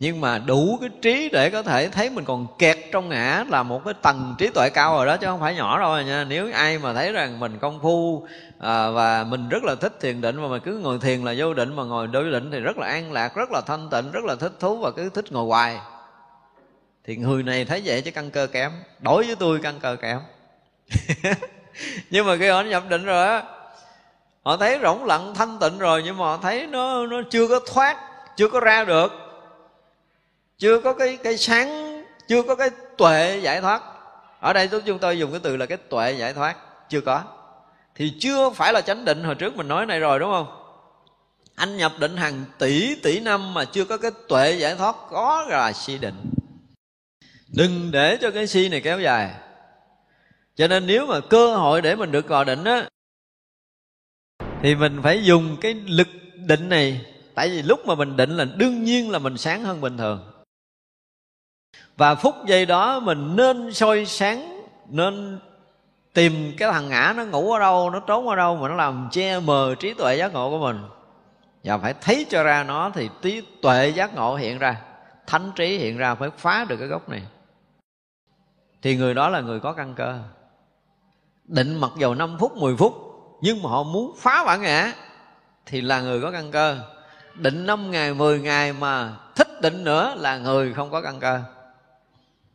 Nhưng mà đủ cái trí để có thể thấy mình còn kẹt trong ngã là một cái tầng trí tuệ cao rồi đó chứ không phải nhỏ đâu nha. Nếu ai mà thấy rằng mình công phu à, và mình rất là thích thiền định mà mình cứ ngồi thiền là vô định mà ngồi đối định thì rất là an lạc rất là thanh tịnh rất là thích thú và cứ thích ngồi hoài thì người này thấy vậy chứ căn cơ kém. Đối với tôi căn cơ kém. nhưng mà khi họ nhập định rồi á, họ thấy rỗng lặng thanh tịnh rồi, nhưng mà họ thấy nó nó chưa có thoát, chưa có ra được, chưa có cái cái sáng, chưa có cái tuệ giải thoát. Ở đây chúng tôi dùng cái từ là cái tuệ giải thoát, chưa có. Thì chưa phải là chánh định hồi trước mình nói này rồi, đúng không? Anh nhập định hàng tỷ tỷ năm mà chưa có cái tuệ giải thoát, có là si định. Đừng để cho cái si này kéo dài cho nên nếu mà cơ hội để mình được gọi định á, thì mình phải dùng cái lực định này. Tại vì lúc mà mình định là đương nhiên là mình sáng hơn bình thường. Và phút giây đó mình nên soi sáng, nên tìm cái thằng ngã nó ngủ ở đâu, nó trốn ở đâu mà nó làm che mờ trí tuệ giác ngộ của mình. Và phải thấy cho ra nó thì trí tuệ giác ngộ hiện ra, thánh trí hiện ra phải phá được cái gốc này. Thì người đó là người có căn cơ định mặc dầu 5 phút 10 phút. Nhưng mà họ muốn phá bản ngã. Thì là người có căn cơ. Định 5 ngày 10 ngày mà thích định nữa là người không có căn cơ.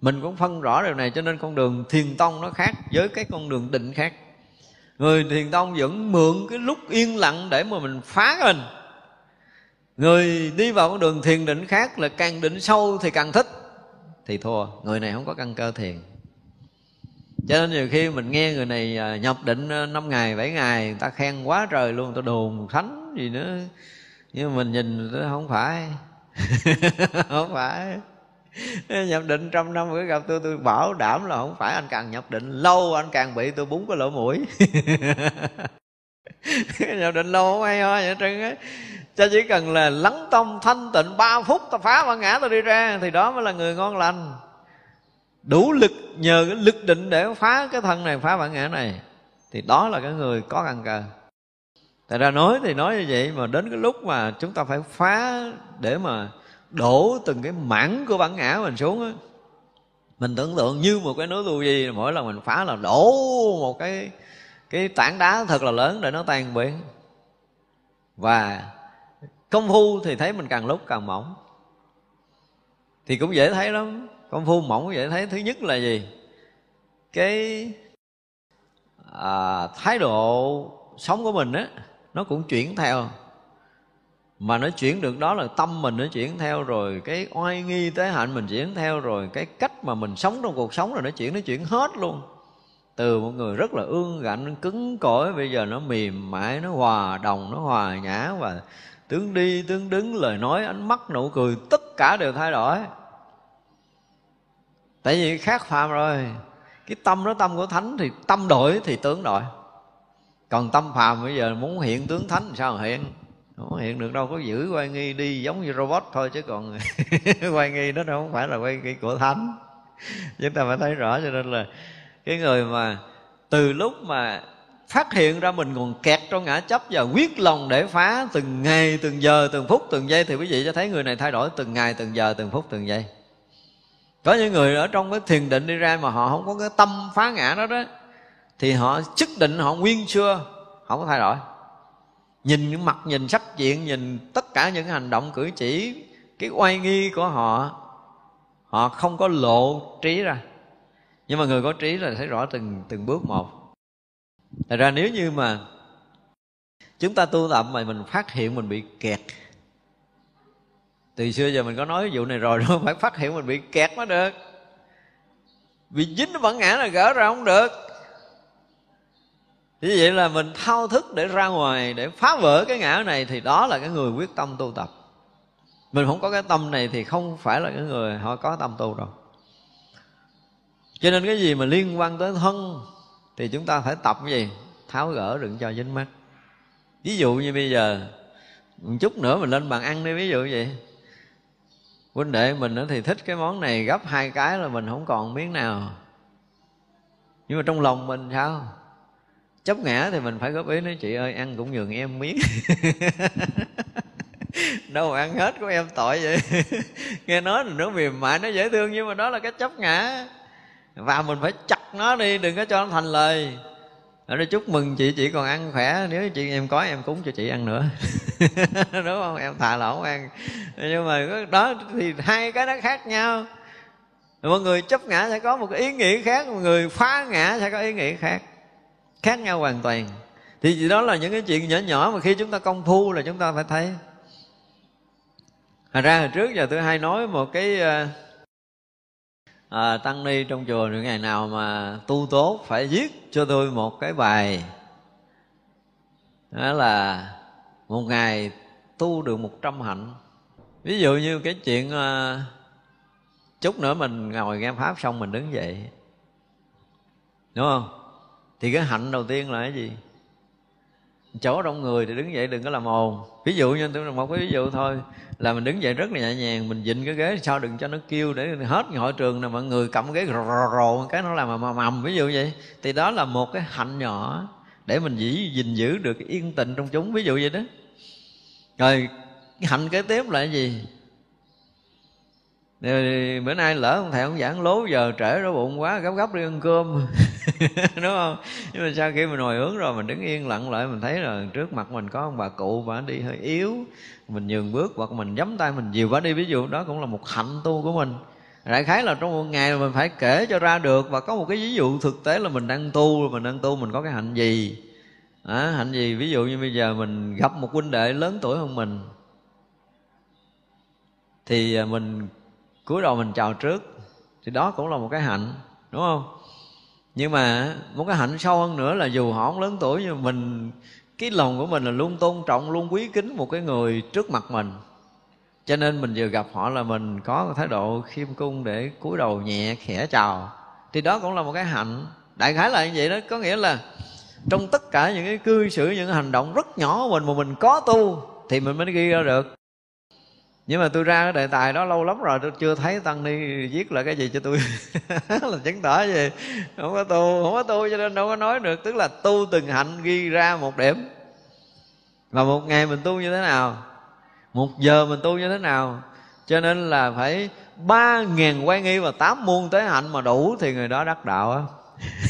Mình cũng phân rõ điều này cho nên con đường thiền tông nó khác với cái con đường định khác. Người thiền tông vẫn mượn cái lúc yên lặng để mà mình phá mình. Người đi vào con đường thiền định khác là càng định sâu thì càng thích. Thì thua, người này không có căn cơ thiền cho nên nhiều khi mình nghe người này à, nhập định à, 5 ngày 7 ngày, người ta khen quá trời luôn ta đồn thánh gì nữa. Nhưng mình nhìn không phải. Không phải. Nhập định trăm năm mới gặp tôi tôi bảo đảm là không phải anh càng nhập định lâu, anh càng bị tôi búng cái lỗ mũi. Nhập định lâu không hay ho vậy trơn á. Cho chỉ cần là lắng tâm thanh tịnh ba phút, ta phá bản ngã, ta đi ra, thì đó mới là người ngon lành đủ lực, nhờ cái lực định để phá cái thân này, phá bản ngã này, thì đó là cái người có căn cơ. Tại ra nói thì nói như vậy, mà đến cái lúc mà chúng ta phải phá để mà đổ từng cái mảng của bản ngã mình xuống á, mình tưởng tượng như một cái núi tu di, mỗi lần mình phá là đổ một cái cái tảng đá thật là lớn để nó tan biến. Và công phu thì thấy mình càng lúc càng mỏng. Thì cũng dễ thấy lắm công phu mỏng dễ thấy thứ nhất là gì? Cái à, thái độ sống của mình á nó cũng chuyển theo. Mà nó chuyển được đó là tâm mình nó chuyển theo rồi cái oai nghi tế hạnh mình chuyển theo rồi cái cách mà mình sống trong cuộc sống là nó chuyển nó chuyển hết luôn. Từ một người rất là ương ngạnh cứng cỏi bây giờ nó mềm mại nó hòa đồng nó hòa nhã và tướng đi tướng đứng lời nói ánh mắt nụ cười tất cả đều thay đổi tại vì khác phàm rồi. Cái tâm đó, tâm của thánh thì tâm đổi thì tướng đổi. Còn tâm phàm bây giờ muốn hiện tướng thánh thì sao hiện? Không hiện được đâu, có giữ quay nghi đi giống như robot thôi chứ còn quay nghi đó đâu không phải là quay nghi của thánh. Chúng ta phải thấy rõ cho nên là cái người mà từ lúc mà phát hiện ra mình còn kẹt trong ngã chấp và quyết lòng để phá từng ngày, từng giờ, từng phút, từng giây thì quý vị cho thấy người này thay đổi từng ngày, từng giờ, từng phút, từng giây có những người ở trong cái thiền định đi ra mà họ không có cái tâm phá ngã đó đó, thì họ chức định họ nguyên xưa không có thay đổi. Nhìn những mặt, nhìn sắc diện, nhìn tất cả những hành động cử chỉ, cái oai nghi của họ họ không có lộ trí ra. Nhưng mà người có trí là thấy rõ từng từng bước một. Thật ra nếu như mà chúng ta tu tập mà mình phát hiện mình bị kẹt từ xưa giờ mình có nói vụ này rồi, đâu phải phát hiện mình bị kẹt mới được. Vì dính bản ngã là gỡ ra không được. Như vậy là mình thao thức để ra ngoài, để phá vỡ cái ngã này thì đó là cái người quyết tâm tu tập. Mình không có cái tâm này thì không phải là cái người họ có tâm tu đâu. Cho nên cái gì mà liên quan tới thân thì chúng ta phải tập cái gì? Tháo gỡ đừng cho dính mắt. Ví dụ như bây giờ, một chút nữa mình lên bàn ăn đi, ví dụ vậy huynh đệ mình thì thích cái món này gấp hai cái là mình không còn miếng nào. Nhưng mà trong lòng mình sao? Chấp ngã thì mình phải góp ý nói, chị ơi, ăn cũng nhường em miếng. Đâu ăn hết của em tội vậy? Nghe nói là nó mềm mại, nó dễ thương nhưng mà đó là cái chấp ngã. Và mình phải chặt nó đi, đừng có cho nó thành lời ở đây chúc mừng chị chị còn ăn khỏe. Nếu chị em có em cúng cho chị ăn nữa. Đúng không? Em thà là không ăn. Nhưng mà đó thì hai cái nó khác nhau. Mọi người chấp ngã sẽ có một cái ý nghĩa khác mọi người phá ngã sẽ có ý nghĩa khác. Khác nhau hoàn toàn. Thì đó là những cái chuyện nhỏ nhỏ mà khi chúng ta công phu là chúng ta phải thấy. Thật ra hồi trước giờ tôi hay nói một cái uh, à, tăng ni trong chùa những ngày nào mà tu tốt phải viết cho tôi một cái bài. Đó là một ngày tu được một trăm hạnh. Ví dụ như cái chuyện à, chút nữa mình ngồi nghe pháp xong mình đứng dậy. Đúng không? Thì cái hạnh đầu tiên là cái gì? Chỗ đông người thì đứng dậy đừng có làm ồn. Ví dụ như tôi một cái ví dụ thôi, là mình đứng dậy rất là nhẹ nhàng, mình dịnh cái ghế, sao đừng cho nó kêu để hết hội trường là mọi người cầm cái rồ rồ rồ cái nó làm mà mầm, ví dụ vậy. Thì đó là một cái hạnh nhỏ để mình dĩ gìn giữ được yên tịnh trong chúng, ví dụ vậy đó. Rồi hạnh kế tiếp là cái gì? Thì bữa nay lỡ ông thầy ông giảng lố giờ trễ rồi bụng quá gấp gấp đi ăn cơm. Đúng không? Nhưng mà sau khi mình ngồi hướng rồi mình đứng yên lặng lại mình thấy là trước mặt mình có ông bà cụ và đi hơi yếu. Mình nhường bước hoặc mình giấm tay mình dìu bà đi. Ví dụ đó cũng là một hạnh tu của mình. Đại khái là trong một ngày mình phải kể cho ra được và có một cái ví dụ thực tế là mình đang tu mình đang tu mình có cái hạnh gì? À, hạnh gì? Ví dụ như bây giờ mình gặp một huynh đệ lớn tuổi hơn mình thì à, mình cúi đầu mình chào trước, thì đó cũng là một cái hạnh, đúng không? Nhưng mà một cái hạnh sâu hơn nữa là dù họ không lớn tuổi, nhưng mình, cái lòng của mình là luôn tôn trọng, luôn quý kính một cái người trước mặt mình. Cho nên mình vừa gặp họ là mình có thái độ khiêm cung để cúi đầu nhẹ khẽ chào. Thì đó cũng là một cái hạnh. Đại khái là như vậy đó. Có nghĩa là trong tất cả những cái cư xử, những cái hành động rất nhỏ của mình mà mình có tu, thì mình mới ghi ra được nhưng mà tôi ra cái đề tài đó lâu lắm rồi tôi chưa thấy tăng ni viết lại cái gì cho tôi. Là chứng tỏ gì? Không có tu không có tu cho nên đâu có nói được. Tức là tu từng hạnh ghi ra một điểm. Và một ngày mình tu như thế nào? Một giờ mình tu như thế nào? Cho nên là phải ba ngàn quay nghi và tám muôn tế hạnh mà đủ thì người đó đắc đạo á.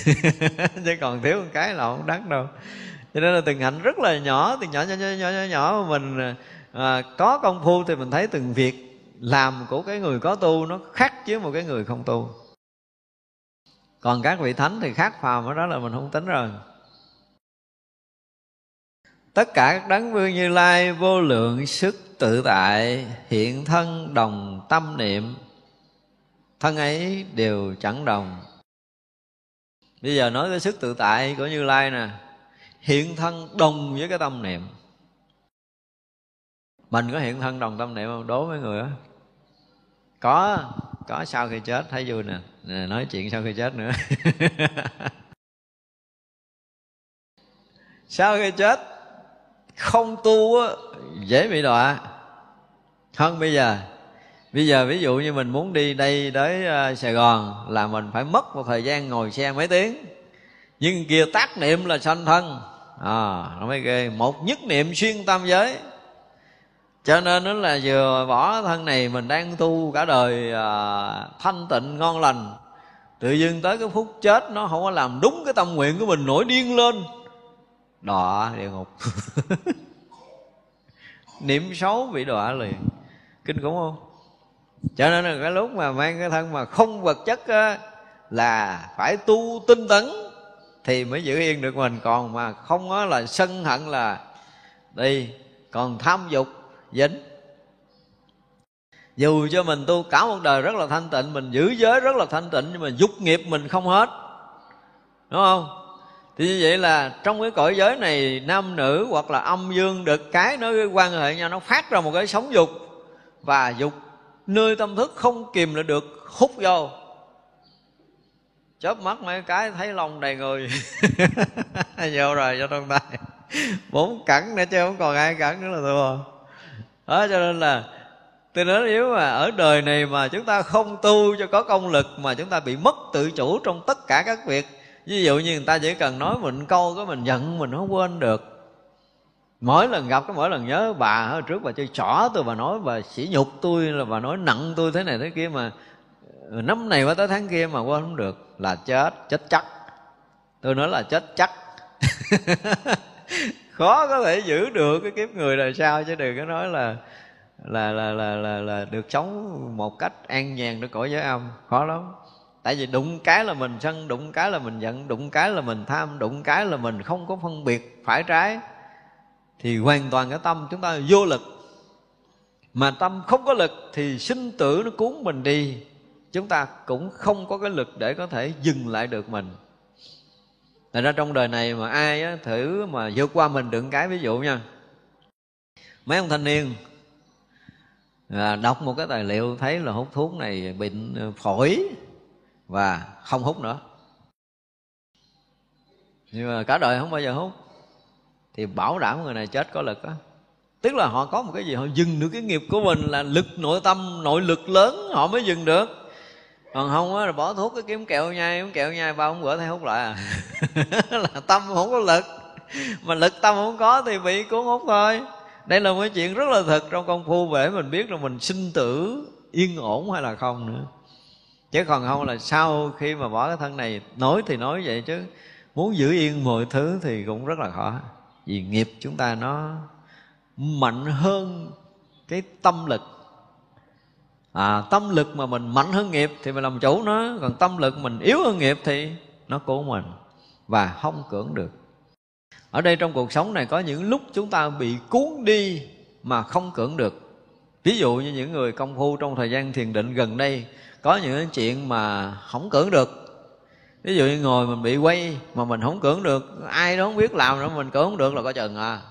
Chứ còn thiếu một cái là không đắc đâu. Cho nên là từng hạnh rất là nhỏ từng nhỏ nhỏ nhỏ nhỏ nhỏ, nhỏ mình à, có công phu thì mình thấy từng việc làm của cái người có tu nó khác với một cái người không tu. Còn các vị thánh thì khác phàm ở đó là mình không tính rồi. Tất cả các đấng vương như lai vô lượng sức tự tại hiện thân đồng tâm niệm thân ấy đều chẳng đồng. Bây giờ nói cái sức tự tại của như lai nè hiện thân đồng với cái tâm niệm mình có hiện thân đồng tâm niệm không? Đố mấy người á. Có có sau khi chết thấy vui nè. Nói chuyện sau khi chết nữa. Sau khi chết không tu á, dễ bị đọa. Hơn bây giờ bây giờ ví dụ như mình muốn đi đây tới à, sài gòn là mình phải mất một thời gian ngồi xe mấy tiếng. Nhưng kia tác niệm là sanh thân. À nó mới ghê. Một nhất niệm xuyên tam giới cho nên nó là vừa bỏ thân này mình đang tu cả đời à, thanh tịnh ngon lành. Tự dưng tới cái phút chết nó không có làm đúng cái tâm nguyện của mình nổi điên lên. Đọa địa ngục. Niệm xấu bị đọa liền. Kinh khủng không? Cho nên là cái lúc mà mang cái thân mà không vật chất á, là phải tu tinh tấn thì mới giữ yên được mình. Còn mà không á là sân hận là đi. Còn tham dục dính. Dù cho mình tu cả một đời rất là thanh tịnh, mình giữ giới rất là thanh tịnh, nhưng mà dục nghiệp mình không hết. Đúng không? Thì như vậy là trong cái cõi giới này, nam nữ hoặc là âm dương được cái nó quan hệ nhau, nó phát ra một cái sống dục. Và dục, nơi tâm thức không kìm lại được, hút vô. Chớp mắt mấy cái thấy lòng đầy người. Vô rồi cho trong tay. Bốn cẳng nữa chứ không còn ai cẳng nữa là thua đó, cho nên là tôi nói nếu mà ở đời này mà chúng ta không tu cho có công lực mà chúng ta bị mất tự chủ trong tất cả các việc, ví dụ như người ta chỉ cần nói mình câu cái mình giận mình không quên được. Mỗi lần gặp cái mỗi lần nhớ bà, hồi trước bà chơi trỏ tôi, bà nói bà sỉ nhục tôi, là bà nói nặng tôi thế này thế kia mà ờ, năm này qua tới tháng kia mà quên không được, là chết chết chắc. Tôi nói là chết chắc. khó có thể giữ được cái kiếp người là sao chứ đừng có nói là là là là là, là được sống một cách an nhàn được cõi giới âm. Khó lắm. Tại vì đụng cái là mình sân đụng cái là mình giận đụng cái là mình tham đụng cái là mình không có phân biệt phải trái thì hoàn toàn cái tâm chúng ta vô lực. Mà tâm không có lực thì sinh tử nó cuốn mình đi. Chúng ta cũng không có cái lực để có thể dừng lại được mình. Thành ra trong đời này mà ai á, thử mà vượt qua mình được cái ví dụ nha. Mấy ông thanh niên à, Đọc một cái tài liệu thấy là hút thuốc này bệnh à, phổi Và không hút nữa. Nhưng mà cả đời không bao giờ hút. Thì bảo đảm người này chết có lực á. Tức là họ có một cái gì họ dừng được cái nghiệp của mình Là lực nội tâm, nội lực lớn họ mới dừng được còn không á là bỏ thuốc cái kiếm kẹo nhai, kiếm kẹo nhai, ba không bữa thấy hút lại à. Là tâm không có lực. Mà lực tâm không có thì bị cuốn hút thôi. Đây là một chuyện rất là thật. Trong công phu để mình biết là mình sinh tử yên ổn hay là không nữa. Chứ còn không là sau khi mà bỏ cái thân này, nói thì nói vậy chứ. Muốn giữ yên mọi thứ thì cũng rất là khó. Vì nghiệp chúng ta nó mạnh hơn cái tâm lực à, tâm lực mà mình mạnh hơn nghiệp thì mình làm chủ nó còn tâm lực mình yếu hơn nghiệp thì nó của mình và không cưỡng được. Ở đây trong cuộc sống này có những lúc chúng ta bị cuốn đi mà không cưỡng được. Ví dụ như những người công phu trong thời gian thiền định gần đây có những chuyện mà không cưỡng được. Ví dụ như ngồi mình bị quay mà mình không cưỡng được ai đó không biết làm nữa mình cưỡng không được là coi chừng à.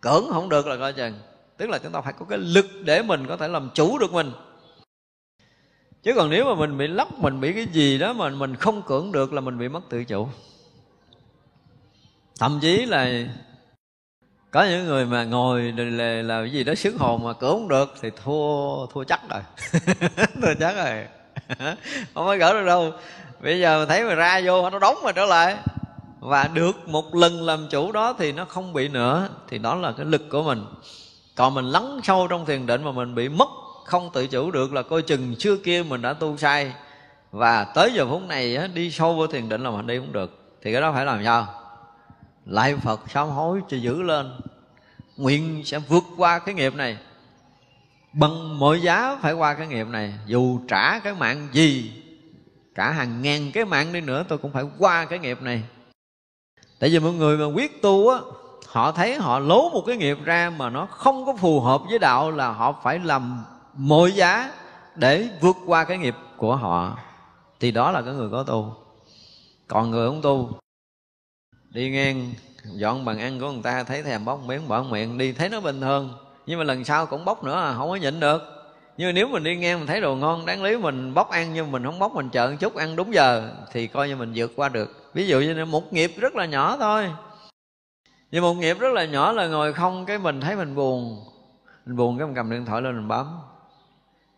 Cưỡng không được là coi chừng tức là chúng ta phải có cái lực để mình có thể làm chủ được mình. Chứ còn nếu mà mình bị lóc mình bị cái gì đó mà mình không cưỡng được là mình bị mất tự chủ. Thậm chí là có những người mà ngồi là, là cái gì đó sướng hồn mà cưỡng không được thì thua thua chắc rồi. Thua chắc rồi. Không có gỡ được đâu. Bây giờ mà thấy mà ra vô nó đóng mà trở lại. Và được một lần làm chủ đó thì nó không bị nữa thì đó là cái lực của mình còn mình lắng sâu trong thiền định mà mình bị mất không tự chủ được là coi chừng xưa kia mình đã tu sai. Và tới giờ phút này á, đi sâu vô thiền định là mình đi cũng được. Thì cái đó phải làm sao? Lại phật sám hối cho giữ lên. Nguyện sẽ vượt qua cái nghiệp này. Bằng mọi giá phải qua cái nghiệp này. Dù trả cái mạng gì cả hàng ngàn cái mạng đi nữa tôi cũng phải qua cái nghiệp này. Tại vì mọi người mà quyết tu á họ thấy họ lố một cái nghiệp ra mà nó không có phù hợp với đạo là họ phải làm mọi giá để vượt qua cái nghiệp của họ. Thì đó là cái người có tu. Còn người không tu, đi ngang, dọn bàn ăn của người ta, thấy thèm bóc miếng, bỏ miệng, đi thấy nó bình thường. Nhưng mà lần sau cũng bóc nữa, không có nhịn được. Nhưng mà nếu mình đi ngang mình thấy đồ ngon, đáng lý mình bóc ăn, nhưng mình không bóc mình chờ một chút, ăn đúng giờ, thì coi như mình vượt qua được. Ví dụ như một nghiệp rất là nhỏ thôi nhưng một nghiệp rất là nhỏ là ngồi không, cái mình thấy mình buồn. Mình buồn cái mình cầm điện thoại lên mình bấm.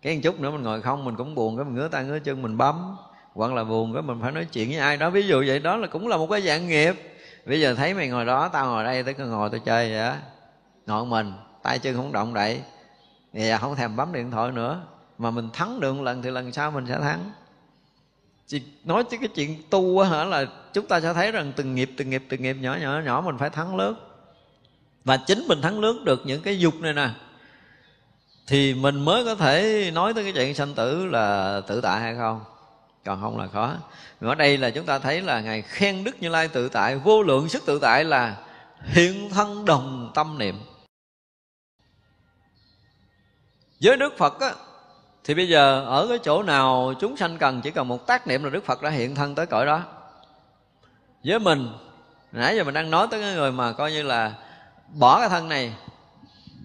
Cái một chút nữa mình ngồi không, mình cũng buồn, cái mình ngứa tay ngứa chân mình bấm. Hoặc là buồn, cái mình phải nói chuyện với ai đó. Ví dụ vậy đó là cũng là một cái dạng nghiệp. Bây giờ thấy mày ngồi đó, tao ngồi đây, tới ngồi tôi chơi vậy đó ngồi mình, tay chân không động đậy. Thì không thèm bấm điện thoại nữa. Mà mình thắng được một lần thì lần sau mình sẽ thắng. Chị nói tới cái chuyện tu hả, là chúng ta sẽ thấy rằng từng nghiệp từng nghiệp từng nghiệp nhỏ nhỏ nhỏ mình phải thắng lớn. Và chính mình thắng lớn được những cái dục này nè, thì mình mới có thể nói tới cái chuyện sanh tử là tự tại hay không? Còn không là khó. Ở đây là chúng ta thấy là ngài khen đức như lai tự tại, vô lượng sức tự tại là hiện thân đồng tâm niệm. Với đức phật á thì bây giờ ở cái chỗ nào chúng sanh cần chỉ cần một tác niệm là đức phật đã hiện thân tới cõi đó. Với mình, nãy giờ mình đang nói tới cái người mà coi như là bỏ cái thân này,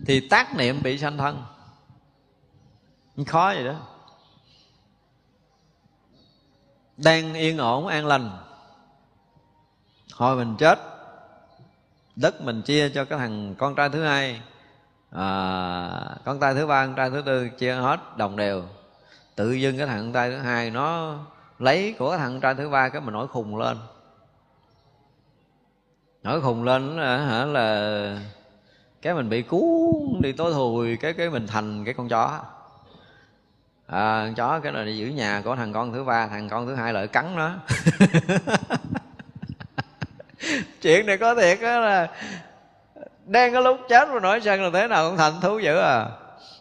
thì tác niệm bị sanh thân. Khó vậy đó. Đang yên ổn, an lành. Hồi mình chết, đất mình chia cho cái thằng con trai thứ hai à, con tay thứ ba con tay thứ tư chia hết đồng đều. Tự dưng cái thằng tay thứ hai nó lấy của thằng trai thứ ba cái mình nổi khùng lên. Nổi khùng lên là hả là cái mình bị cuốn đi tối thùi cái cái mình thành cái con chó. À, con chó cái này đi giữ nhà của thằng con thứ ba thằng con thứ hai lại cắn nó. Chuyện này có thiệt đó là đang có lúc chết mà nổi sân là thế nào cũng thành thú dữ à.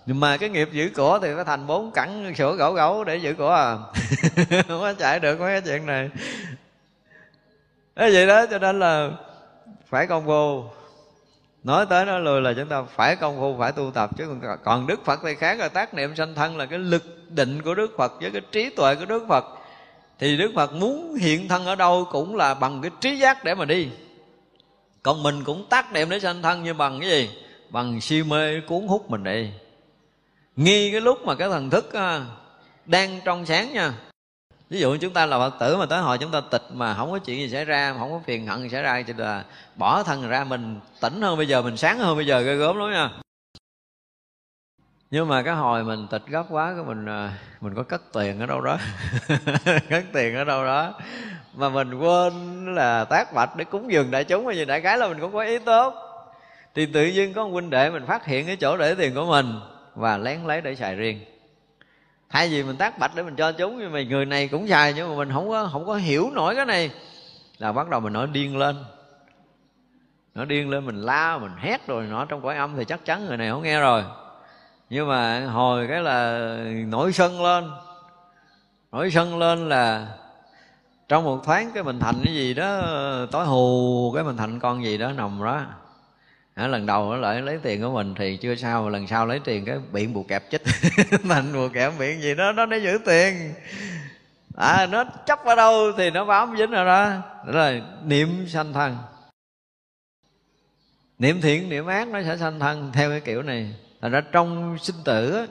Nhưng mà cái nghiệp giữ của thì phải thành bốn cẳng sữa gấu gấu để giữ của à. Không có chạy được mấy cái chuyện này. Thế vậy đó cho nên là phải công phu. Nói tới nói lùi là chúng ta phải công phu phải tu tập. Chứ còn, còn đức phật thì khác là tác niệm sanh thân là cái lực định của đức phật với cái trí tuệ của đức phật. Thì đức phật muốn hiện thân ở đâu cũng là bằng cái trí giác để mà đi còn mình cũng tác niệm để sanh thân như bằng cái gì? Bằng si mê cuốn hút mình đi. Nghi cái lúc mà cái thần thức à, đang trong sáng nha. Ví dụ chúng ta là phật tử mà tới hồi chúng ta tịch mà không có chuyện gì xảy ra không có phiền hận gì xảy ra, thì là bỏ thân ra mình tỉnh hơn bây giờ, mình sáng hơn bây giờ, ghê gớm lắm nha. Nhưng mà cái hồi mình tịch gấp quá, cái mình à, mình có cất tiền ở đâu đó. Cất tiền ở đâu đó mà mình quên là tác bạch để cúng dường đại chúng hay gì đại cái là mình cũng có ý tốt. Thì tự nhiên có một huynh đệ mình phát hiện cái chỗ để tiền của mình và lén lấy để xài riêng. Thay vì mình tác bạch để mình cho chúng, nhưng mà người này cũng xài, nhưng mà mình không có không có hiểu nổi cái này. Là bắt đầu mình nổi điên lên. Nó điên lên, mình la, mình hét rồi nó trong cõi âm thì chắc chắn người này không nghe rồi. Nhưng mà hồi cái là nổi sân lên. Nổi sân lên là trong một thoáng cái mình thành cái gì đó tối hù cái mình thành con gì đó nằm đó. À, lần đầu nó lại lấy tiền của mình thì chưa sao lần sau lấy tiền cái biển bù kẹp chích. Thành bù kẹp biển gì đó nó để giữ tiền. À nó chấp ở đâu thì nó bám dính ở đó. Đó là niệm sanh thân. Niệm thiện niệm ác nó sẽ sanh thân theo cái kiểu này. Thành ra trong sinh tử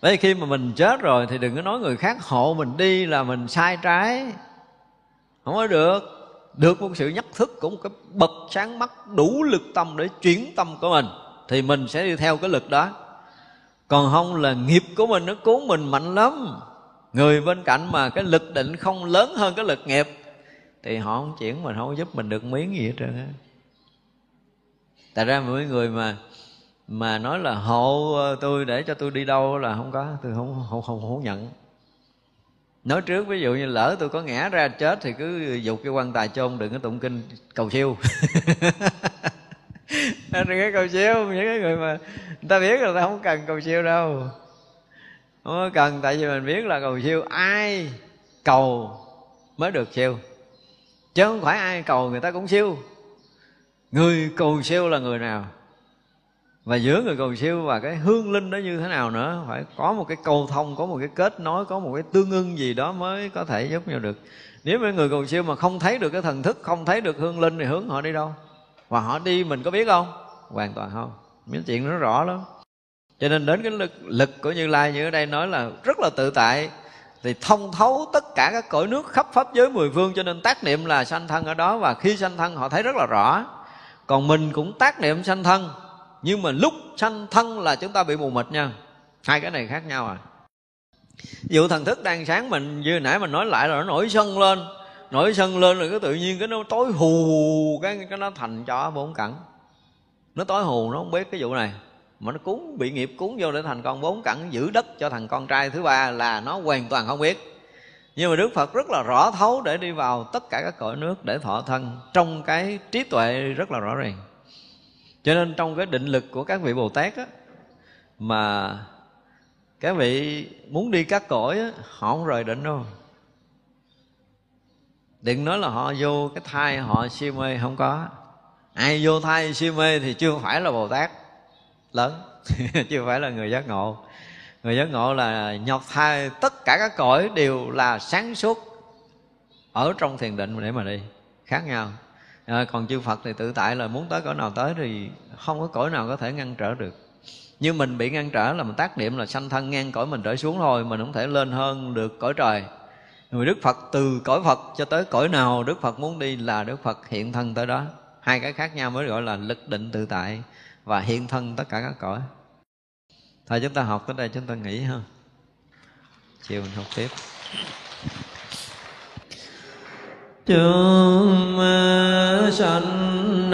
Vậy khi mà mình chết rồi thì đừng có nói người khác hộ mình đi là mình sai trái. Không có được. Được một sự nhắc thức của một cái bậc sáng mắt đủ lực tâm để chuyển tâm của mình, Thì mình sẽ đi theo cái lực đó. Còn không là nghiệp của mình nó cuốn mình mạnh lắm. Người bên cạnh mà cái lực định không lớn hơn cái lực nghiệp, Thì họ không chuyển mình, không giúp mình được miếng gì hết trơn á. Tại ra mỗi người mà mà nói là hộ ờ, tôi để cho tôi đi đâu là không có tôi không không không, không nhận. Nói trước ví dụ như lỡ tôi có ngã ra chết thì cứ dục cái quan tài chôn đừng có tụng kinh cầu siêu. Đừng có cầu siêu những cái người mà người ta biết là ta không cần cầu siêu đâu. Không có cần tại vì mình biết là cầu siêu ai cầu mới được siêu? Chứ không phải ai cầu người ta cũng siêu. Người cầu siêu là người nào? Và giữa người cầu siêu và cái hương linh đó như thế nào nữa, phải có một cái cầu thông, có một cái kết nối, có một cái tương ưng gì đó mới có thể giúp nhau được. Nếu mấy người cầu siêu mà không thấy được cái thần thức, không thấy được hương linh thì hướng họ đi đâu? Và họ đi mình có biết không? Hoàn toàn không. Những chuyện nó rõ lắm. Cho nên đến cái lực lực của như lai như ở đây nói là rất là tự tại. Thì thông thấu tất cả các cõi nước khắp pháp giới mười phương, cho nên tác niệm là sanh thân ở đó. Và khi sanh thân họ thấy rất là rõ. Còn mình cũng tác niệm sanh thân nhưng mà lúc sanh thân là chúng ta bị mù mịt nha. Hai cái này khác nhau à. Dụ thần thức đang sáng mình, như nãy mình nói lại là nó nổi sân lên. Nổi sân lên rồi cái tự nhiên cái nó tối hù, cái cái nó thành cho bốn cẳng. Nó tối hù, nó không biết cái vụ này. Mà nó cuốn, bị nghiệp cuốn vô để thành con bốn cẳng, giữ đất cho thằng con trai thứ ba là nó hoàn toàn không biết. Nhưng mà đức phật rất là rõ thấu để đi vào tất cả các cõi nước để thọ thân. Trong cái trí tuệ rất là rõ ràng cho nên trong cái định lực của các vị bồ tát á, mà các vị muốn đi các cõi á, họ không rời định đâu. Đừng nói là họ vô cái thai họ si mê không có. Ai vô thai si mê thì chưa phải là bồ tát. Lớn chưa phải là người giác ngộ. Người giác ngộ là nhọc thai tất cả các cõi đều là sáng suốt ở trong thiền định để mà đi. Khác nhau à, còn chư phật thì tự tại là muốn tới cõi nào tới thì không có cõi nào có thể ngăn trở được. Nhưng mình bị ngăn trở là mình tác niệm là sanh thân ngang cõi mình trở xuống thôi mình không thể lên hơn được cõi trời. Người đức phật từ cõi phật cho tới cõi nào đức phật muốn đi là đức phật hiện thân tới đó. Hai cái khác nhau mới gọi là lực định tự tại và hiện thân tất cả các cõi. Thôi chúng ta học tới đây chúng ta nghỉ ha. Chiều mình học tiếp chúng sanh